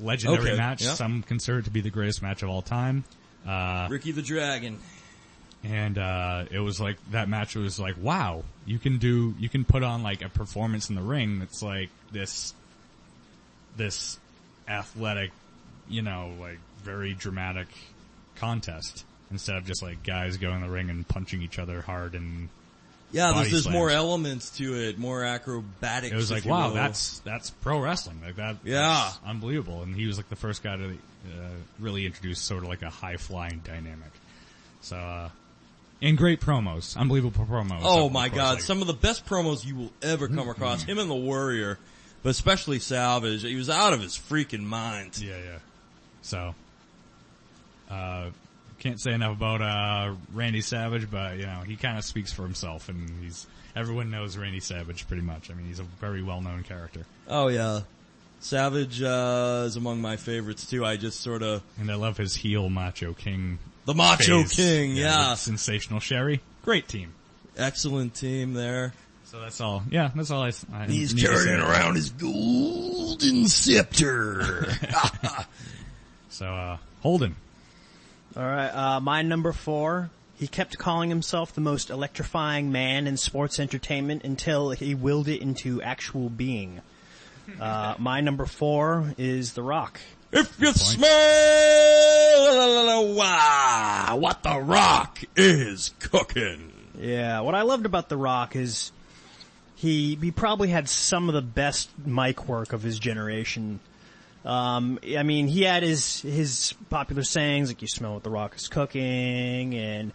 Legendary Okay, match. yeah. Some consider it to be the greatest match of all time. Uh, Ricky the Dragon. and uh, it was like that match was like wow you can do you can put on like a performance in the ring that's like this this athletic you know like very dramatic contest instead of just like guys going in the ring and punching each other hard and Yeah, there's, there's more elements to it, more acrobatics. it was like wow will. that's that's pro wrestling like that Yeah. that's unbelievable and he was like the first guy to uh, really introduce sort of like a high flying dynamic so uh and great promos unbelievable promos Oh my god, like- some of the best promos you will ever come across. Him and the Warrior, but especially Savage. He was out of his freaking mind. Yeah, yeah. So, uh, can't say enough about, uh, Randy Savage, but, you know, he kind of speaks for himself and he's, everyone knows Randy Savage pretty much. I mean, he's a very well-known character. Oh yeah. Savage, uh, is among my favorites too. I just sort of, And I love his heel Macho King. the Macho phase. King, yeah. with Sensational Sherri. Great team. Excellent team there. So that's all. Yeah, that's all I, I He's need to say. carrying around his golden scepter. So, uh, Holden. All right, uh, my number four. He kept calling himself the most electrifying man in sports entertainment until he willed it into actual being. Uh, my number four is The Rock. if you smell wow, what the rock is cooking. Yeah, what I loved about The Rock is he he probably had some of the best mic work of his generation. Um, I mean, he had his his popular sayings like "You smell what The Rock is cooking," and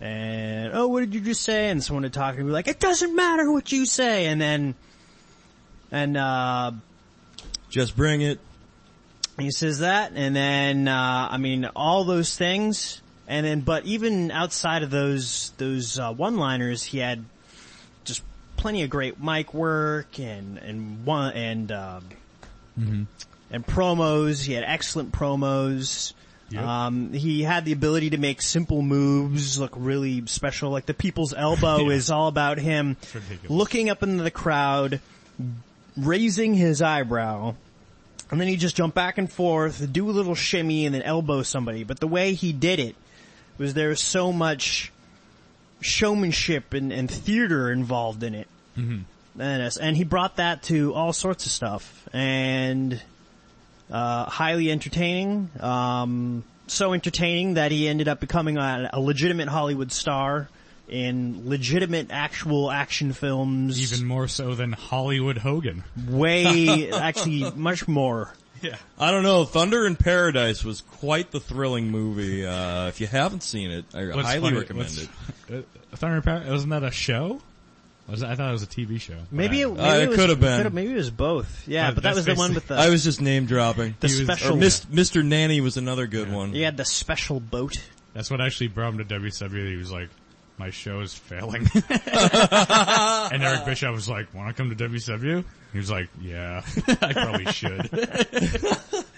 and oh, what did you just say? And someone would talk to me like, "It doesn't matter what you say," and then and uh, Just bring it. he says that, and then uh, I mean all those things, and then but even outside of those those uh, one-liners, he had just plenty of great mic work and and one and um, and promos. He had excellent promos. Yep. Um, he had the ability to make simple moves look really special. Like the people's elbow Yeah. is all about him looking up into the crowd, raising his eyebrow, and then he just jump back and forth, do a little shimmy, and then elbow somebody. But the way he did it was there was so much showmanship and, and theater involved in it. Mm-hmm. And, and he brought that to all sorts of stuff. And uh, highly entertaining. Um, so entertaining that he ended up becoming a, a legitimate Hollywood star in legitimate actual action films. Even more so than Hollywood Hogan. way, actually, much more. Yeah. I don't know. Thunder in Paradise was quite the thrilling movie. Uh, if you haven't seen it, I What's highly funny- recommend it. Uh, Thunder in Paradise, wasn't that a show? Was I thought it was a TV show. Maybe it, maybe Uh, it was- could have been. could've- maybe it was both. Yeah, Uh, but that that's was the one with the I was just name dropping. the he was- special. Or Mis- Mr. Nanny was another good one. he had the special boat. That's what actually brought him to WCW. He was like, my show is failing. and Eric Bischoff was like, wanna come to WCW? He was like, yeah, I probably should.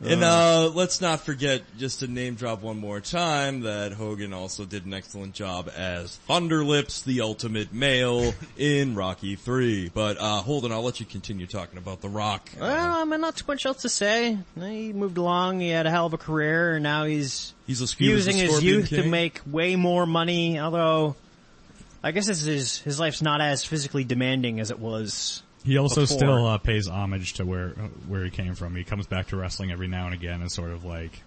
And uh, let's not forget, just to name drop one more time, that Hogan also did an excellent job as Thunderlips, the ultimate male, in Rocky 3. But uh, hold on, I'll let you continue talking about The Rock. Well, I mean, not too much else to say. He moved along. He had a hell of a career, and now he's He's using his Scorpion youth to make way more money. Although, I guess his his life's not as physically demanding as it was. He also Before. still uh, pays homage to where where he came from. He comes back to wrestling every now and again, and sort of like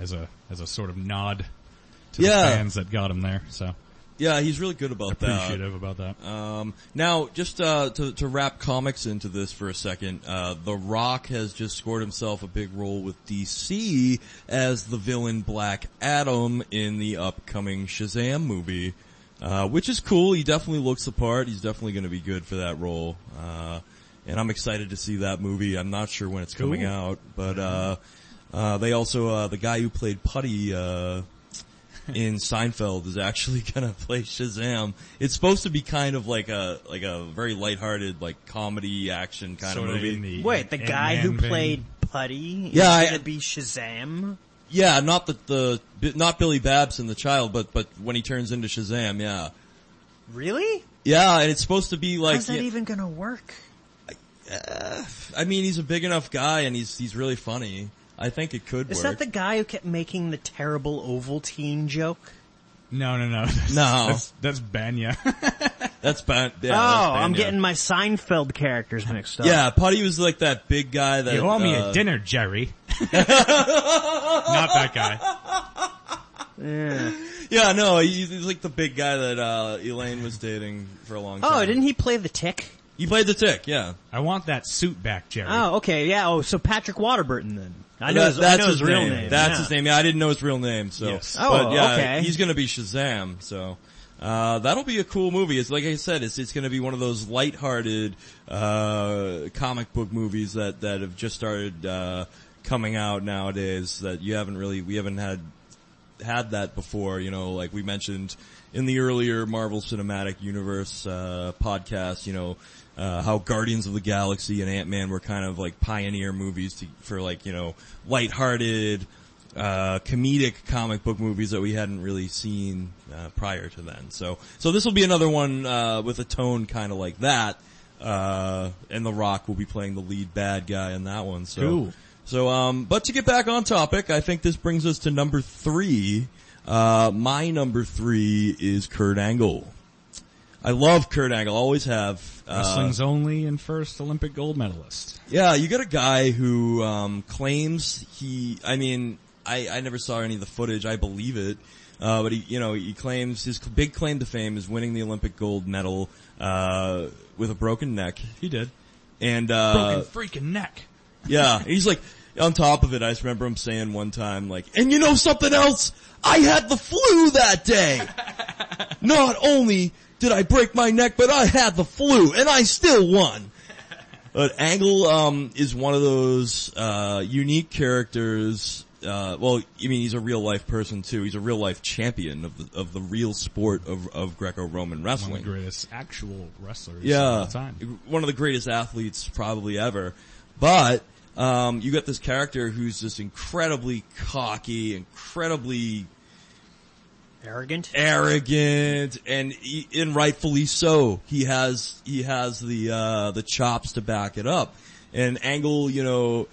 as a as a sort of nod to Yeah. the fans that got him there. So Yeah, he's really good about that. appreciative about that. Um, now, just uh, to, to wrap comics into this for a second, uh, The Rock has just scored himself a big role with DC as the villain Black Adam in the upcoming Shazam movie, uh, which is cool. He definitely looks the part. He's definitely going to be good for that role. Uh, and I'm excited to see that movie. I'm not sure when it's coming Cool. out, but uh, uh, they also uh, the guy who played Puddy. Uh, in Seinfeld is actually gonna play Shazam. It's supposed to be kind of like a like a very lighthearted like comedy action kind Sort of of movie. the Wait, the guy who played Puddy is Yeah, I- gonna be Shazam? Yeah, not the the not Billy Batson and the child, but but when he turns into Shazam, yeah, Really? yeah, and it's supposed to be like. How's that yeah, even gonna work? Uh, I mean, he's a big enough guy, and he's he's really funny. I think it could Is work. that the guy who kept making the terrible Ovaltine joke? No, no, no. That's, No. That's, that's Bania. That's bad. Yeah, oh, that's I'm Bania. getting my Seinfeld characters mixed up. Yeah, Puddy was like that big guy that. you owe me uh, a dinner, Jerry. Not that guy. Yeah. Yeah, no, he's, he's like the big guy that uh Elaine was dating for a long time. Oh, didn't he play the Tick? He played the Tick, yeah. I want that suit back, Jerry. Oh, okay, yeah. Oh, so Patrick Warburton then. I know That- his, I that's know his, his real name. name. That's yeah. his name. Yeah, I didn't know his real name. So, Yes. Oh, but yeah, okay. he's gonna be Shazam. So, uh, that'll be a cool movie. It's like I said, it's it's gonna be one of those lighthearted uh, comic book movies that that have just started uh, coming out nowadays. That you haven't really we haven't had had that before. You know, like we mentioned in the earlier Marvel Cinematic Universe uh, podcast. You know. Uh, how Guardians of the Galaxy and Ant-Man were kind of like pioneer movies to, for like, you know, lighthearted, uh, comedic comic book movies that we hadn't really seen, uh, prior to then. So, so this will be another one, uh, with a tone kind of like that. Uh, and The Rock will be playing the lead bad guy in that one. So, Cool. so, um, but to get back on topic, I think this brings us to number three. Uh, my number three is Kurt Angle. I love Kurt Angle, always have. Uh, Wrestling's only and first Olympic gold medalist. yeah, you got a guy who um, claims he. I mean, I, I never saw any of the footage. I believe it, uh, but he, you know, he claims his big claim to fame is winning the Olympic gold medal uh, with a broken neck, He did. and uh, Broken freaking neck. yeah, he's like, on top of it, I just remember him saying one time, like, and you know something else? I had the flu that day. Not only did I break my neck, but I had the flu, and I still won. But Angle, um, is one of those, uh, unique characters, uh, well, I mean, he's a real life person too. He's a real life champion of the, of the real sport of, of Greco-Roman wrestling. One of the greatest actual wrestlers Yeah, of all time. one of the greatest athletes probably ever. But um, you got this character who's just incredibly cocky, incredibly Arrogant. arrogant, and he, and rightfully so. He has he has the uh, the chops to back it up. And Angle, you know,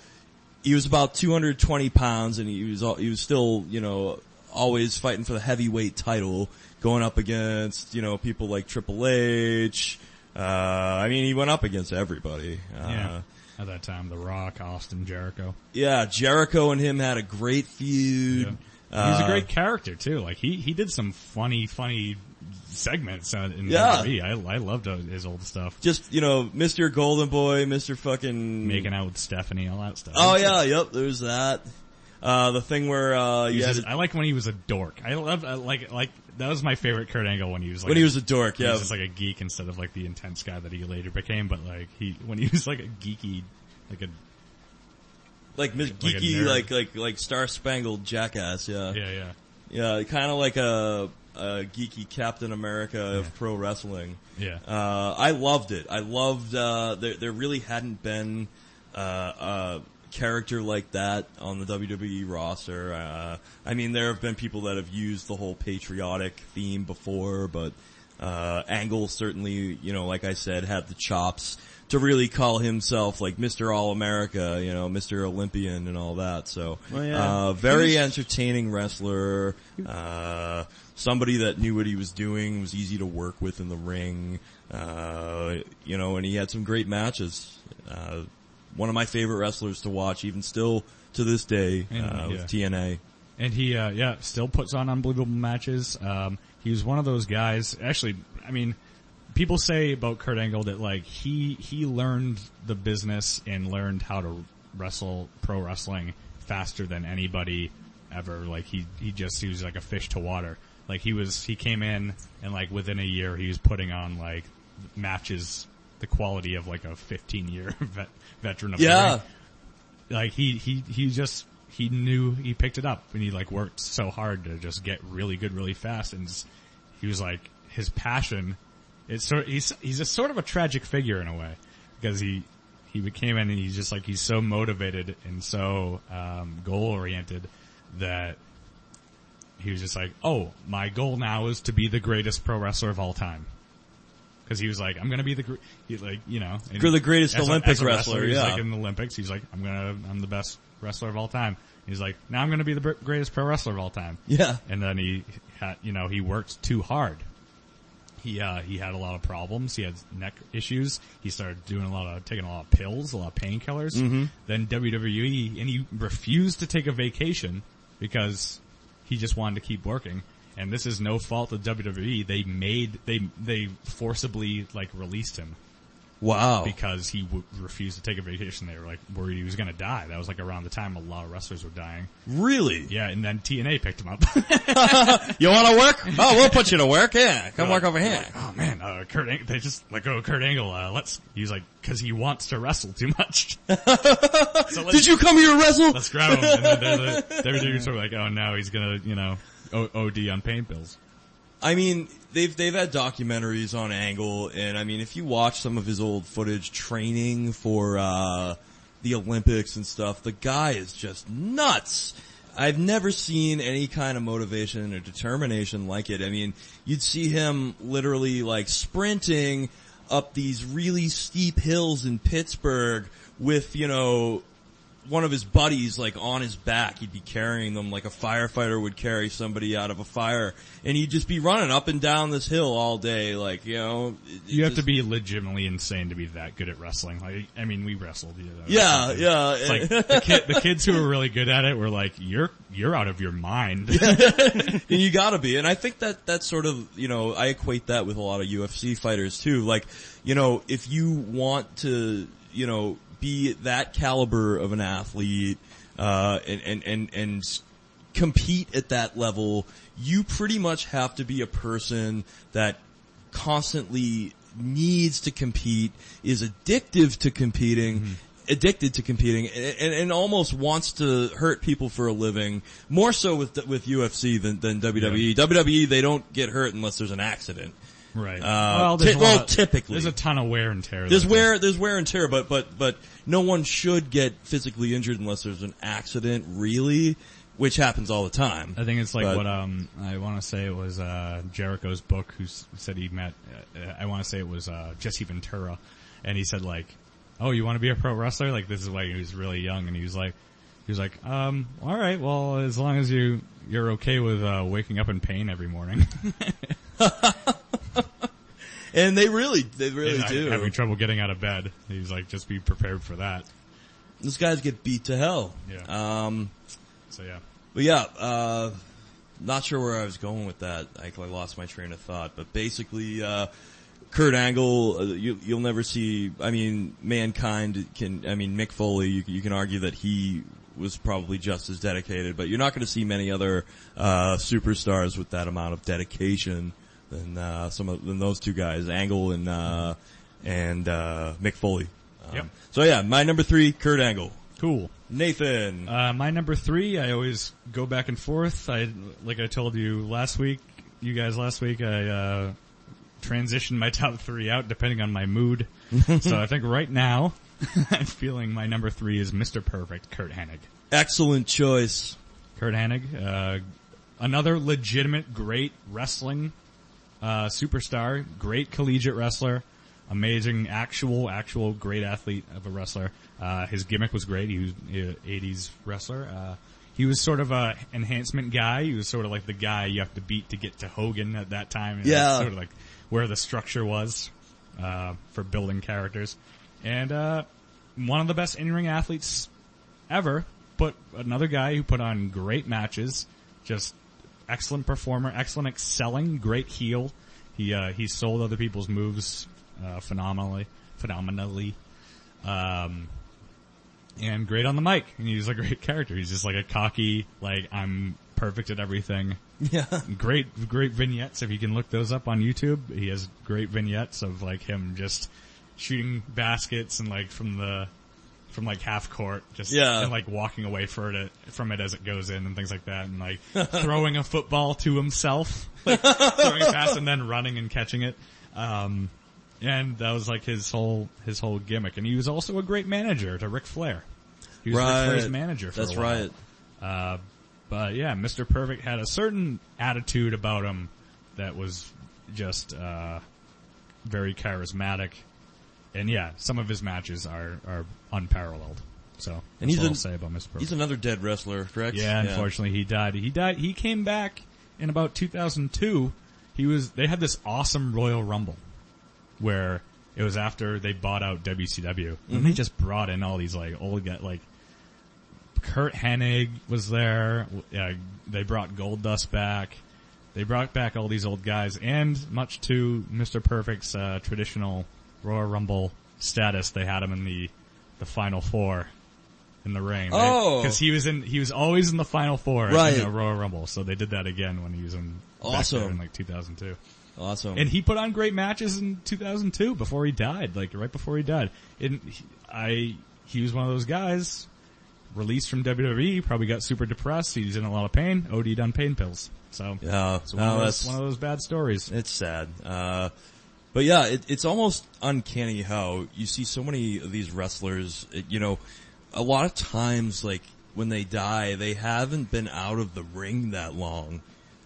he was about 220 pounds, and he was al- he was still you know always fighting for the heavyweight title, going up against you know people like Triple H. Uh, I mean, he went up against everybody. Uh, Yeah. At that time, The Rock, Austin, Jericho. yeah, Jericho and him had a great feud. Yeah. He's a Uh, great character too. Like he, he did some funny, funny segments uh, in Yeah. I, I loved his old stuff. Just you know, Mr. Golden Boy, Mr. Fucking Making out with Stephanie, all that stuff. Oh yeah, yep. There's that. Uh, the thing where uh, He you was had just- I like when he was a dork. I love like like that was my favorite Kurt Angle when he was like when he was a dork. yeah. he was just like a geek instead of like the intense guy that he later became. But like he when he was like a geeky, like a like like geeky, nerd. like like like star spangled jackass. Yeah, yeah yeah yeah, kind of like a, a geeky Captain America of pro wrestling. yeah. Uh, I loved it. I loved, uh, there, there really hadn't been, uh, a character like that on the WWE roster. Uh, I mean, there have been people that have used the whole patriotic theme before, but, uh, Angle certainly, you know, like I said, had the chops to really call himself like Mr. All America, you know, Mr. Olympian and all that. So, Well, yeah. uh, very entertaining wrestler, uh, somebody that knew what he was doing, was easy to work with in the ring, uh, you know, and he had some great matches. Uh, one of my favorite wrestlers to watch, even still to this day, And, uh, with. TNA. And he, uh, yeah, still puts on unbelievable matches. Um, he was one of those guys. Actually, I mean, people say about Kurt Angle that like he he learned the business and learned how to wrestle pro wrestling faster than anybody ever. Like he he just he was like a fish to water. Like he was he came in and like within a year he was putting on like matches the quality of like a 15 year vet, veteran of the Yeah. ring like he he he just he knew he picked it up and he like worked so hard to just get really good really fast and just, he was like his passion. It's sort he's he's a sort of a tragic figure in a way because he he became and he's just like he's so motivated and so um, goal oriented that he was just like, oh, my goal now is to be the greatest pro wrestler of all time. Cause he was like, I'm gonna be the, gr- he, like, you know. You're the greatest as a- as a wrestler, He's yeah. like in the Olympics, he's like, I'm gonna, I'm the best wrestler of all time. He's like, now I'm gonna be the br- greatest pro wrestler of all time. Yeah. And then he had, you know, he worked too hard. He, uh, he had a lot of problems. He had neck issues. He started doing a lot of, taking a lot of pills, a lot of painkillers. Mm-hmm. Then WWE, and he refused to take a vacation because he just wanted to keep working. And this is no fault of WWE. They made, they, they forcibly, like, released him Wow. because he w- refused to take a vacation. They were like worried he was going to die. That was like around the time a lot of wrestlers were dying. Really? Yeah, and then TNA picked him up. You want to work? Oh, we'll put you to work. Yeah, come work over here. oh man, uh, Kurt, Ang- they just let go of Kurt Angle. Uh, let's. He was like, because he wants to wrestle too much. so Did you come here to wrestle? Let's grab him. And then they're the, WWE sort of like, oh now he's gonna, you know, o- OD on pain pills. I mean, they've they've had documentaries on Angle, and I mean, if you watch some of his old footage training for uh, the Olympics and stuff, the guy is just nuts. I've never seen any kind of motivation or determination like it. I mean, you'd see him literally like sprinting up these really steep hills in Pittsburgh with, you know, one of his buddies like on his back. He'd be carrying them like a firefighter would carry somebody out of a fire, and he'd just be running up and down this hill all day. Like you know, it- it You have to be legitimately insane to be that good at wrestling. Like, I mean, we wrestled. You know, Yeah, yeah. It's like the, kid, the kids who were really good at it were like, "You're you're out of your mind." and you gotta be. And I think that that's sort of, you know, I equate that with a lot of UFC fighters too. Like, you know, if you want to, you know, be that caliber of an athlete, uh, and, and, and, and compete at that level, you pretty much have to be a person that constantly needs to compete, is addictive to competing, addicted to competing, and, and, and almost wants to hurt people for a living. More so with with UFC than than WWE. WWE they don't get hurt unless there's an accident. Right. Uh, there's ti- a well, of- typically. there's a ton of wear and tear. There's that- wear there's wear and tear, but but but no one should get physically injured unless there's an accident, really, which happens all the time. I think it's like But- what um I want to say it was uh Jericho's book who said he met uh, I want to say it was uh Jesse Ventura and he said like oh you want to be a pro wrestler like this is why he was really young and he was like he was like um all right well as long as you you're okay with uh waking up in pain every morning And they really they really And do. having trouble getting out of bed he's like just be prepared for that These guys get beat to hell. Yeah. Um, so yeah but yeah, uh, not sure where I was going with that. I, I lost my train of thought. But basically, uh, Kurt Angle, uh, you, you'll never see. I mean, mankind can. I mean, Mick Foley. You, you can argue that he was probably just as dedicated, but you're not going to see many other uh, superstars with that amount of dedication than uh, some of than those two guys, Angle and uh, and uh, Mick Foley. Um, Yep. So yeah, my number three, Kurt Angle. cool Nathan. Uh, my number three, I always go back and forth. I, like I told you last week, you guys last week, I, uh, transitioned my top three out depending on my mood. so I think right now, I'm feeling my number three is Mr. Perfect, Curt Hennig. Excellent choice. Curt Hennig, uh, another legitimate great wrestling, uh, superstar, great collegiate wrestler, amazing actual, actual great athlete of a wrestler. Uh, his gimmick was great. He was an 80s wrestler. Uh, he was sort of a enhancement guy. He was sort of like the guy you have to beat to get to Hogan at that time. And Yeah. Sort of like where the structure was, uh, for building characters. And, uh, one of the best in-ring athletes ever, but another guy who put on great matches, just excellent performer, excellent excelling, great heel. He uh, he sold other people's moves uh, phenomenally, phenomenally, um, and great on the mic. And he's a great character. He's just like a cocky, like I'm perfect at everything. Yeah. Great, great vignettes. If you can look those up on YouTube, he has great vignettes of like him just shooting baskets and like from the from like half court, just Yeah. and like walking away for it from it as it goes in and things like that, and like throwing a football to himself, like, throwing it past and then running and catching it. Um, and that was like his whole his whole gimmick, and he was also a great manager to Ric Flair. He was Right. Ric Flair's manager for That's a right. Uh, but yeah, Mr. Perfect had a certain attitude about him that was just uh, very charismatic, and yeah, some of his matches are are unparalleled. So And he's what an- I'll say about Mr. Perfect. He's another dead wrestler, correct? yeah, unfortunately, he died. He died. He came back in about 2002. He was. They had this awesome Royal Rumble where it was after they bought out WCW, and they just brought in all these like old guys, like Curt Hennig was there. Uh, they brought Goldust back. They brought back all these old guys, and much to Mr. Perfect's uh, traditional Royal Rumble status, they had him in the the final four in the ring. Oh. because he was in, he was always in the final four Right. in the Royal Rumble. So they did that again when he was in Awesome. in like 2002. Awesome. And he put on great matches in 2002 before he died, like right before he died. And he, I, he was one of those guys released from WWE, probably got super depressed. He's in a lot of pain. OD'd on pain pills. So yeah, it's one, no, of those, one of those bad stories. it's sad. Uh, but yeah, it, it's almost uncanny how you see so many of these wrestlers. it- you know, a lot of times, like when they die, they haven't been out of the ring that long.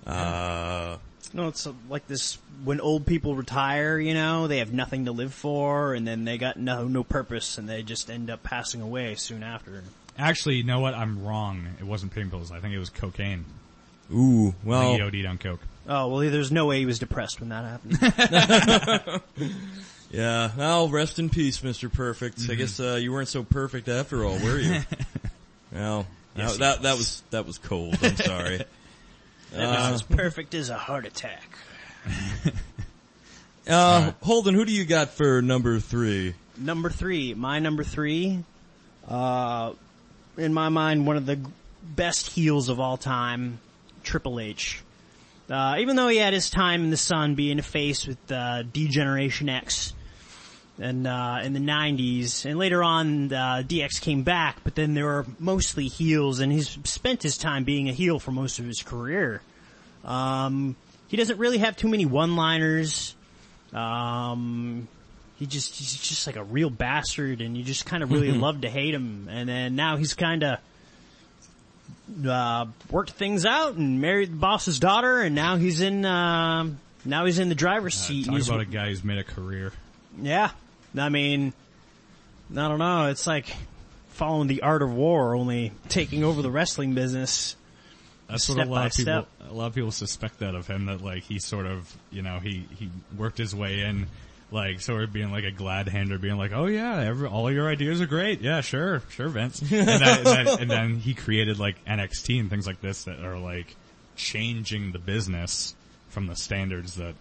Uh, No, it's uh, like this when old people retire, you know, they have nothing to live for and then they got no, no purpose and they just end up passing away soon after. Actually, you know what? I'm wrong. It wasn't pain pills. I think it was cocaine. ooh, well, he OD'd on coke. Oh, well, there's no way he was depressed when that happened. yeah. Well, rest in peace, Mister Perfect. I guess uh, you weren't so perfect after all, were you? well, Yes, that, that that was that was cold. I'm sorry. It was as perfect as a heart attack. Uh, Holden, who do you got for number three? Number three, my number three, uh, in my mind, one of the best heels of all time, Triple H. Uh, even though he had his time in the sun being a face with, uh, D-Generation X, and, uh, in the 90s, and later on, uh, DX came back, but then they were mostly heels, and he's spent his time being a heel for most of his career. Um, he doesn't really have too many one-liners. Um, he just he's just like a real bastard, and you just kind of really love to hate him. And then now he's kind of uh, worked things out and married the boss's daughter, and now he's in uh, now he's in the driver's seat. and Talk he's- about a guy who's made a career. yeah, I mean, I don't know. It's like following the art of war, only taking over the wrestling business. That's what a lot of people, step. a lot of people suspect that of him. That like he sort of, you know, he he worked his way in, like sort of being like a glad hander, being like, oh yeah, every, all your ideas are great. Yeah, sure, sure, Vince. and, then, and, then, and then he created like NXT and things like this that are like changing the business from the standards that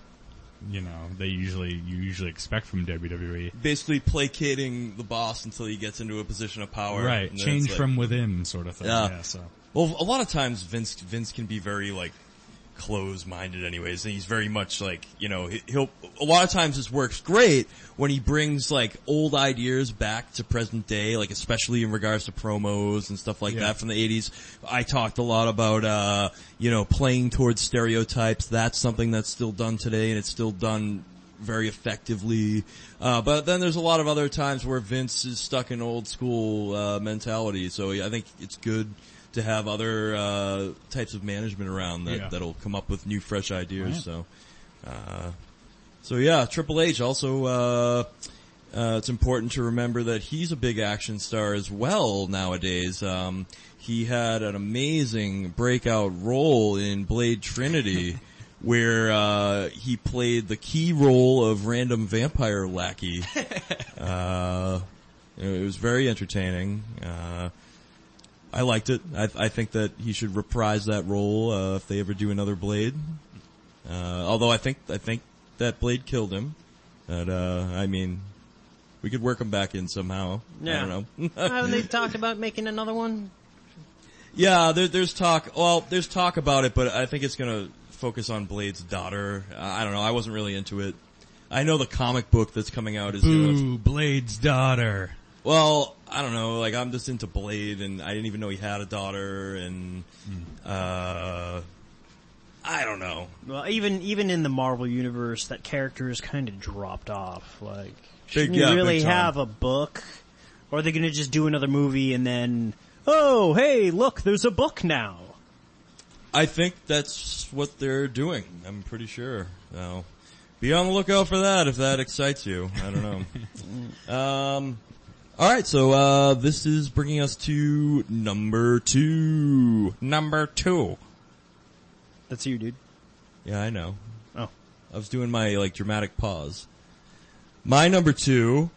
you know they usually you usually expect from. WWE. Basically placating the boss until he gets into a position of power. Right, change like- from within, sort of thing. Yeah. yeah so. Well, a lot of times Vince Vince can be very like close-minded anyways. And he's very much like you know he- he'll a lot of times this works great when he brings like old ideas back to present day like especially in regards to promos and stuff like Yeah. that from the 80s i talked a lot about uh you know playing towards stereotypes. That's something that's still done today and it's still done very effectively. Uh but then there's a lot of other times where vince is stuck in old school uh mentality. So i think it's good to have other uh, types of management around that Yeah. that'll come up with new, fresh ideas. Right. So, uh, so yeah, Triple H also. Uh, uh, it's important to remember that he's a big action star as well nowadays. Um, he had an amazing breakout role in Blade Trinity, where uh, he played the key role of random vampire lackey. uh, it was very entertaining. Uh, I liked it. I, I think that he should reprise that role uh, if they ever do another Blade. Uh, although I think I think that Blade killed him. But uh, I mean, we could work him back in somehow. Yeah. I don't know. Haven't they talked about making another one? yeah, there, there's talk. Well, there's talk about it, but I think it's gonna focus on Blade's daughter. Uh, I don't know. I wasn't really into it. I know the comic book that's coming out is gonna Boo, Blade's daughter. Well, I don't know, like I'm just into Blade and I didn't even know he had a daughter and, uh, I don't know. Well, even even in the Marvel universe, that character has kind of dropped off. Like, Big- shouldn't yeah, you really have a book, or are they going to just do another movie and then, oh, hey, look, there's a book now. I think that's what they're doing. I'm pretty sure. Now, be on the lookout for that if that excites you. I don't know. um, all right, so uh, this is bringing us to number two. Number two. That's you, dude. Yeah, I know. Oh, I was doing my like dramatic pause. My number two.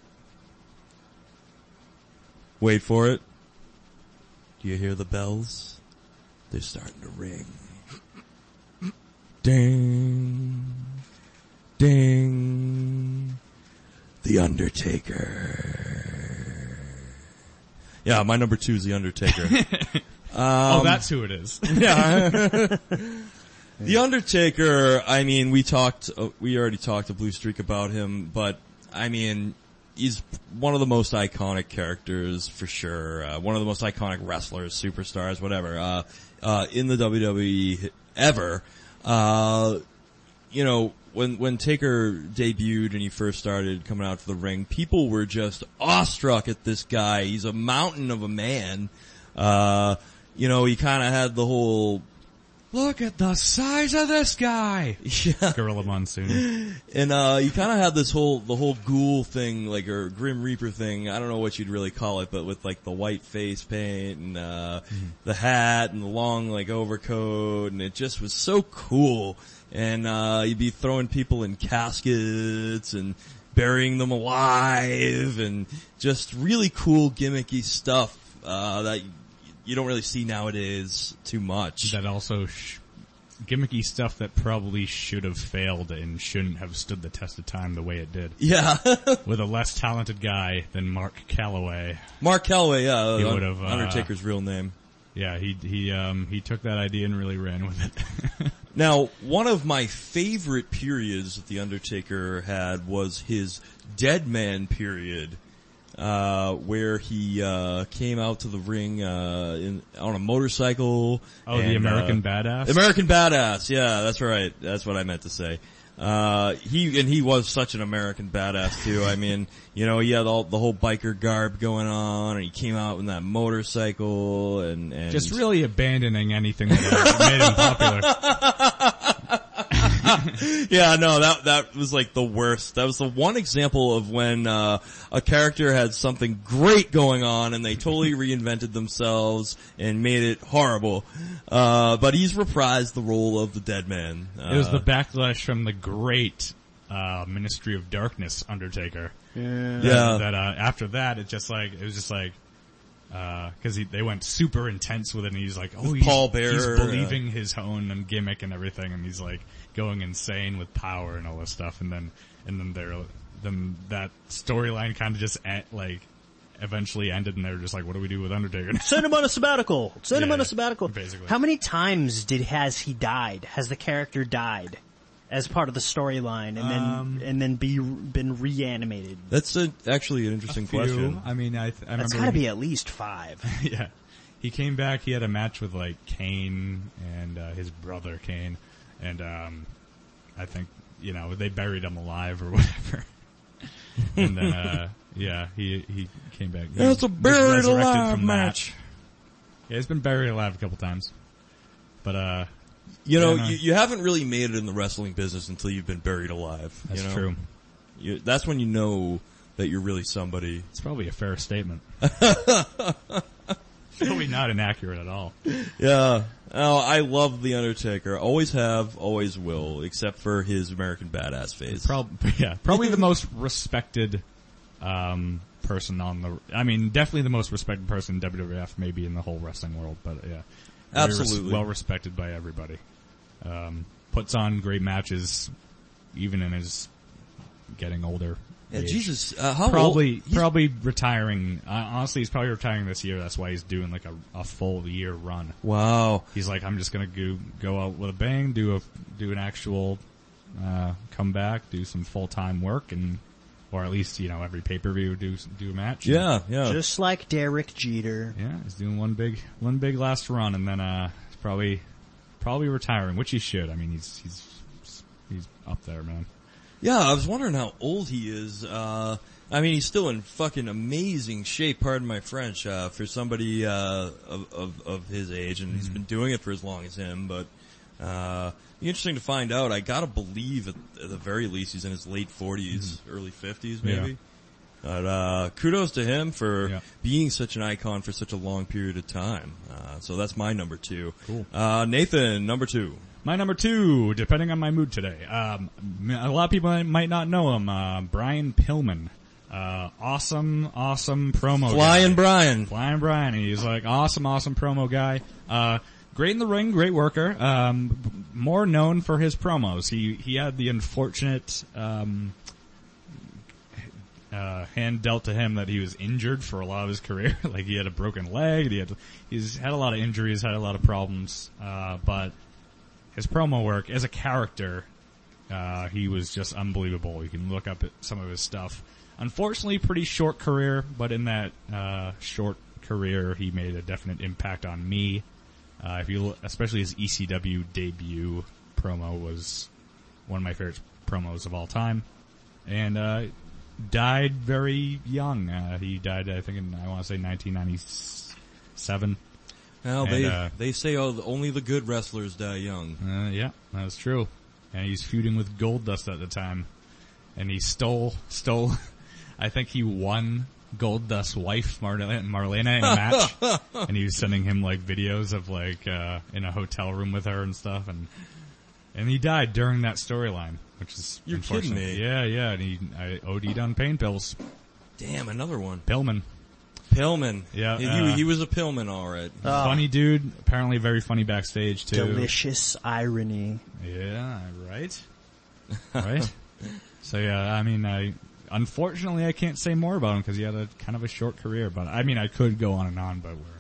Wait for it. Do you hear the bells? They're starting to ring. Ding. Ding. The Undertaker. Yeah, my number two is The Undertaker. oh, that's who it is. Yeah. the Undertaker, I mean, we talked, uh, we already talked to Blue Streak about him, but I mean, he's one of the most iconic characters for sure. Uh, one of the most iconic wrestlers, superstars, whatever, uh, uh, in the WWE ever. Uh, you know, when, when Taker debuted and he first started coming out to the ring, people were just awestruck at this guy. He's a mountain of a man. Uh, you know, he kind of had the whole, Look at the size of this guy. yeah, Gorilla Monsoon. and uh, you kind of had this whole the whole ghoul thing, like or Grim Reaper thing. I don't know what you'd really call it, but with like the white face paint and uh, the hat and the long like overcoat, and it just was so cool. And uh, you'd be throwing people in caskets and burying them alive, and just really cool gimmicky stuff uh, that you don't really see nowadays too much. that also sh- gimmicky stuff that probably should have failed and shouldn't have stood the test of time the way it did. Yeah. With a less talented guy than Mark Calaway. Mark Calaway, yeah, He uh, would've, uh, Undertaker's real name. Yeah, he he um he took that idea and really ran with it. Now, one of my favorite periods that the Undertaker had was his Dead Man period, uh, where he uh, came out to the ring uh, in, on a motorcycle. Oh, the American uh, Badass? American Badass, yeah, that's right. That's what I meant to say. Uh, he and he was such an American badass too. I mean, you know, he had all the whole biker garb going on, and he came out in that motorcycle, and, and Just really abandoning anything that made him popular. yeah, no, that that was like the worst. That was the one example of when uh, a character had something great going on and they totally reinvented themselves and made it horrible. Uh, but he's reprised the role of the dead man. Uh, It was the backlash from the great uh, Ministry of Darkness Undertaker. yeah. yeah. That uh, after that, it just like it was just like because he they went super intense with it, and he's like, oh, he's, Paul Bearer, he's uh, believing his own and gimmick and everything, and he's like going insane with power and all this stuff, and then and then they're then that storyline kind of just en- like eventually ended, and they were just like, what do we do with Undertaker? Send him on a sabbatical. Send him on a sabbatical. basically. How many times did has he died? Has the character died as part of the storyline and then Um, and then be been reanimated? That's a, actually an interesting question. I mean, I, th- I That's remember got to be at least five. yeah. He came back. He had a match with like Kane and uh, his brother Kane, and um, I think you know they buried him alive or whatever. and then uh, yeah, he he came back. He That's a buried alive from that. match. Yeah, he's been buried alive a couple times, but uh, You know, Yeah, no. you, you haven't really made it in the wrestling business until you've been buried alive. that's you know? true. You, that's when you know that you're really somebody. It's probably a fair statement. Probably not inaccurate at all. Yeah. Oh, I love The Undertaker. Always have, always will, except for his American Badass phase. Probably, yeah, probably the most respected um, person on the. I mean, definitely the most respected person in WWF, maybe in the whole wrestling world. But yeah, Absolutely. well respected by everybody. Um, puts on great matches, even in his getting older. yeah, age. Jesus, uh, how Probably, old? he's- probably retiring. Uh, honestly, he's probably retiring this year. That's why he's doing like a, a full year run. Wow. He's like, I'm just gonna go go out with a bang, do a do an actual uh, comeback, do some full time work, and or at least you know every pay per view do do a match. Yeah, yeah. Just like Derek Jeter. yeah, he's doing one big one big last run, and then uh, he's probably probably retiring, which he should. I mean, he's he's he's up there, man. Yeah, I was wondering how old he is. Uh, I mean, he's still in fucking amazing shape. Pardon my French, uh, for somebody uh, of, of of his age, and he's been doing it for as long as him. But uh, interesting to find out. I gotta believe at, at the very least he's in his late 40s, early fifties, maybe. But uh, kudos to him for Yeah. being such an icon for such a long period of time. Uh, so that's my number two. Cool. Uh, Nathan, number two. My number two, depending on my mood today, um, a lot of people might not know him. Uh, Brian Pillman, uh, awesome, awesome promo. guy. Flying Brian. Flying Brian. He's like awesome, awesome promo guy. Great in the ring, great worker. Um, more known for his promos. He he had the unfortunate um, uh, hand dealt to him that he was injured for a lot of his career. like he had a broken leg. He had he's had a lot of injuries, had a lot of problems. Uh, but his promo work as a character, uh, he was just unbelievable. You can look up some of his stuff. Unfortunately, pretty short career, but in that uh, short career, he made a definite impact on me. Uh, if you, especially his ECW debut promo was one of my favorite promos of all time, and uh, died very young. Uh, he died, I think, in I want to say 1997. Well, And, they uh, they say oh, only the good wrestlers die young. Uh, yeah, that's true. And he's feuding with Goldust at the time, and he stole stole. I think he won Goldust's wife Marlena, Marlena in a match, and he was sending him like videos of like uh, in a hotel room with her and stuff, and and he died during that storyline, which is You're kidding me. Yeah, yeah, and he I OD'd on pain pills. Damn, another one. Pillman, Pillman. Yeah, he, uh, he was a Pillman, all right. funny dude. Apparently very funny backstage too. Delicious irony. Yeah, right. Right. so yeah, I mean, I unfortunately I can't say more about him because he had a kind of a short career. But I mean, I could go on and on, but we're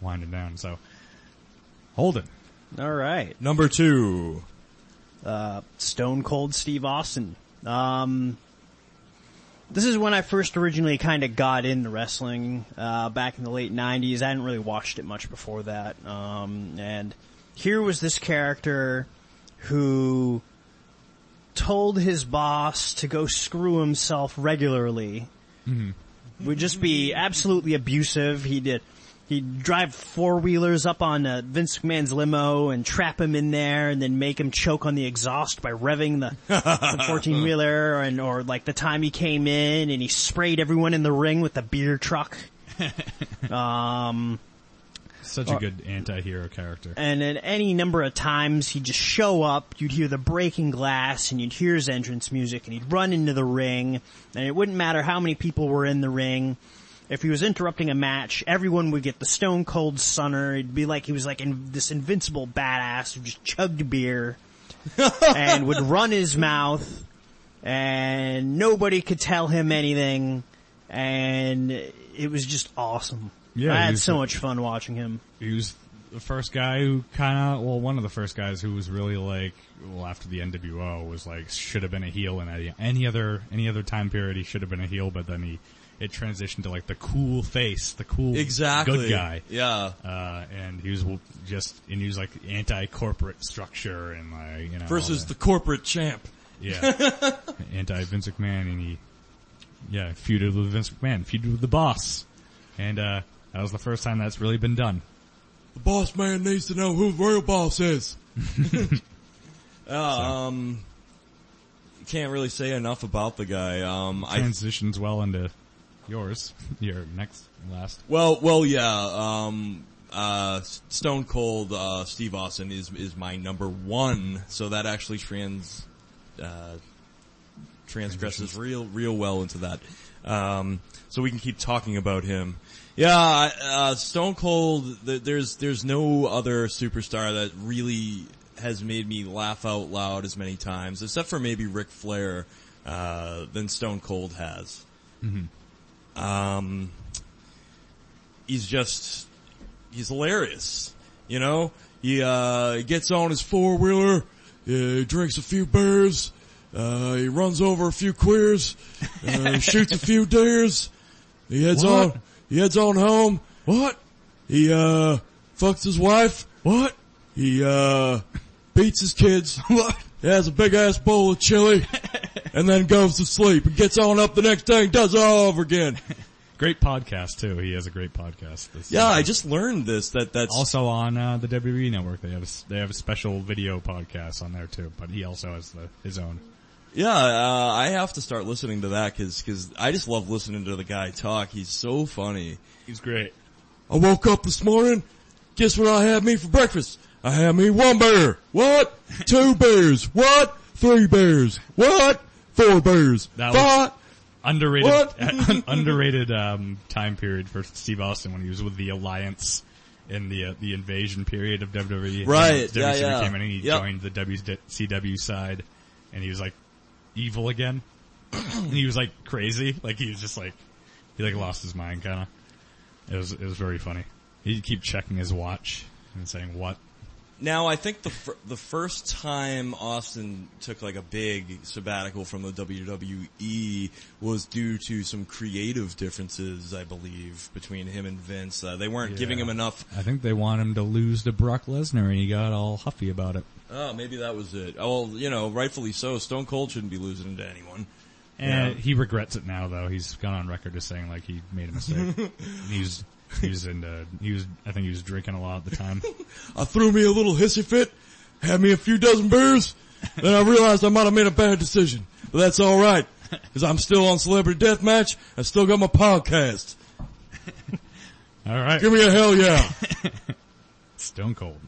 winding down. So Holden, All right. Number two. uh, Stone Cold Steve Austin. Um, this is when I first originally kind of got into wrestling uh, back in the late '90s. I hadn't really watched it much before that, um, and here was this character who told his boss to go screw himself regularly. Would just be absolutely abusive. He did. He'd drive four wheelers up on uh, Vince McMahon's limo and trap him in there, and then make him choke on the exhaust by revving the, the fourteen wheeler, and or like the time he came in and he sprayed everyone in the ring with the beer truck. um, such a good anti-hero character. and at any number of times he'd just show up, you'd hear the breaking glass and you'd hear his entrance music and he'd run into the ring and it wouldn't matter how many people were in the ring. If he was interrupting a match, everyone would get the stone cold stunner. It'd be like he was like in, this invincible badass who just chugged beer and would run his mouth and nobody could tell him anything and it was just awesome. Yeah, I had so the- much fun watching him. He was the first guy who kind of, well, one of the first guys who was really like, well, after the NWO was like, should have been a heel in any, any other, any other time period. He should have been a heel, but then he, it transitioned to like the cool face, the cool, Exactly. good guy. Yeah. Uh, and he was just, and he was like anti-corporate structure and like, you know. Versus that. the corporate champ. yeah, anti Vince McMahon, and he, yeah, feuded with Vince McMahon, feuded with the boss, and uh, that was the first time that's really been done. The boss man needs to know who the real boss is. uh, um, can't really say enough about the guy. Um, I Transitions well into yours, your next last. well, well, yeah. Um, uh, Stone Cold uh, Steve Austin is is my number one. So that actually trans uh, transgresses real real well into that. Um, so we can keep talking about him. Yeah, uh, Stone Cold. th- There's there's no other superstar that really has made me laugh out loud as many times, except for maybe Ric Flair, uh, than Stone Cold has. Um, he's just he's hilarious. You know, he uh, gets on his four wheeler, uh, drinks a few beers, Uh, he runs over a few queers, uh, shoots a few deers. He heads What? on, he heads on home. What? He, uh, fucks his wife. What? He, uh, beats his kids. What? He has a big ass bowl of chili and then goes to sleep and gets on up the next day and does it all over again. Great podcast too. He has a great podcast. This Yeah, I just learned this, that that's, also on uh, the WWE network. They have a, s- they have a special video podcast on there too. But he also has the, his own. Yeah, uh, I have to start listening to that cause, cause I just love listening to the guy talk. He's so funny. He's great. I woke up this morning. Guess what I had me for breakfast? I had me one bear. What? Two bears. What? Three bears. What? Four bears. That was- Five. Underrated, underrated um, time period for Steve Austin when he was with the Alliance in the uh, the invasion period of WWE. Right, WCW yeah, yeah. came in and he Yep. joined the WCW side, and he was like evil again. and he was like crazy, like he was just like he like lost his mind, kind of. It was it was very funny. He'd keep checking his watch and saying what. Now I think the fir- the first time Austin took like a big sabbatical from the WWE was due to some creative differences, I believe, between him and Vince. Uh, they weren't giving him enough. I think they want him to lose to Brock Lesnar, and he got all huffy about it. Oh, maybe that was it. Oh, well, you know, rightfully so. Stone Cold shouldn't be losing to anyone. And Yeah. he regrets it now, though. He's gone on record as saying like he made a mistake. he was he was into he was I think he was drinking a lot at the time. I threw me a little hissy fit, had me a few dozen beers, then I realized I might have made a bad decision. But that's alright, cause I'm still on Celebrity Deathmatch, I still got my podcast. All right, Give me a hell yeah. Stone Cold.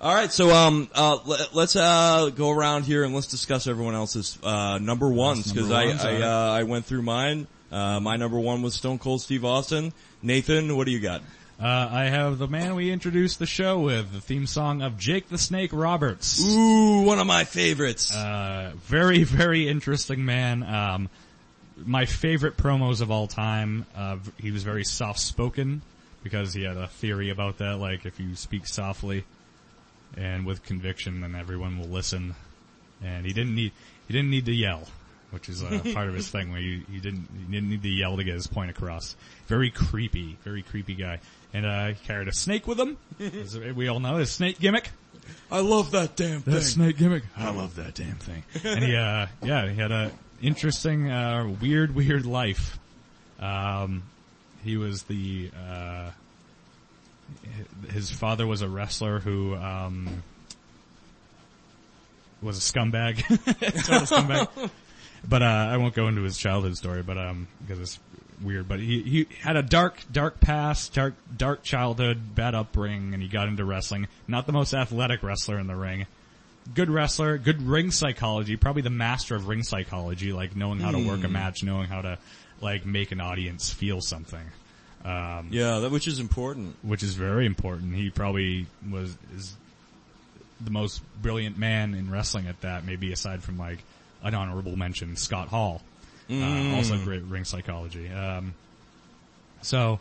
Alright, so um, uh, let, let's uh, go around here and let's discuss everyone else's, uh, number ones, cause I, ones, I, uh, I went through mine. Uh, my number one was Stone Cold Steve Austin. Nathan, what do you got? Uh, I have the man we introduced the show with, the theme song of Jake the Snake Roberts. Ooh, one of my favorites. Uh, very, very interesting man. Um, my favorite promos of all time. Uh, he was very soft spoken because he had a theory about that. Like if you speak softly and with conviction, then everyone will listen. And he didn't need he didn't need to yell, which is uh, part of his thing. Where you, you didn't you didn't need to yell to get his point across. Very creepy, very creepy guy. And uh, he carried a snake with him. as we all know his snake gimmick. I love that damn thing. That snake gimmick. I love that damn thing. and he, uh, yeah, he had a interesting, uh, weird, weird life. Um, he was the, uh, his father was a wrestler who, um, was a scumbag. Total scumbag. But, uh, I won't go into his childhood story, but, um, because it's weird, but he, he had a dark, dark past, dark, dark childhood, bad upbringing, and he got into wrestling. Not the most athletic wrestler in the ring. Good wrestler, good ring psychology, probably the master of ring psychology, like knowing how to work a match, knowing how to, like, make an audience feel something. Um, Yeah, that, which is important. which is very important. He probably was is the most brilliant man in wrestling at that. Maybe aside from like an honorable mention, Scott Hall, uh, also great ring psychology. Um, so,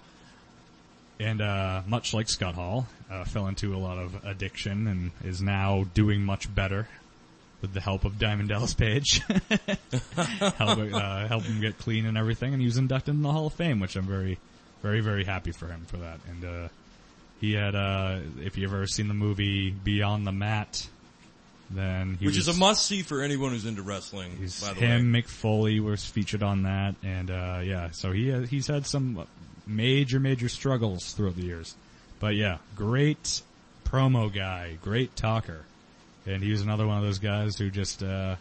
and uh, much like Scott Hall, uh, fell into a lot of addiction and is now doing much better. With the help of Diamond Dallas Page, help, uh, help him get clean and everything, and he was inducted in the Hall of Fame, which I'm very, very, very happy for him for that. And uh, he had, uh, if you've ever seen the movie Beyond the Mat, then he Which was, is a must see for anyone who's into wrestling. He's by the him, way. Mick Foley was featured on that, and uh, yeah, so he uh, he's had some major major struggles throughout the years, but yeah, great promo guy, great talker, and he was another one of those guys who just uh,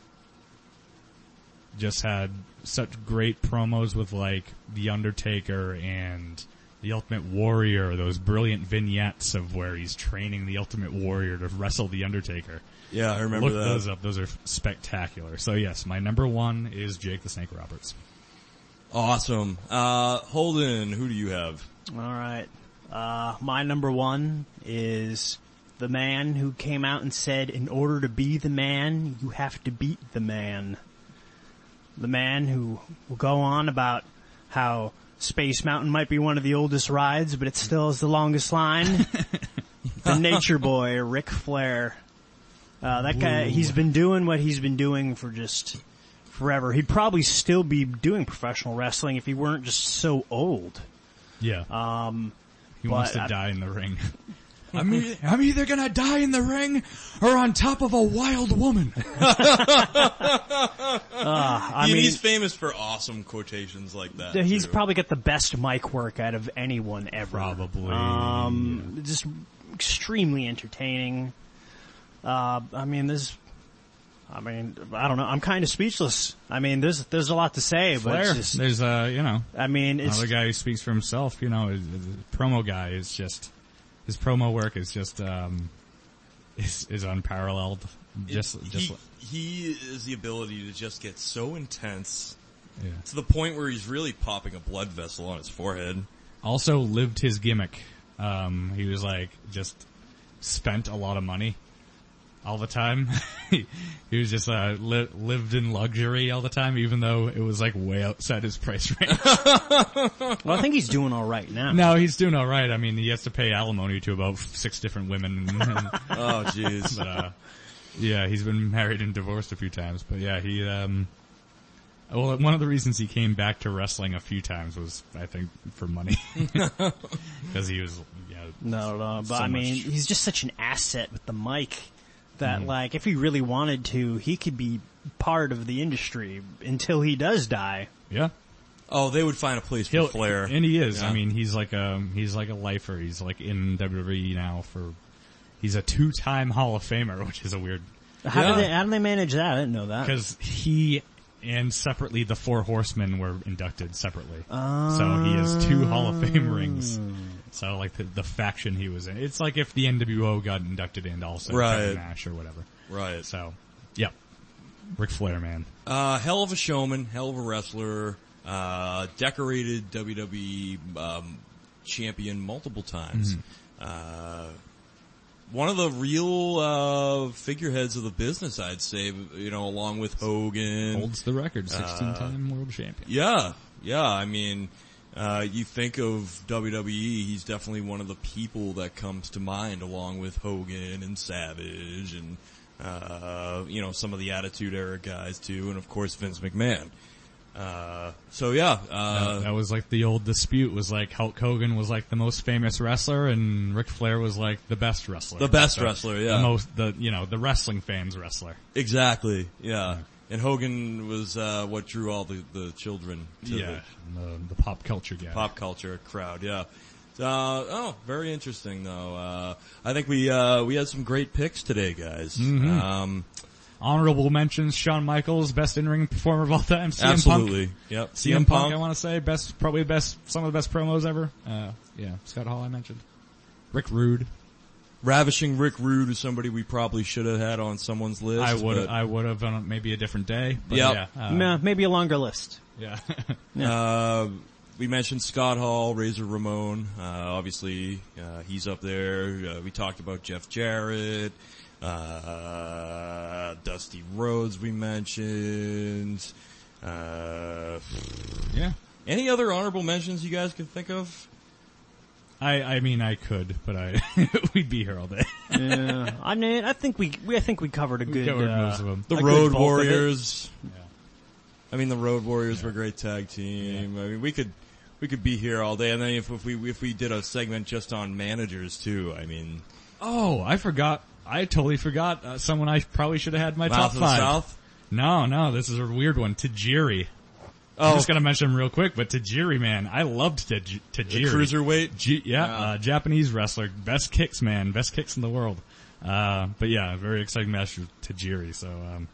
just had such great promos with like the Undertaker and the Ultimate Warrior, those brilliant vignettes of where he's training the Ultimate Warrior to wrestle the Undertaker. Yeah, I remember Look that. those up; those are spectacular. So yes, my number one is Jake the Snake Roberts. Awesome. Uh, Holden, who do you have? All right. Uh, my number one is the man who came out and said, in order to be the man, you have to beat the man. The man who will go on about how Space Mountain might be one of the oldest rides, but it still is the longest line. the nature boy, Ric Flair. Uh, that guy, he's been doing what he's been doing for just forever. He'd probably still be doing professional wrestling if he weren't just so old. Yeah. Um, he wants to I- die in the ring. I'm, e- I'm either gonna die in the ring or on top of a wild woman. I He- mean, he's famous for awesome quotations like that. he's too. probably got the best mic work out of anyone ever. Probably. Um, just extremely entertaining. Uh, I mean, there's, I mean, I don't know. I'm kind of speechless. I mean, there's there's a lot to say, but Flair. it's just, There's uh, you know, I mean, it's another guy who speaks for himself. You know, his, his promo guy is just his promo work is just um, is is unparalleled. Just just he, he is the ability to just get so intense yeah. to the point where he's really popping a blood vessel on his forehead. also lived his gimmick. Um, he was like just spent a lot of money all the time. he was just uh, li- lived in luxury all the time, even though it was like way outside his price range. well, I think he's doing all right now. no, he's doing all right. I mean, he has to pay alimony to about six different women. Oh jeez. uh, yeah, he's been married and divorced a few times. But yeah, he um. Well, one of the reasons he came back to wrestling a few times was, I think, for money, because he was, yeah, No, no, but So I mean, much. he's just such an asset with the mic Mm-hmm. that, like, if he really wanted to, he could be part of the industry until he does die. yeah. oh, they would find a place for He'll, Flair. and he is. Yeah. I mean, he's like a he's like a lifer. He's like in WWE now for. He's a two-time Hall of Famer, which is a weird How Yeah. do they? How do they manage that? I didn't know that. because he and separately the Four Horsemen were inducted separately. so he has two Hall of Fame rings. So like the, the faction he was in, it's like if the NWO got inducted into also Right. Kevin Nash or whatever. right. So, yep, Ric Flair, man. Uh, hell of a showman, hell of a wrestler, uh, decorated WWE um, champion multiple times. Uh, one of the real uh, figureheads of the business, I'd say. You know, along with Hogan. Holds the record, Uh, sixteen-time world champion. Yeah, yeah. I mean, uh, you think of WWE, he's definitely one of the people that comes to mind, along with Hogan and Savage, and uh, you know some of the Attitude Era guys too, and of course Vince McMahon. Uh, so yeah, uh, that was like the old dispute was like Hulk Hogan was like the most famous wrestler and Ric Flair was like the best wrestler. The best So, wrestler, yeah. The most, the, you know, the wrestling fans wrestler. exactly, yeah. And Hogan was uh, what drew all the, the children to Yeah. The, the pop culture guy. pop culture crowd. Yeah. Uh, oh, very interesting though. Uh, I think we uh, we had some great picks today, guys. Mm-hmm. Um, Honorable mentions, Shawn Michaels, best in-ring performer of all time. CM absolutely. Punk. Yep. CM, Punk, I want to say, best, probably best, some of the best promos ever. Uh, yeah, Scott Hall I mentioned. Rick Rude. Ravishing Rick Rude is somebody we probably should have had on someone's list. I would, I would have on maybe a different day. But Yep. yeah. uh, Nah, maybe a longer list. yeah. Uh, we mentioned Scott Hall, Razor Ramon. Uh, obviously, uh, he's up there. Uh, we talked about Jeff Jarrett, uh, Dusty Rhodes. We mentioned. Uh, yeah. any other honorable mentions you guys can think of? I, I mean, I could, but I, we'd be here all day. yeah, I mean, I think we, we I think we covered a We good. covered uh, most of them. The Road bulk of it. Warriors. Yeah. I mean, the Road Warriors were a great tag team. I mean, we could we could be here all day, and then if, if we if we did a segment just on managers too, I mean, Oh, I forgot. I totally forgot uh, someone I probably should have had in my Mouth top of five. South. No, no, this is a weird one. Tajiri. Oh, I'm just gonna mention him real quick, but Tajiri, man, I loved Taj- the Tajiri. cruiserweight. G- yeah, Yeah. Uh, Japanese wrestler, best kicks, man, best kicks in the world. Uh, but yeah, very exciting match with Tajiri. So um,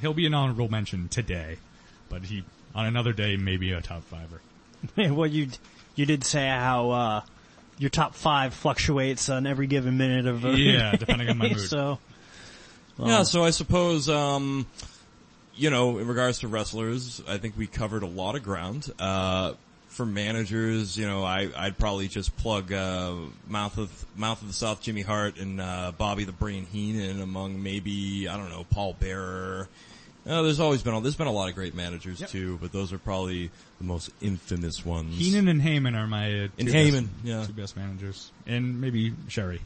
he'll be an honorable mention today, but he on another day maybe a top fiver. well, you you did say how uh, your top five fluctuates on every given minute of. Uh, Yeah, depending on my mood. So Yeah, so I suppose, um, you know, in regards to wrestlers, I think we covered a lot of ground. Uh, for managers, you know, I, I'd probably just plug, uh, Mouth of, Mouth of the South, Jimmy Hart and, uh, Bobby the Brain Heenan among maybe, I don't know, Paul Bearer. Uh, there's always been, a, there's been a lot of great managers too, but those are probably the most infamous ones. Heenan and Heyman are my uh, And two Heyman, best, yeah. two best managers, and maybe Sherri.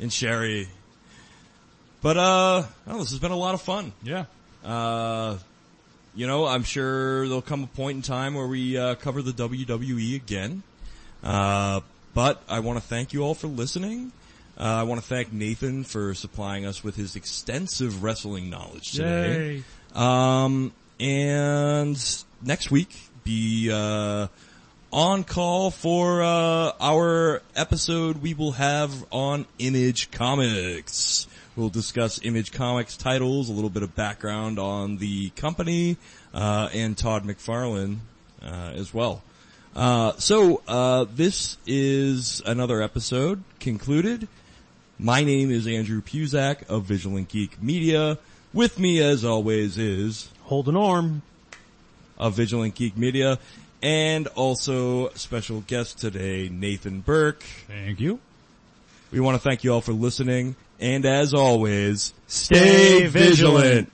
and Sherri. But uh, oh, this has been a lot of fun. Yeah. Uh, you know, I'm sure there'll come a point in time where we uh, cover the WWE again. Uh, but I want to thank you all for listening. Uh, I want to thank Nathan for supplying us with his extensive wrestling knowledge today. Um, and next week, be uh, on call for uh, our episode we will have on Image Comics. We'll discuss Image Comics titles, a little bit of background on the company, uh, and Todd McFarlane uh, as well. Uh, so uh, this is another episode concluded. My name is Andrew Puzak of Vigilant Geek Media. With me, as always, is Holden arm. of Vigilant Geek Media, and also special guest today, Nathan Burke. Thank you. We want to thank you all for listening, and as always, Stay vigilant.